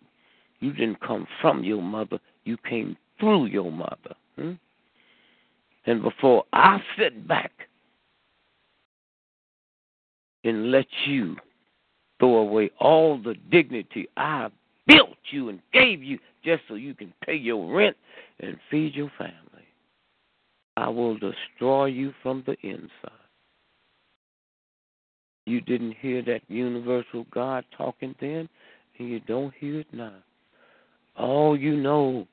You didn't come from your mother, you came through your mother. Hmm? And before I sit back and let you throw away all the dignity I built you and gave you just so you can pay your rent and feed your family, I will destroy you from the inside. You didn't hear that universal God talking then, and you don't hear it now. All you know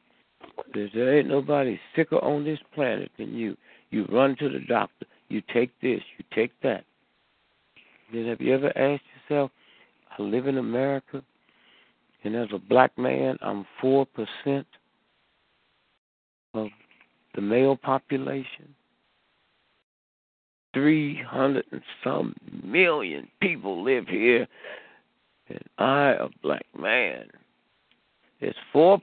is there ain't nobody sicker on this planet than you. You run to the doctor, you take this, you take that. Then have you ever asked yourself, I live in America, and as a black man, I'm 4% of the male population? 300 and some million people live here, and I, a black man, is 4%.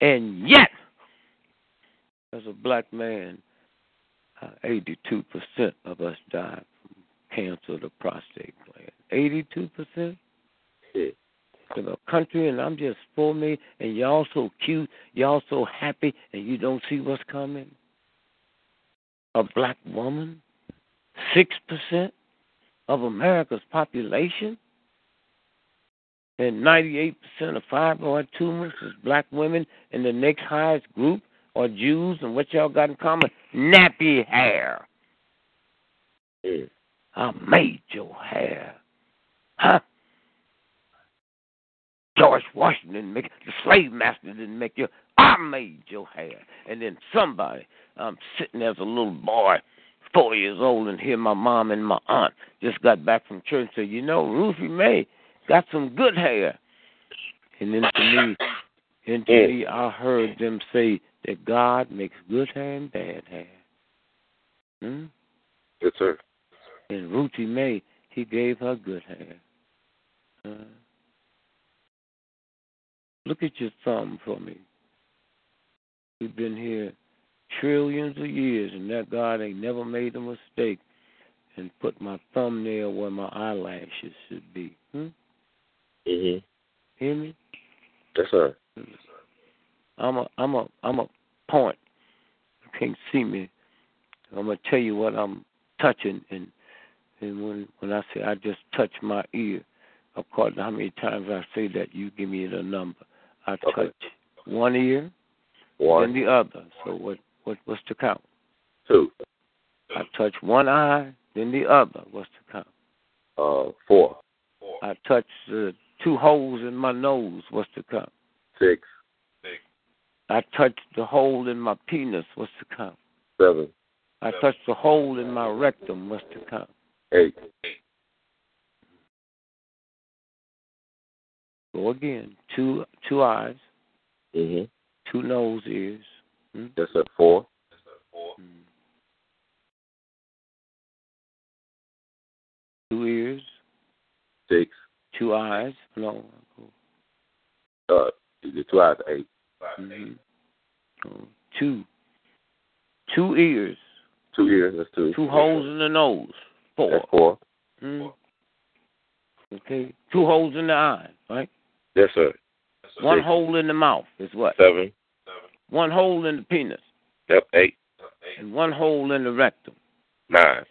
And yet, as a black man, uh, 82% of us die from cancer of the prostate gland. 82%? Yeah. In a country, and I'm just for me, and y'all so cute, y'all so happy, and you don't see what's coming? A black woman? 6% of America's population? And 98% of fibroid tumors is black women, and the next highest group are Jews, and what y'all got in common? Nappy hair. I made your hair. Huh? George Washington didn't make it. The slave master didn't make you. I made your hair. And then somebody, I'm sitting there as a little boy, four years old, and hear my mom and my aunt just got back from church and say, you know, Ruthie Mae got some good hair. And then to me, and to me, I heard them say that God makes good hair and bad hair. Hmm? Yes, sir. And Ruthie Mae, he gave her good hair. Uh, look at your thumb for me. We've been here trillions of years, and that God ain't never made a mistake and put my thumbnail where my eyelashes should be. Hmm? Mhm. Hear me? Yes, sir. I'm a I'm a I'm a point. You can't see me. I'm gonna tell you what I'm touching and and when when I say I just touch my ear, according to how many times I say that, you give me the number. I Okay. touch one ear, One, then the other. So what what what's the count? two, I touch one eye, then the other. What's the count? uh, four, I touch the two holes in my nose. What's to count? six, Six. I touch the hole in my penis. What's to count? seven, I touch the hole in my rectum. What's to count? eight. Go again. Two two eyes, Mhm. two nose ears. Hmm? Yes, sir. Four, Hmm. Two ears, six, two eyes. No. uh, the two eyes, eight. hmm Oh, two. Two ears, Two ears, that's two. two holes in the nose. Four. That's four. Hmm. Okay. Two holes in the eye, right? Yes, sir. One Six, hole in the mouth is what? Seven. One hole in the penis Yep. Eight. and one hole in the rectum. Nine.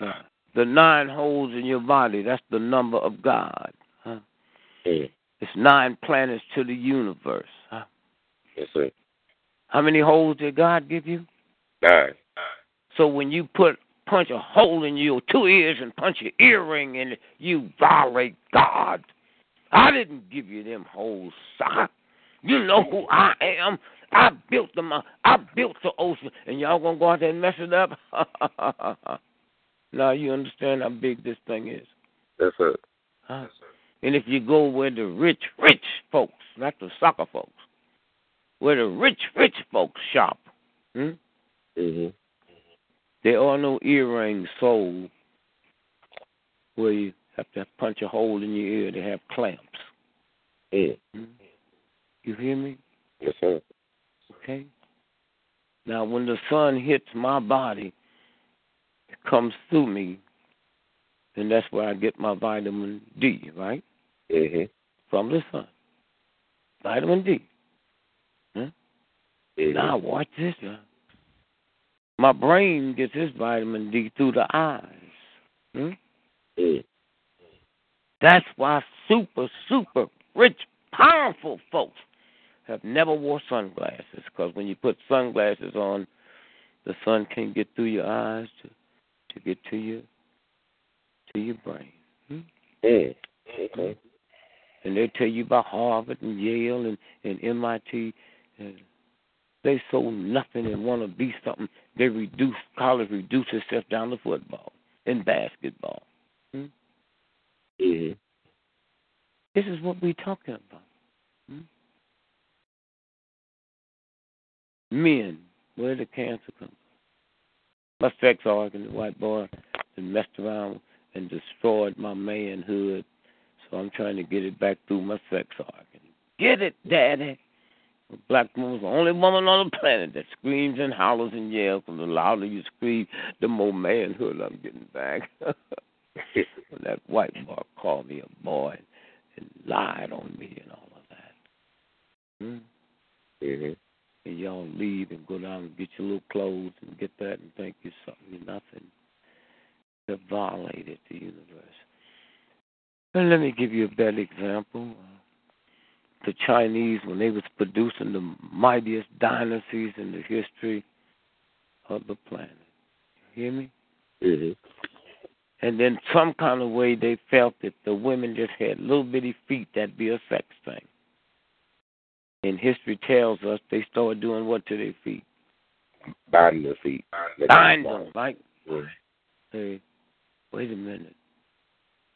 Uh, the nine holes in your body, that's the number of God. Huh? Mm. It's nine planets to the universe. Huh? Yes, sir. How many holes did God give you? Nine. So when you put punch a hole in your two ears and punch your earring in it, you violate God. I didn't give you them holes, sucker. You know who I am. I built the uh, I built the ocean, and y'all gonna go out there and mess it up? now you understand how big this thing is. That's sir. Huh? And if you go where the rich, rich folks, not the soccer folks, where the rich, rich folks shop, hmm? Mm-hmm. there are no earrings sold where you have to punch a hole in your ear. to have clamps. Hmm? You hear me? Yes, sir. Okay. Now, when the sun hits my body, it comes through me and that's where I get my vitamin D, right? Mm-hmm. From the sun. Vitamin D. Huh? Mm-hmm. Now watch this. Now. My brain gets its vitamin D through the eyes. Hmm? Mm. That's why super, super rich, powerful folks have never wore sunglasses. Because when you put sunglasses on, the sun can't get through your eyes to to get to your to your brain. Hmm? Mm. Okay. And they tell you about Harvard and Yale and, and MIT. And they so nothing and want to be something. They reduce college reduce itself down to football and basketball. Hmm? Mm-hmm. This is what we're talking about. Hmm? Men, where did the cancer come from? My sex organ, the white boy, and messed around and destroyed my manhood. So I'm trying to get it back through my sex organ. Get it, Daddy. A black woman's the only woman on the planet that screams and hollers and yells, and the louder you scream, the more manhood I'm getting back. when that white boy called me a boy and lied on me and all of that. Hmm? Mm-hmm. And y'all leave and go down and get your little clothes and get that and think you're something you're nothing. That violated the universe. And let me give you a better example. The Chinese, when they was producing the mightiest dynasties in the history of the planet. You hear me? Mm-hmm. And then some kind of way they felt that the women just had little bitty feet that'd be a sex thing. And history tells us they started doing what to their feet? Binding their feet. Bind them, right? Mm. Hey, wait a minute.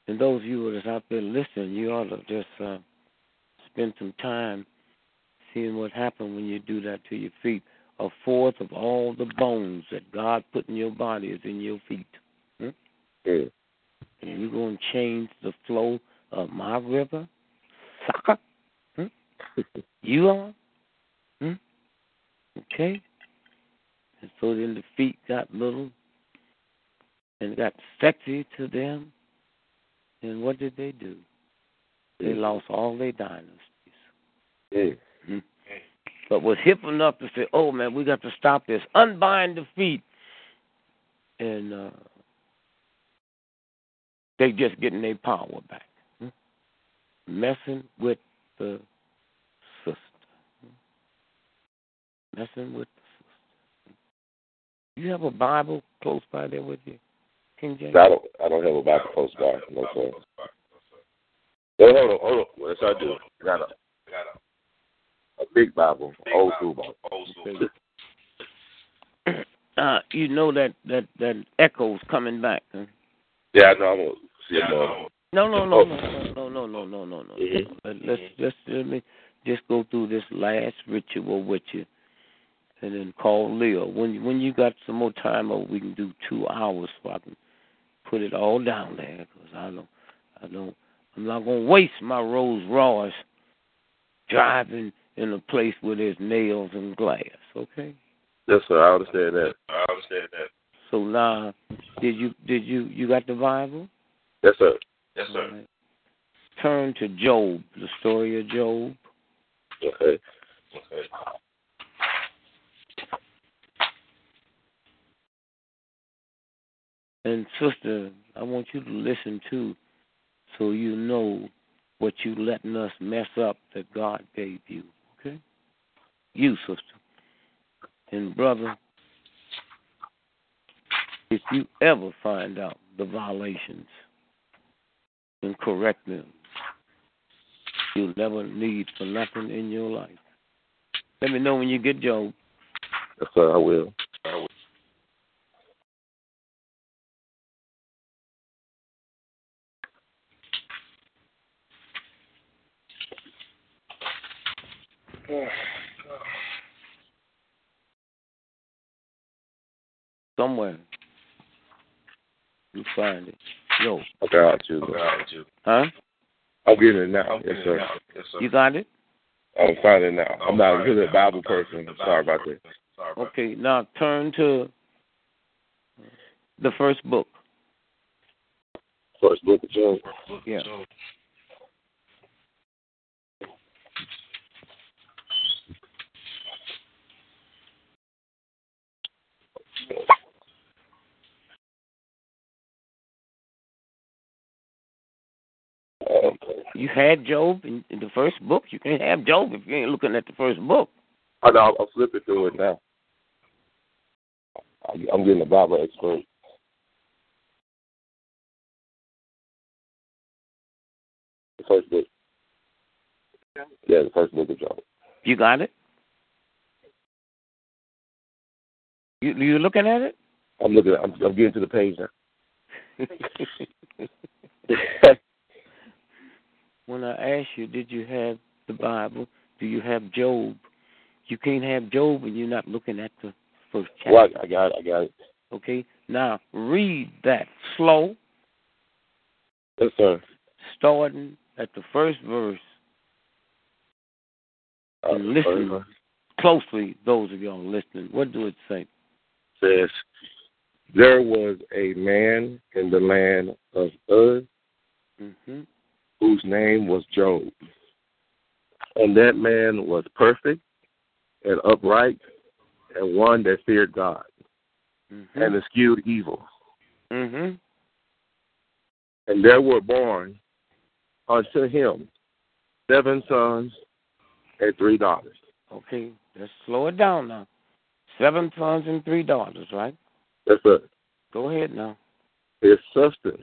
And those of you that's out there listening, you ought to just uh, spend some time seeing what happened when you do that to your feet. A fourth of all the bones that God put in your body is in your feet. Hmm? Mm. And you're going to change the flow of my river? Sucker? Hmm? you are? Hmm? Okay? And so then the feet got little and got sexy to them. And what did they do? They lost all their dynasties. Mm. Hmm? But was hip enough to say, oh man, we got to stop this. Unbind the feet. And uh, they just getting their power back. Hmm? Messing with the sister. Hmm? Messing with the sister. You have a Bible close by there with you, King James? I don't. I don't have a Bible close by. No sir. Well, hold on, hold on. Yes, I do. I got a, a big Bible, old school Bible. Uh, you know that that that echo's coming back. Huh? Yeah, I know. I'm gonna see it more. No, no, no, no, no, no, no, no, no, no. Let, let's just let me just go through this last ritual with you, and then call Leo. When when you got some more time, or we can do two hours, so I can put it all down there. Because I don't, I don't, I'm not gonna waste my Rolls Royce driving in a place where there's nails and glass. Okay. Yes, sir. I understand that. I understand that. So now, did you did you you got the Bible? Yes, sir. Yes, All right. Turn to Job, the story of Job. Okay. Okay. And sister, I want you to listen too, so you know what you letting us mess up that God gave you. Okay? You, sister. And brother, if you ever find out the violations and correct them, you'll never need for nothing in your life. Let me know when you get Job. Yes, sir. I will. I will. Somewhere. You find it. Yo. I got you. I got you. Huh? I'm getting it now. Yes, sir. Yes, sir. You got it? I'm finding it now. I'm not a good Bible person. Sorry about that. Okay, now turn to the first book. First book of Job. Yeah. You had Job in, in the first book. You can't have Job if you ain't looking at the first book. I know. I'm flipping through it now. I- I'm getting a Bible expert. The first book. Yeah, the first book of Job. You got it. You you looking at it? I'm looking. I'm, I'm getting to the page now. when I asked you, did you have the Bible? Do you have Job? You can't have Job when you're not looking at the first chapter. Well, I got it. I got it. Okay. Now read that slow, Yes, sir. starting at the first verse, Uh, and listen first closely. Those of y'all listening, what do it say? says, "There was a man in the land of Uz hmm whose name was Job, and that man was perfect and upright, and one that feared God hmm and eschewed evil. hmm And there were born unto him seven sons and three daughters. Okay, let's slow it down now. Seven sons and three daughters, right? That's it. Go ahead now. His substance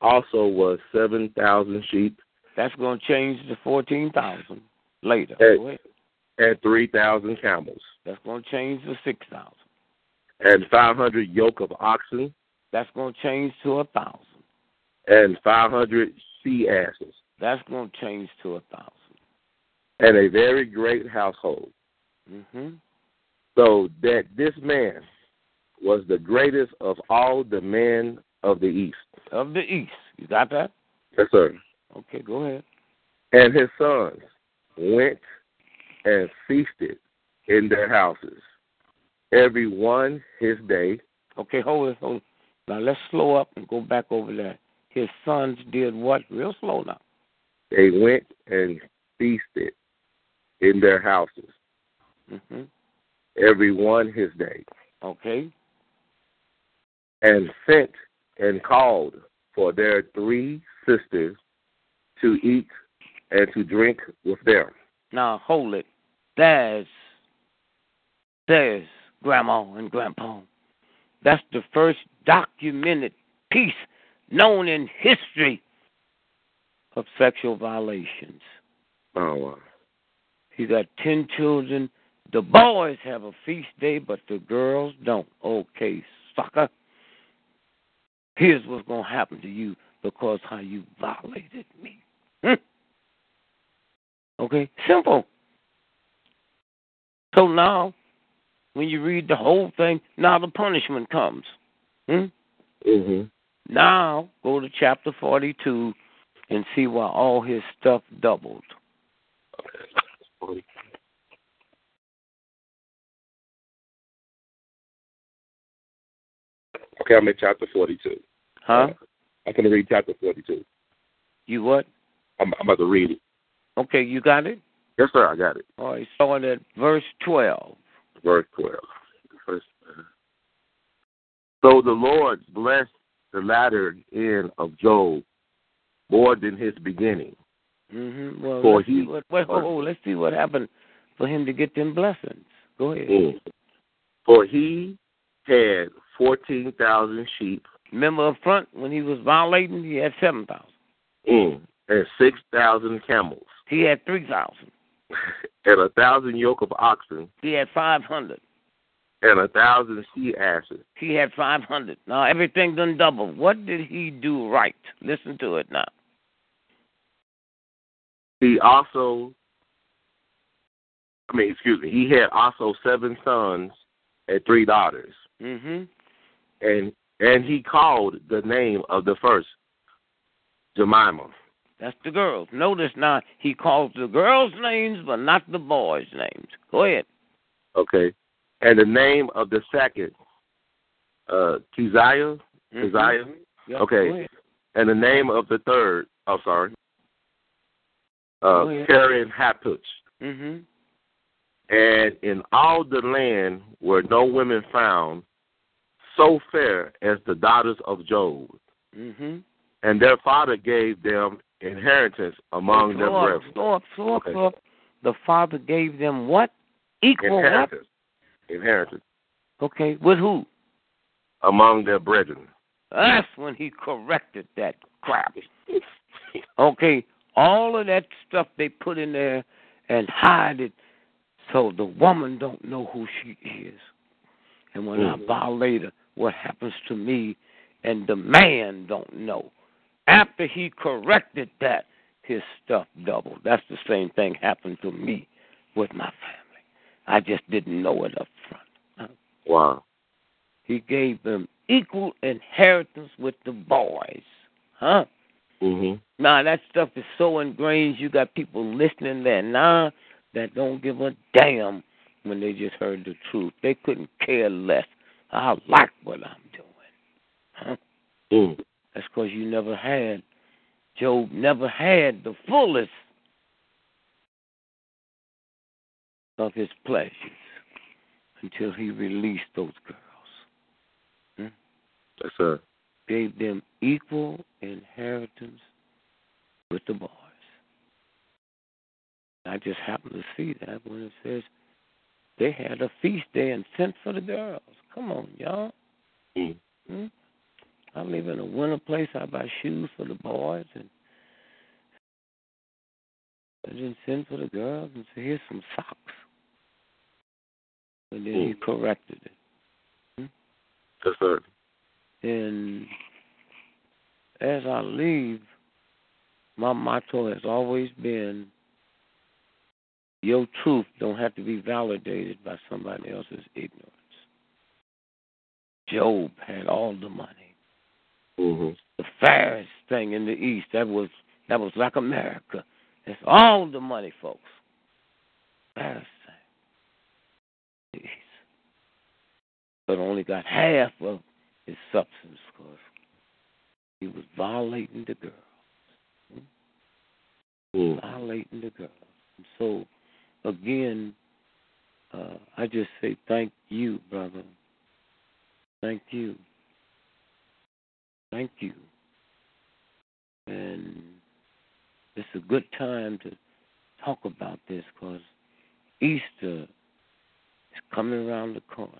also was seven thousand sheep That's going to change to fourteen thousand later. Hey. Go ahead. and three thousand camels, That's going to change to six thousand. and five hundred yoke of oxen, That's going to change to a thousand. and five hundred she asses, That's going to change to a thousand. and a very great household. Mm-hmm. So that this man was the greatest of all the men of the east. Of the east, you got that? Yes, sir. Okay, go ahead. And his sons went and feasted in their houses, every one his day. Okay, hold it, hold it. Now let's slow up and go back over there. His sons did what? Real slow now. They went and feasted in their houses, hmm every one his day, Okay. and sent and called for their three sisters to eat and to drink with them. Now hold it. There's there's grandma and grandpa. That's the first documented piece known in history of sexual violations. Oh, wow. He got ten children. The boys have a feast day, but the girls don't. Okay, sucker. Here's what's gonna happen to you because how you violated me. Hmm? Okay, simple. So now, when you read the whole thing, now the punishment comes. Hmm? hmm Now go to chapter forty-two and see why all his stuff doubled. Okay, I'm in chapter 42. Huh? I can read chapter 42. You what? I'm, I'm about to read it. Okay, you got it? Yes, sir, I got it. All right, start at verse 12. Verse 12. First, uh, so the Lord blessed the latter end of Job more than his beginning. Mm-hmm. Well, For let's see he- what, wait, hold on, let's see what happened for him to get them blessings. Go ahead. Mm. For he had 14,000 sheep Remember up front when he was violating, he had 7,000. mm, and 6,000 camels He had 3,000. and a thousand yoke of oxen He had 500. and a thousand she asses. He had 500. Now everything done double. What did he do right? Listen to it now. He also, I mean, excuse me, he had also seven sons and three daughters. Mm-hmm. and and he called the name of the first Jemima. That's the girls. Notice now he calls the girls' names, but not the boys' names. Go ahead. Okay, and the name of the second uh Keziah. Mhm. Keziah. Yeah, Okay. and the name of the third, oh, sorry, uh. Kerenhappuch. Mhm. And in all the land were no women found so fair as the daughters of Job. Mhm. And their father gave them inheritance among their brethren. Okay. The father gave them what? Equal what? Inheritance. Inheritance Okay, with who? among their brethren. That's when he corrected that crap. Okay, all of that stuff they put in there and hide it so the woman don't know who she is. And when I Mm. violate her, what happens to me and the man don't know. After he corrected that, his stuff doubled. That's the same thing happened to me with my family. I just didn't know it up front. Wow. He gave them equal inheritance with the boys. Huh? Mhm. Now that stuff is so ingrained. You got people listening there now that don't give a damn when they just heard the truth. They couldn't care less. I like what I'm doing. Huh? Mm. That's because you never had. Job never had the fullest of his pleasures until he released those girls. Yes, sir. Gave them equal inheritance with the boys. I just happened to see that when it says they had a feast day and sent for the girls. Come on, y'all. Mm. Hmm? I live in a winter place. I buy shoes for the boys and I didn't send for the girls and say, here's some socks. And then he corrected it. Yes, sir. And as I leave, my motto has always been your truth don't have to be validated by somebody else's ignorance. Job had all the money. Mm-hmm. The fairest thing in the East, that was that was like America. It's all the money, folks. Fairest thing. East. But only got half of his substance because he was violating the girls. Mm. Violating the girls. And so, again, uh, I just say thank you, brother. Thank you. Thank you. And it's a good time to talk about this because Easter is coming around the corner.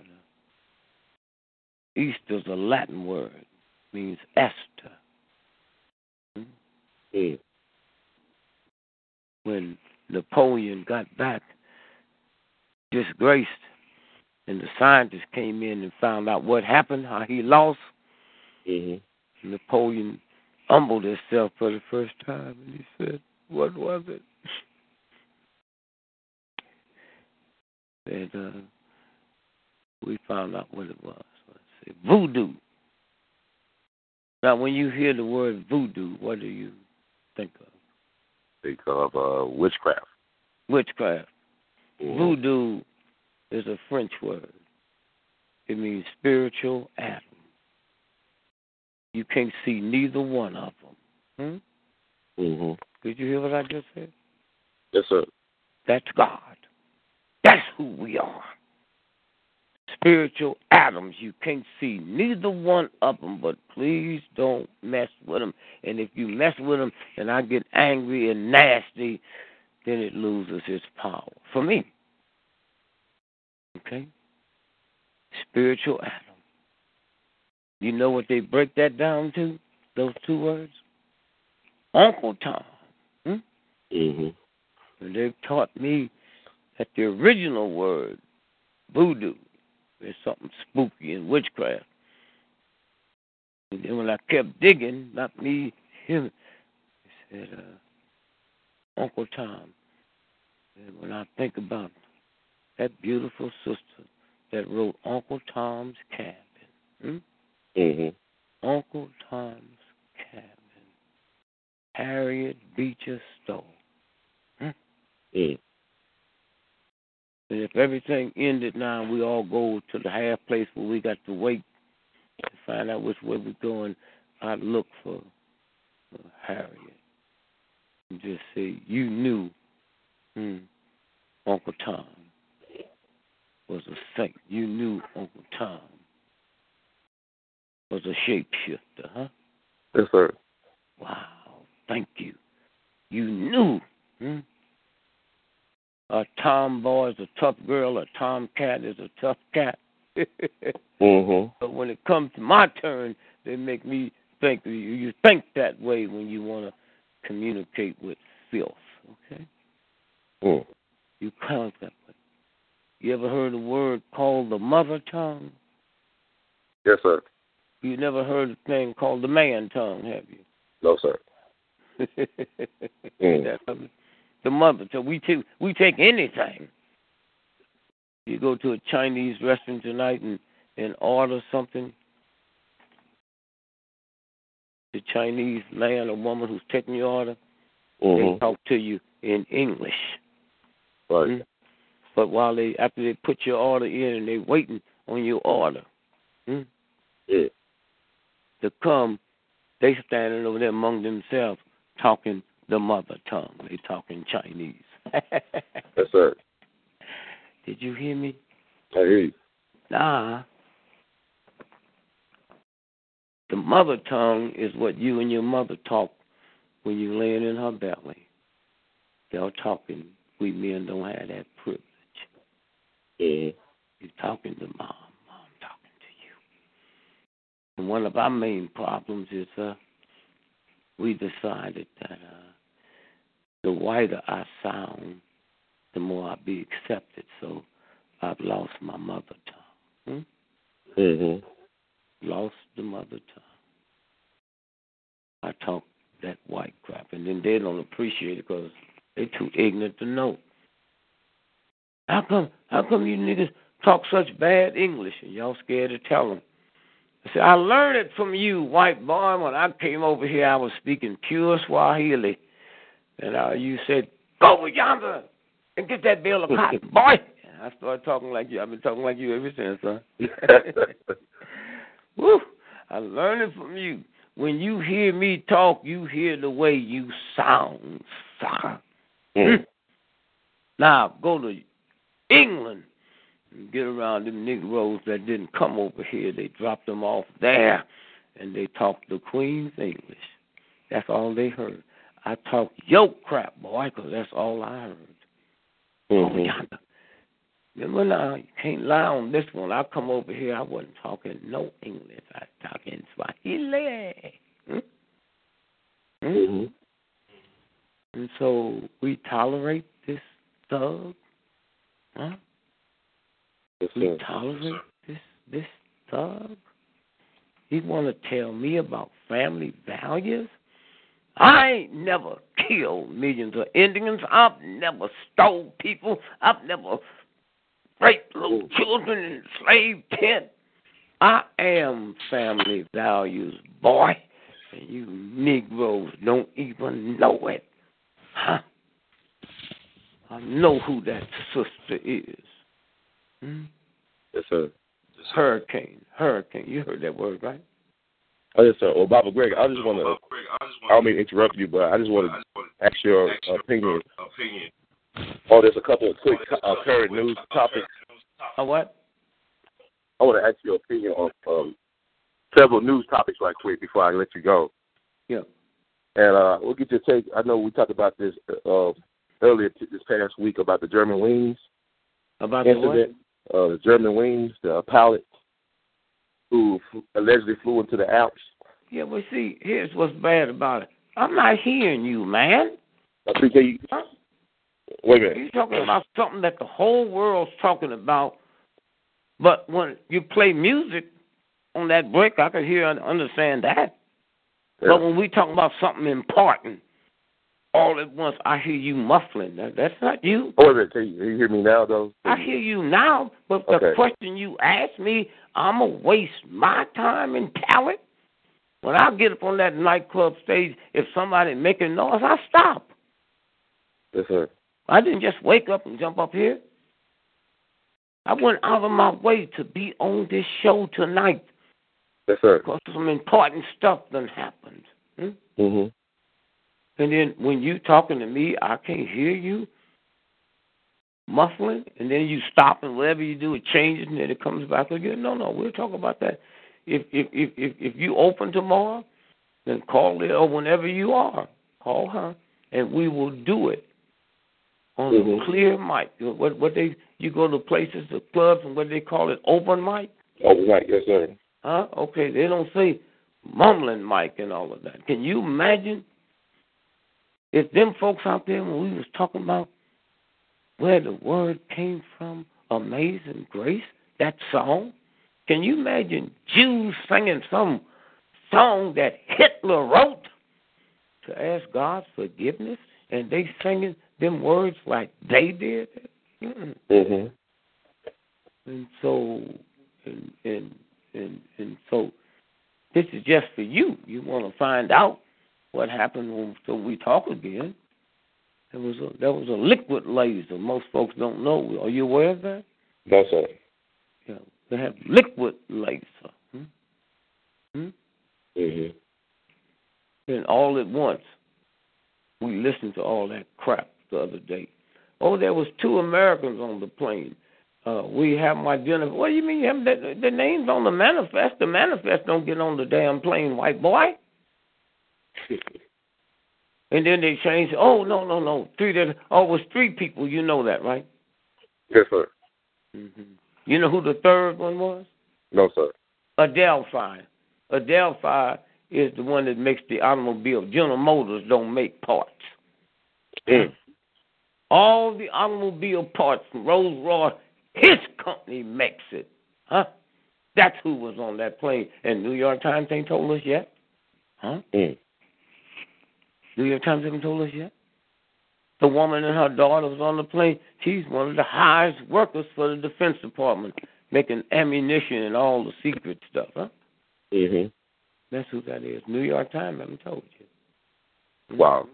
Easter's a Latin word, means Esther. Hmm? Mm. When Napoleon got back disgraced, and the scientists came in and found out what happened, how he lost, Mm-hmm. Napoleon humbled himself for the first time, and he said, "What was it?" and uh, we found out what it was. Let's see, voodoo. Now, when you hear the word voodoo, what do you think of? Think of uh, witchcraft. Witchcraft. Voodoo is a French word. It means spiritual atom. You can't see neither one of them. Hmm? Mm-hmm. Did you hear what I just said? Yes, sir. That's God. That's who we are. Spiritual atoms. You can't see neither one of them, but please don't mess with them. And if you mess with them and I get angry and nasty, then it loses its power. For me. Okay? Spiritual atom. You know what they break that down to? Those two words? Uncle Tom. Hmm? Mm-hmm. And they've taught me that the original word, voodoo, is something spooky and witchcraft. And then when I kept digging, not me, him, he said, uh, Uncle Tom. And when I think about that beautiful sister that wrote Uncle Tom's Cabin, hmm? Mm-hmm. Uncle Tom's Cabin, Harriet Beecher Stowe. Mm. And if everything ended now, we all go to the half place where we got to wait to find out which way we're going. I'd look for Harriet. And just say you knew hmm, Uncle Tom was a saint. You knew Uncle Tom was a shapeshifter, huh? Yes, sir. Wow. Thank you. You knew. Hmm? A tomboy is a tough girl. A tomcat is a tough cat. Mm-hmm. But when it comes to my turn, they make me think you, you think that way when you want to communicate with filth. Okay. Mm. You count that way. You ever heard a word called the mother tongue? Yes, sir. You never heard a thing called the man tongue, have you? No, sir. Mm. The mother tongue. We take we take anything. You go to a Chinese restaurant tonight and and order something. The Chinese man or woman who's taking your order, Mhm. they talk to you in English. Right. Mm. But while they after they put your order in and they waiting on your order, mm, Yeah. to come, they standing over there among themselves talking the mother tongue. They talking Chinese. Yes, sir. Did you hear me? I hear you. Nah. The mother tongue is what you and your mother talk when you're laying in her belly. Y'all talking. We men don't have that privilege. Mm-hmm. You're talking to mom. Mom talking to you. And one of our main problems is uh, we decided that uh, the whiter I sound, the more I'll be accepted. So I've lost my mother tongue. Hmm? Mm-hmm. Lost the mother tongue. I talk that white crap, and then they don't appreciate it because they too ignorant to know. How come? How come you niggas talk such bad English and y'all scared to tell them? I said, I learned it from you, white boy. When I came over here, I was speaking pure Swahili, and uh, you said, "Go with yonder and get that bale of cotton, boy." And I started talking like you. I've been talking like you ever since, huh? Woo! I learned it from you. When you hear me talk, you hear the way you sound, sucker. Mm. Now go to England and get around them Negroes that didn't come over here. They dropped them off there, and they talked the Queen's English. That's all they heard. I talk yo crap, boy, 'cause that's all I heard. Oh, Mm-hmm. yonder. Remember now, you can't lie on this one. I come over here, I wasn't talking no English. I was talking Swahili. Hmm? Hmm? Mm-hmm. And so we tolerate this thug. Huh? Yes, We tolerate this this thug. He want to tell me about family values. I ain't never killed millions of Indians. I've never stole people. I've never raped little children in slave tent. I am family values, boy. And you Negroes don't even know it. Huh? I know who that sister is. Hmm? Yes, sir. Hurricane. Hurricane. You heard that word, right? Oh, yes, sir. Well, Baba Greg, I just want to, I don't mean to interrupt you, but I just want to ask your opinion. Oh, there's a couple of quick uh, current news topics. A what? I want to ask your opinion on um, several news topics right quick before I let you go. Yeah. And uh, we'll get your take. I know we talked about this uh, earlier t- this past week about the Germanwings About the what? incident. Uh, the Germanwings, the pilot who allegedly flew into the Alps. Yeah, but see, here's what's bad about it. I'm not hearing you, man. I think they, wait a minute. You're talking about something that the whole world's talking about. But when you play music on that break, I can hear and understand that. Yeah. But when we talk about something important, all at once, I hear you muffling. That, that's not you. Oh, wait. Can you, you hear me now, though? I hear you now, but the Okay. question you asked me, I'm going to waste my time and talent. When I get up on that nightclub stage, if somebody making noise, I stop. Yes, sir. I didn't just wake up and jump up here. I went out of my way to be on this show tonight Yes, sir. because some important stuff done happened. Hmm? Mm-hmm. And then when you talking to me, I can't hear you muffling, and then you stop and whatever you do, it changes and then it comes back again. No, no, we'll talk about that. If if if if, if you open tomorrow, then call it or whenever you are, call her, and we will do it on Mhm. a clear mic. What what they you go to places, the clubs, and what they call it, open mic. Overnight, yes, sir. Huh? Okay, they don't say mumbling mic and all of that. Can you imagine if them folks out there when we was talking about where the word came from, Amazing Grace, that song? Can you imagine Jews singing some song that Hitler wrote to ask God's forgiveness, and they singing them words like they did? Mm-mm. Mhm. And so, and and and and so, this is just for you. You want to find out what happened when so we talk again. There was a there was a liquid laser. Most folks don't know. Are you aware of that? No, sir. Yeah, they have liquid laser. Hmm? Hmm? Mhm. And all at once, we listened to all that crap the other day. Oh, there was two Americans on the plane. Uh, we have my identified. What do you mean you have the, the names on the manifest? The manifest don't get on the damn plane, white boy. and then they changed. Oh no no no, three. That oh it was three people. You know that, right? Yes, sir. Mm-hmm. You know who the third one was? No, sir. Adelphi. Adelphi is the one that makes the automobile. General Motors don't make parts. Mm. All the automobile parts from Rolls Royce, his company makes it. Huh? That's who was on that plane. And New York Times ain't told us yet. Huh? Mm. New York Times haven't told us yet. The woman and her daughter was on the plane. She's one of the highest workers for the Defense Department, making ammunition and all the secret stuff. Huh? Mm-hmm. That's who that is. New York Times haven't told you. Wow.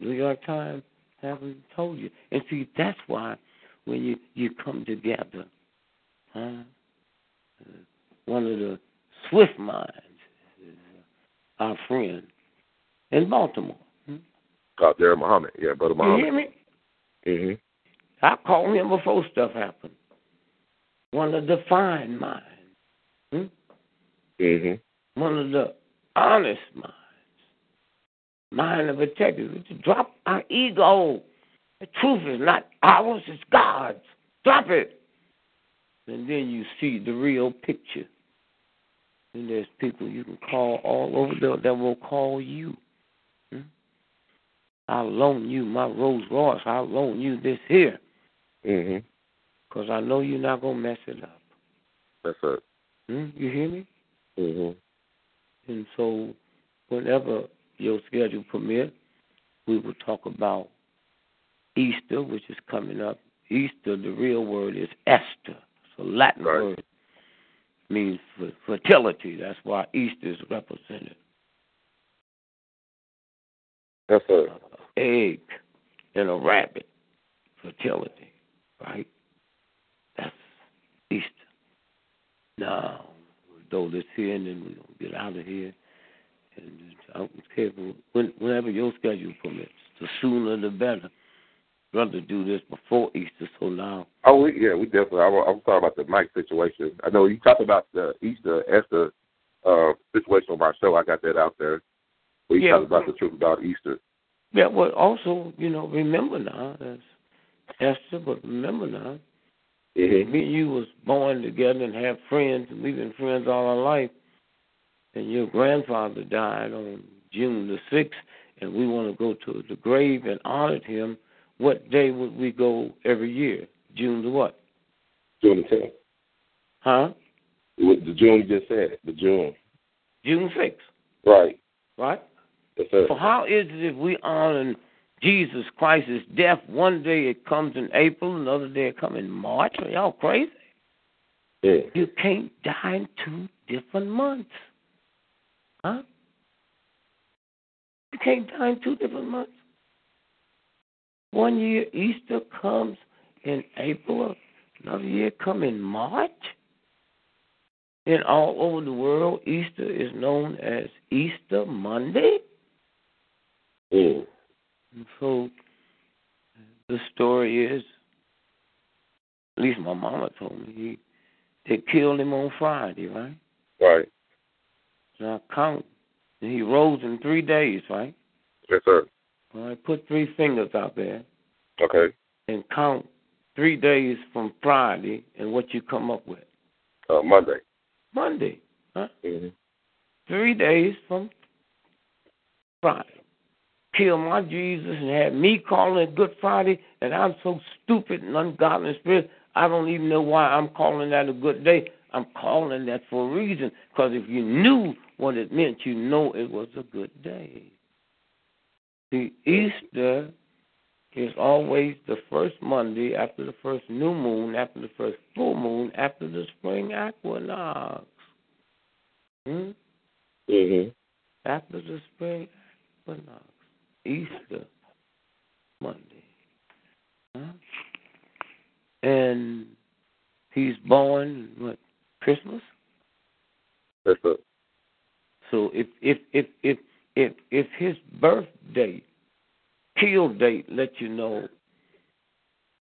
New York Times haven't told you. And see, that's why when you you come together, huh? Uh, one of the swift minds is our friend in Baltimore. Uh, Derek Muhammad. Yeah, brother You hear me? Mhm. I called him before stuff happened. One of the fine minds. Hmm? Mhm. One of the honest minds. Mind of integrity. To drop our ego. The truth is not ours, it's God's. Drop it. And then you see the real picture. And there's people you can call all over there that will call you. I'll loan you my Rolls Royce. I'll loan you this here. Mhm. Because I know you're not going to mess it up. That's it. Hmm? You hear me? Mhm. And so, whenever your schedule permits, we will talk about Easter, which is coming up. Easter, the real word is Esther. It's a Latin Right. word. Means fer- fertility. That's why Easter is represented. That's it. Egg and a rabbit. Fertility. Right? That's Easter. Now, throw this here and then we're going to get out of here. And I don't care when, whenever your schedule permits. The sooner the better. Rather do this before Easter. So now, Oh, we, yeah, we definitely. I, I'm talking about the Mike situation. I know you talked about the Easter Esther uh, situation on my show. I got that out there. We Yeah. talked about the truth about Easter. Yeah, well, also, you know, remember now, that's Esther, but remember now, Mhm. me and you was born together and have friends, and we've been friends all our life. And your grandfather died on June the sixth, and we want to go to the grave and honor him. What day would we go every year? June the what? June the 10th. Huh? With the June you just said. The June. June sixth, Right. right? That's it. So how is it if we honor Jesus Christ's death? One day it comes in April, another day it comes in March. Are y'all crazy? Yeah. You can't die in two different months. Huh? You can't die in two different months. One year Easter comes in April, another year come in March. And all over the world, Easter is known as Easter Monday. Mm. And so the story is, at least my mama told me, he, they killed him on Friday, right? Right. So I count. And he rose in three days, right? Yes, sir. All right, put three fingers out there Okay. and count three days from Friday and what you come up with. Uh, Monday. Monday. Huh? Mm-hmm. Three days from Friday. Kill my Jesus and have me calling it Good Friday, and I'm so stupid and ungodly in spirit, I don't even know why I'm calling that a good day. I'm calling that for a reason, because if you knew what it meant, you know it was a good day. See, Easter is always the first Monday after the first new moon, after the first full moon, after the spring equinox. Hmm? Mm-hmm. After the spring equinox. Easter Monday. Huh? And he's born what Christmas? So if if if if if if his birth date, kill date let you know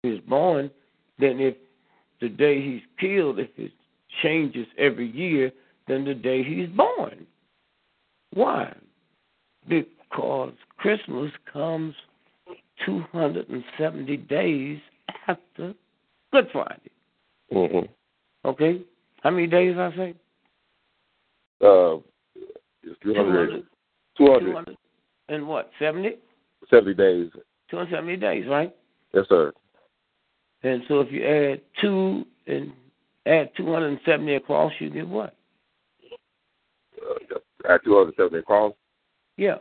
he's born, then if the day he's killed, if it changes every year, then the day he's born. Why? Because Christmas comes 270 days after Good Friday. Mm-hmm. Okay? How many days I say? Uh, it's 200, 200, 200 and what? 70? 70 days. 270 days, right? Yes, sir. And so if you add two and add 270 across, you get what? Uh, at 270 across. Yeah.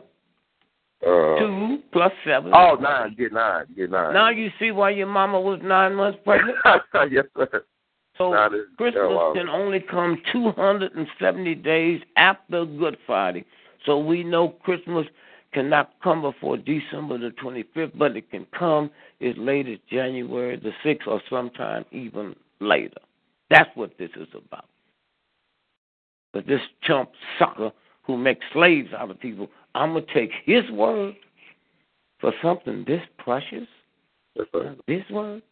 Uh, Two plus seven. Oh, nine. Get nine. Get nine. Now you see why your mama was nine months pregnant? yes, sir. So is- Christmas can only come 270 days after Good Friday. So we know Christmas cannot come before December the 25th, but it can come as late as January the 6th or sometime even later. That's what this is about. But this chump sucker who makes slaves out of people, I'm going to take his word for something this precious, Yes, sir. this word,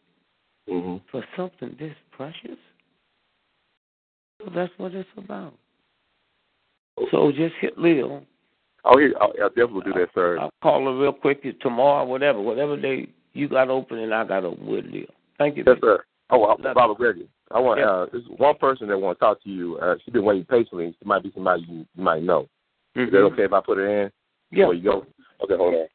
Mm-hmm. for something this precious. So that's what it's about. So just hit Leo. Oh, here, I'll, I'll definitely do that, sir. I'll call her real quick tomorrow, whatever, whatever day you got open and I got open with Leo. Thank you. Yes, baby. sir. Oh, Love Baba Gregory. I want. Yeah. Uh, there's one person that want to talk to you. Uh, she's been waiting patiently. She might be somebody you, you might know. Is that Mhm. okay if I put it in? Yeah. Before you go. Okay, hold on.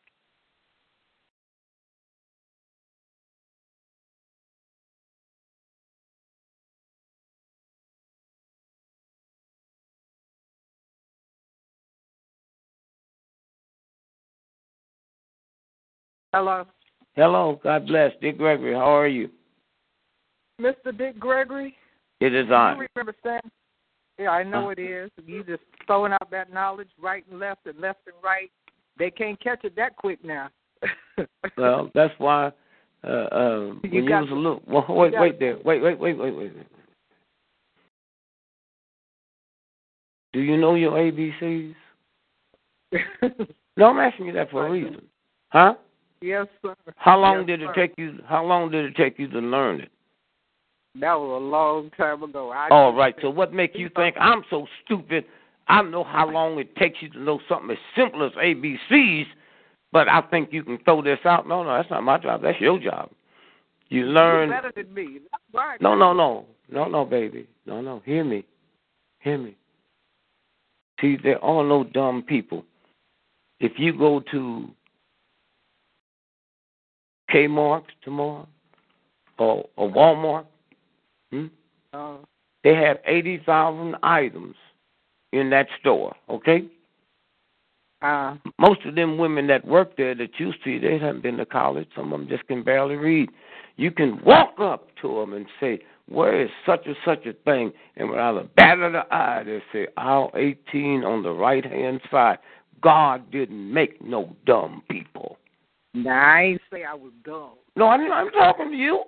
Hello, Hello, God bless. Dick Gregory, how are you? Mr. Dick Gregory. It is Do I. you remember saying? Yeah, I know it is. You just throwing out that knowledge right and left and left and right. They can't catch it that quick now. Well, that's why uh, uh, when You you, got- was a little. Well, wait, got- wait there. Wait, wait, wait, wait, wait. wait. Do you know your ABCs? No, I'm asking you that for a reason. Huh? yes, sir. How long Yes, did it sir. take you? How long did it take you to learn it? That was a long time ago. I All right. So what makes you think I'm so stupid? I know how long it takes you to know something as simple as ABCs, but I think you can throw this out. No, no, that's not my job. That's your job. You learn. You're better than me. Right. No, no, no, no, no, baby. No, no. Hear me. Hear me. See, there are no dumb people. If you go to Kmart tomorrow or, or Walmart, hmm, Uh, they have 80,000 items in that store, okay? uh, Most of them women that work there that you see, they haven't been to college. Some of them just can barely read. You can walk up to them and say, where is such and such a thing? And without a bat of the eye, they say, aisle 18 on the right-hand side. God didn't make no dumb people. now I ain't say I was dumb. No, I'm, I'm talking to you.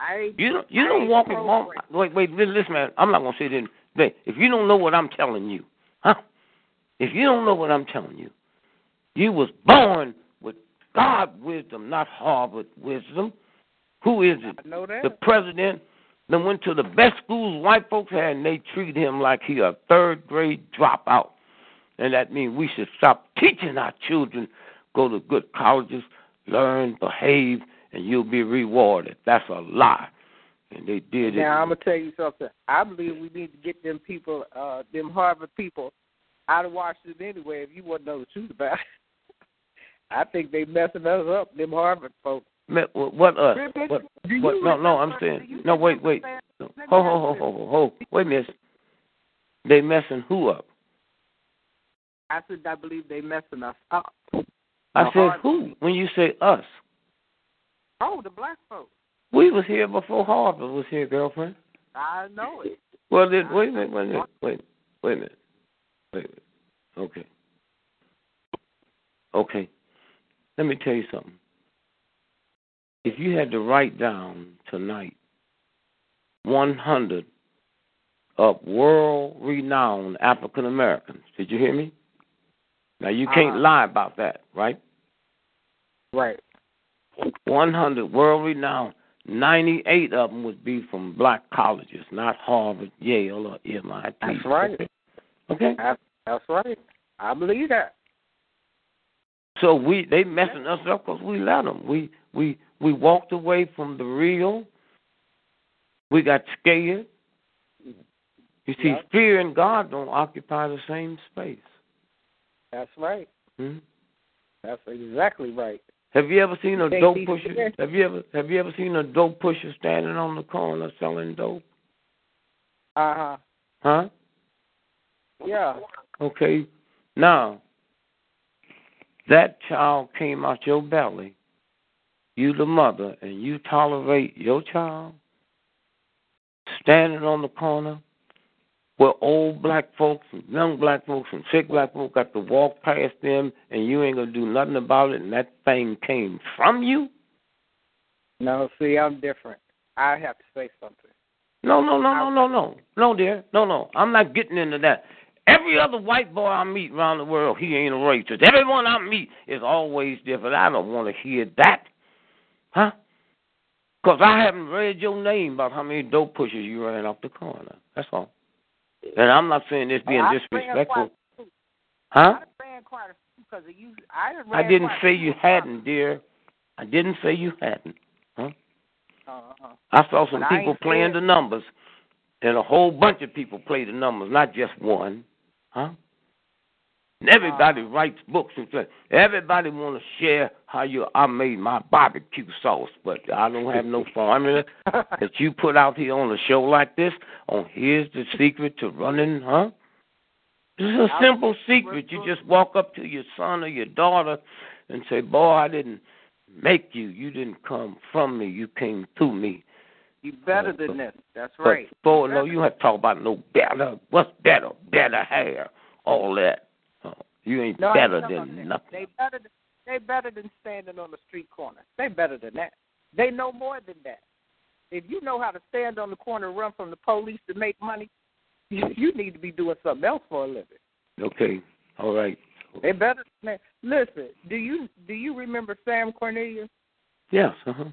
I. You don't, you I don't walk programmed. Walmart. Wait, wait, li- listen, man. I'm not gonna say this. Wait, If you don't know what I'm telling you, huh? If you don't know what I'm telling you, You was born with God wisdom, not Harvard wisdom. Who is it? I know that. The president that went to the best schools white folks had, and they treat him like he a third grade dropout. And that means we should stop teaching our children, go to good colleges, learn, behave, and you'll be rewarded. That's a lie. And they did it. Now I'm gonna tell you something. I believe we need to get them people, uh, them Harvard people, out of Washington anyway. If you want to know the truth about it, I think they messing us up. Them Harvard folks. What, us? Ribbit, What, what, no, no, I'm saying. No, wait, wait. Ho, ho, ho, ho, ho, ho. Wait, miss. They messing who up? I said I believe they messing us up. I said who? When you say us, Oh, the black folks. we was here before Harvard was here, girlfriend. I know it. Well, then, wait a minute, wait a minute, wait, wait a minute, wait a minute. Okay. Okay. Let me tell you something. If you had to write down tonight 100 of world renowned African Americans, did you hear me? Now, you can't Uh-huh. lie about that, right? Right. 100 world renowned. 98 of them would be from black colleges, not Harvard, Yale, or MIT. That's right. Okay. That's, that's right. I believe that. So we they messing us up because we let them. We we we walked away from the real. We got scared. You see, Yep. fear and God don't occupy the same space. That's right. Hmm? That's exactly right. Have you ever seen a dope pusher? Have you ever have you ever seen a dope pusher standing on the corner selling dope? Uh huh. Huh? Yeah. Okay. Now, that child came out your belly, you the mother, and you tolerate your child standing on the corner where old black folks and young black folks and sick black folks got to walk past them and you ain't gonna do nothing about it and that thing came from you? No, see, I'm different. I have to say something. No, no, no, no, no, no. No, dear. No, no. I'm not getting into that. Every other white boy I meet around the world, he ain't a racist. Everyone I meet is always different. I don't want to hear that. Huh? Because I haven't read your name about how many dope pushers you ran off the corner. That's all. And I'm not saying this being disrespectful. quite a few. Huh? I ran quite a few because of you. I I didn't say you hadn't, dear. I didn't say you hadn't. Huh? Uh-huh. I saw some But people playing the numbers, and a whole bunch of people play the numbers, not just one. Huh? And everybody writes books and says everybody want to share how you I made my barbecue sauce, but I don't have no formula that you put out here on a show like this. On here's the secret to running, huh? This is a simple secret. You just walk up to your son or your daughter and say, "Boy, I didn't make you. You didn't come from me. You came through me." You better than this. That's But right. boy, no, you have to talk about no better. What's better? Better hair. All that. You ain't No, better than nothing. They better. Than, they better than standing on the street corner. They better than that. They know more than that. If you know how to stand on the corner and run from the police to make money, you, you need to be doing something else for a living. Okay. All right. They better. Man, listen. Do you do you remember Sam Cornelius? Yes. Uh huh.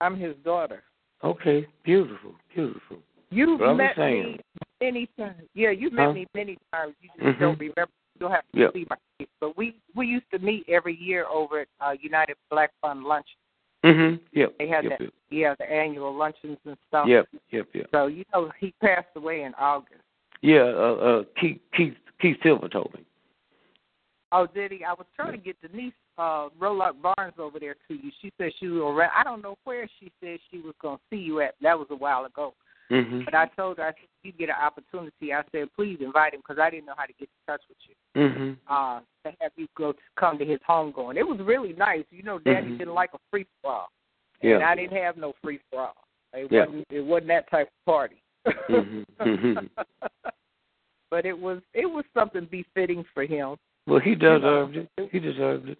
I'm his daughter. Okay. Beautiful. Beautiful. You've Brother met Sam. me many times. Yeah, you met Huh? me many times. You just Mhm. don't remember. You don't have to Yep. see my face. But we we used to meet every year over at uh, United Black Fund Lunch. Mhm. Yep. They had yep, that. Yep. Yeah, the annual luncheons and stuff. Yep. Yep. Yep. So you know he passed away in August. Yeah. Uh. Uh. Keith. Keith. Keith Silver told me. Oh, did he? I was trying to get Denise uh Rolock Barnes over there to you. She said she was around. I don't know where she said she was going to see you at. That was a while ago. Mhm. But I told her I said if you get an opportunity. I said please invite him because I didn't know how to get in touch with you. Mhm. Uh, to have you go to come to his homegoing. It was really nice. You know, Daddy Mhm. didn't like a free for all, Yeah. and I didn't have no free for all. It Yeah. wasn't. It wasn't that type of party. Mhm. Mhm. but it was it was something befitting for him. Well, he deserved it. He deserved it.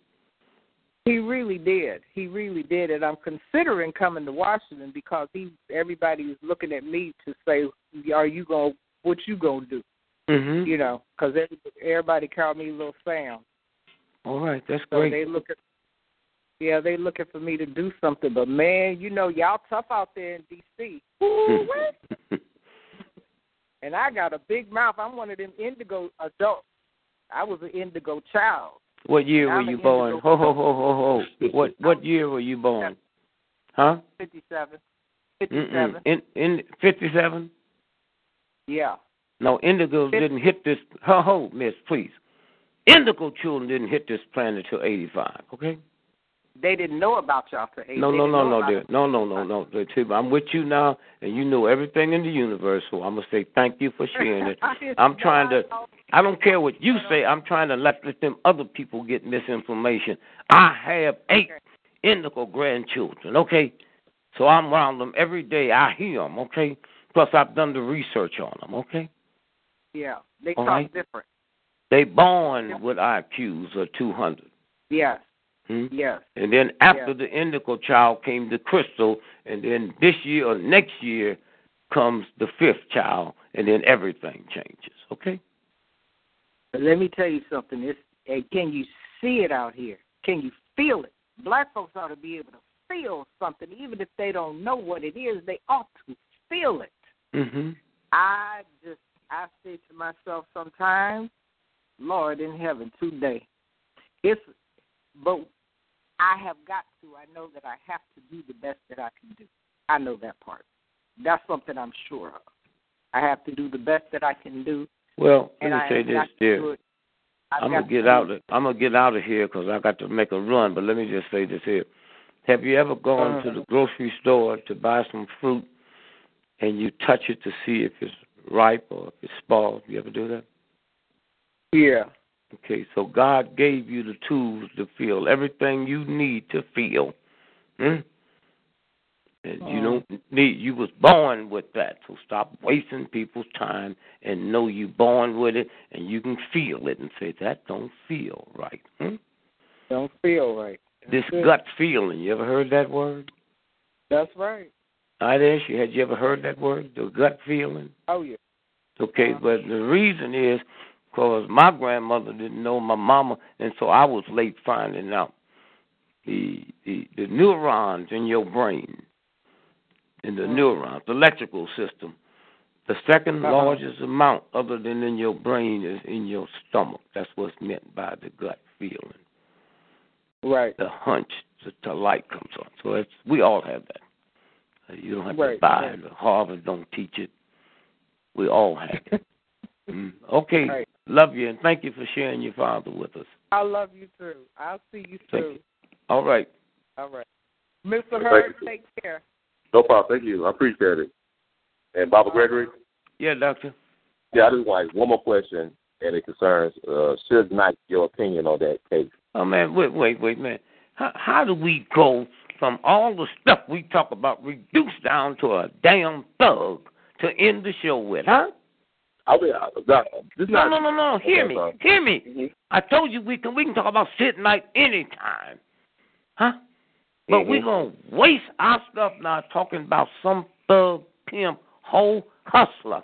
He really did. He really did, and I'm considering coming to Washington because he everybody is looking at me to say, "Are you going? to What you gonna do?" Mhm. You know, because everybody called me Little Sam. All right, that's so great. they look at yeah, they looking for me to do something, but man, you know y'all tough out there in DC. Ooh, and I got a big mouth. I'm one of them indigo adults. I was an indigo child. What year were you born? Ho ho ho ho ho. What what year were you born? Huh? Fifty seven. Fifty seven. In in fifty seven? Yeah. No, indigos Fif- didn't hit this. Ho ho, Miss, please. Indigo children didn't hit this planet till eighty five. Okay. They didn't know about y'all for eight. No, they no, no, no, dear. it. No, no, no, no. I'm with you now, and you know everything in the universe. So I'm gonna say thank you for sharing it. I'm trying to. I don't care what you say. I'm trying to let, let them other people get misinformation. I have eight indigo grandchildren. Okay, so I'm around them every day. I hear them. Okay, plus I've done the research on them. Okay, Yeah, they All talk right. different. they born with IQs of 200. Yes, Hmm? yes. And then after Yeah. the indigo child came the crystal, and then this year or next year comes the fifth child, and then everything changes. Okay? But let me tell you something. It's, hey, can you see it out here? Can you feel it? Black folks ought to be able to feel something, even if they don't know what it is. They ought to feel it. Mm-hmm. I just, I say to myself sometimes, Lord in heaven, today, it's, but I have got to. I know that I have to do the best that I can do. I know that part. That's something I'm sure of. I have to do the best that I can do. Well, let me I say this, dear. I'm gonna get out. Of, I'm gonna get out of here because I got to make a run. But let me just say this here: Have you ever gone to Uh-huh. the grocery store to buy some fruit, and you touch it to see if it's ripe or if it's spoiled? You ever do that? Yeah. Okay, so God gave you the tools to feel everything you need to feel. Hmm? And you Uh-huh. don't need you was born with that. So stop wasting people's time and know you born with it and you can feel it and say that don't feel right. Hmm? Don't feel right. This That's it. gut feeling, you ever heard that word? That's right. I'd ask you, had you ever heard that word? The gut feeling? Oh yeah. Okay, Uh-huh. but the reason is because my grandmother didn't know my mama, and so I was late finding out the the, the neurons in your brain, in the neurons, the electrical system. The 2nd Uh-huh. largest amount, other than in your brain, is in your stomach. That's what's meant by the gut feeling, Right. the hunch, the, the light comes on. So it's we all have that. Uh, You don't have to Right, buy right. it. Harvard don't teach it. We all have it. Mm. Okay. Right. Love you and thank you for sharing your father with us. I love you too. I'll see you Thank too. you. All right. All right. Mr. Thank Hurd, take care. No problem. Thank you. I appreciate it. And Baba Gregory, Yeah, doctor. yeah, I just want one more question, and it concerns uh, Suge Knight your opinion on that case. Oh man, wait, wait, wait, man. How how do we go from all the stuff we talk about reduced down to a damn thug to end the show with, huh? I mean, uh, that- this No, not, no, no, no. Hear me. Hear me. Mhm. I told you we can we can talk about Suge Knight anytime. Huh? But we're Mhm. gonna waste our stuff now talking about some thug pimp whole hustler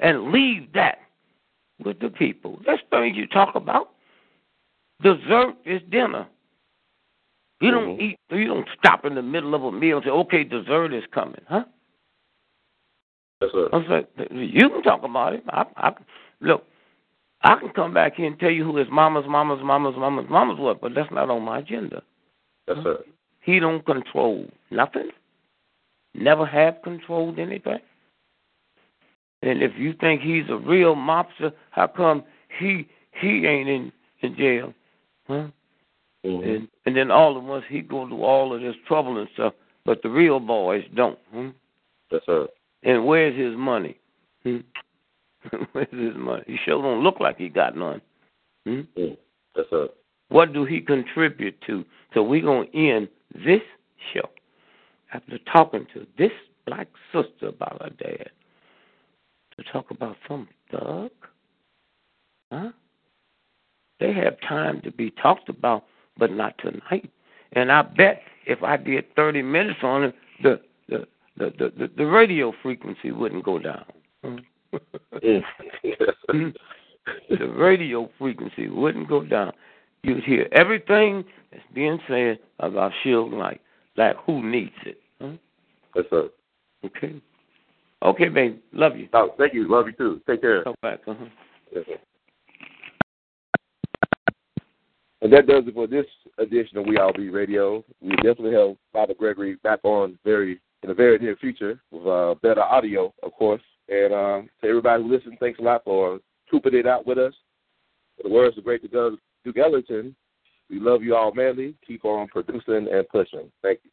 and leave that with the people. That's things you talk about. Dessert is dinner. You don't Mhm. eat you don't stop in the middle of a meal and say, Okay, dessert is coming, huh? Yes, sir. I said, you can talk about it. I, I look. I can come back here and tell you who his mama's mama's mama's mama's mama's was, but that's not on my agenda. Yes, sir. He don't control nothing. Never have controlled anything. And if you think he's a real mobster, how come he he ain't in in jail? Huh? Mhm. And and then all of us he go through all of this trouble and stuff, but the real boys don't. Hmm? Yes, sir. And where's his money? Hmm? where's his money? He sure don't look like he got none. Hmm? Mm. Yes, sir. What do he contribute to? So we're going to end this show after talking to this black sister about her dad to talk about some thug. Huh? They have time to be talked about, but not tonight. And I bet if I did 30 minutes on it, the the the the, the, the radio frequency wouldn't go down. Mm. Yes, the radio frequency wouldn't go down. you'd hear everything that's being said about Suge Knight. Like who needs it? Huh? Yes, sir. Okay. Okay, baby. Love you. Oh, thank you. Love you too. Take care. Come back. Uh-huh. Yes. And that does it for this edition of We All Be Radio. We definitely have Baba Gregory back on very in the very near future with uh, better audio, of course. And um, to everybody who listened, thanks a lot for trooping it out with us. The words of great Duke Ellington, we love you all manly. Keep on producing and pushing. Thank you.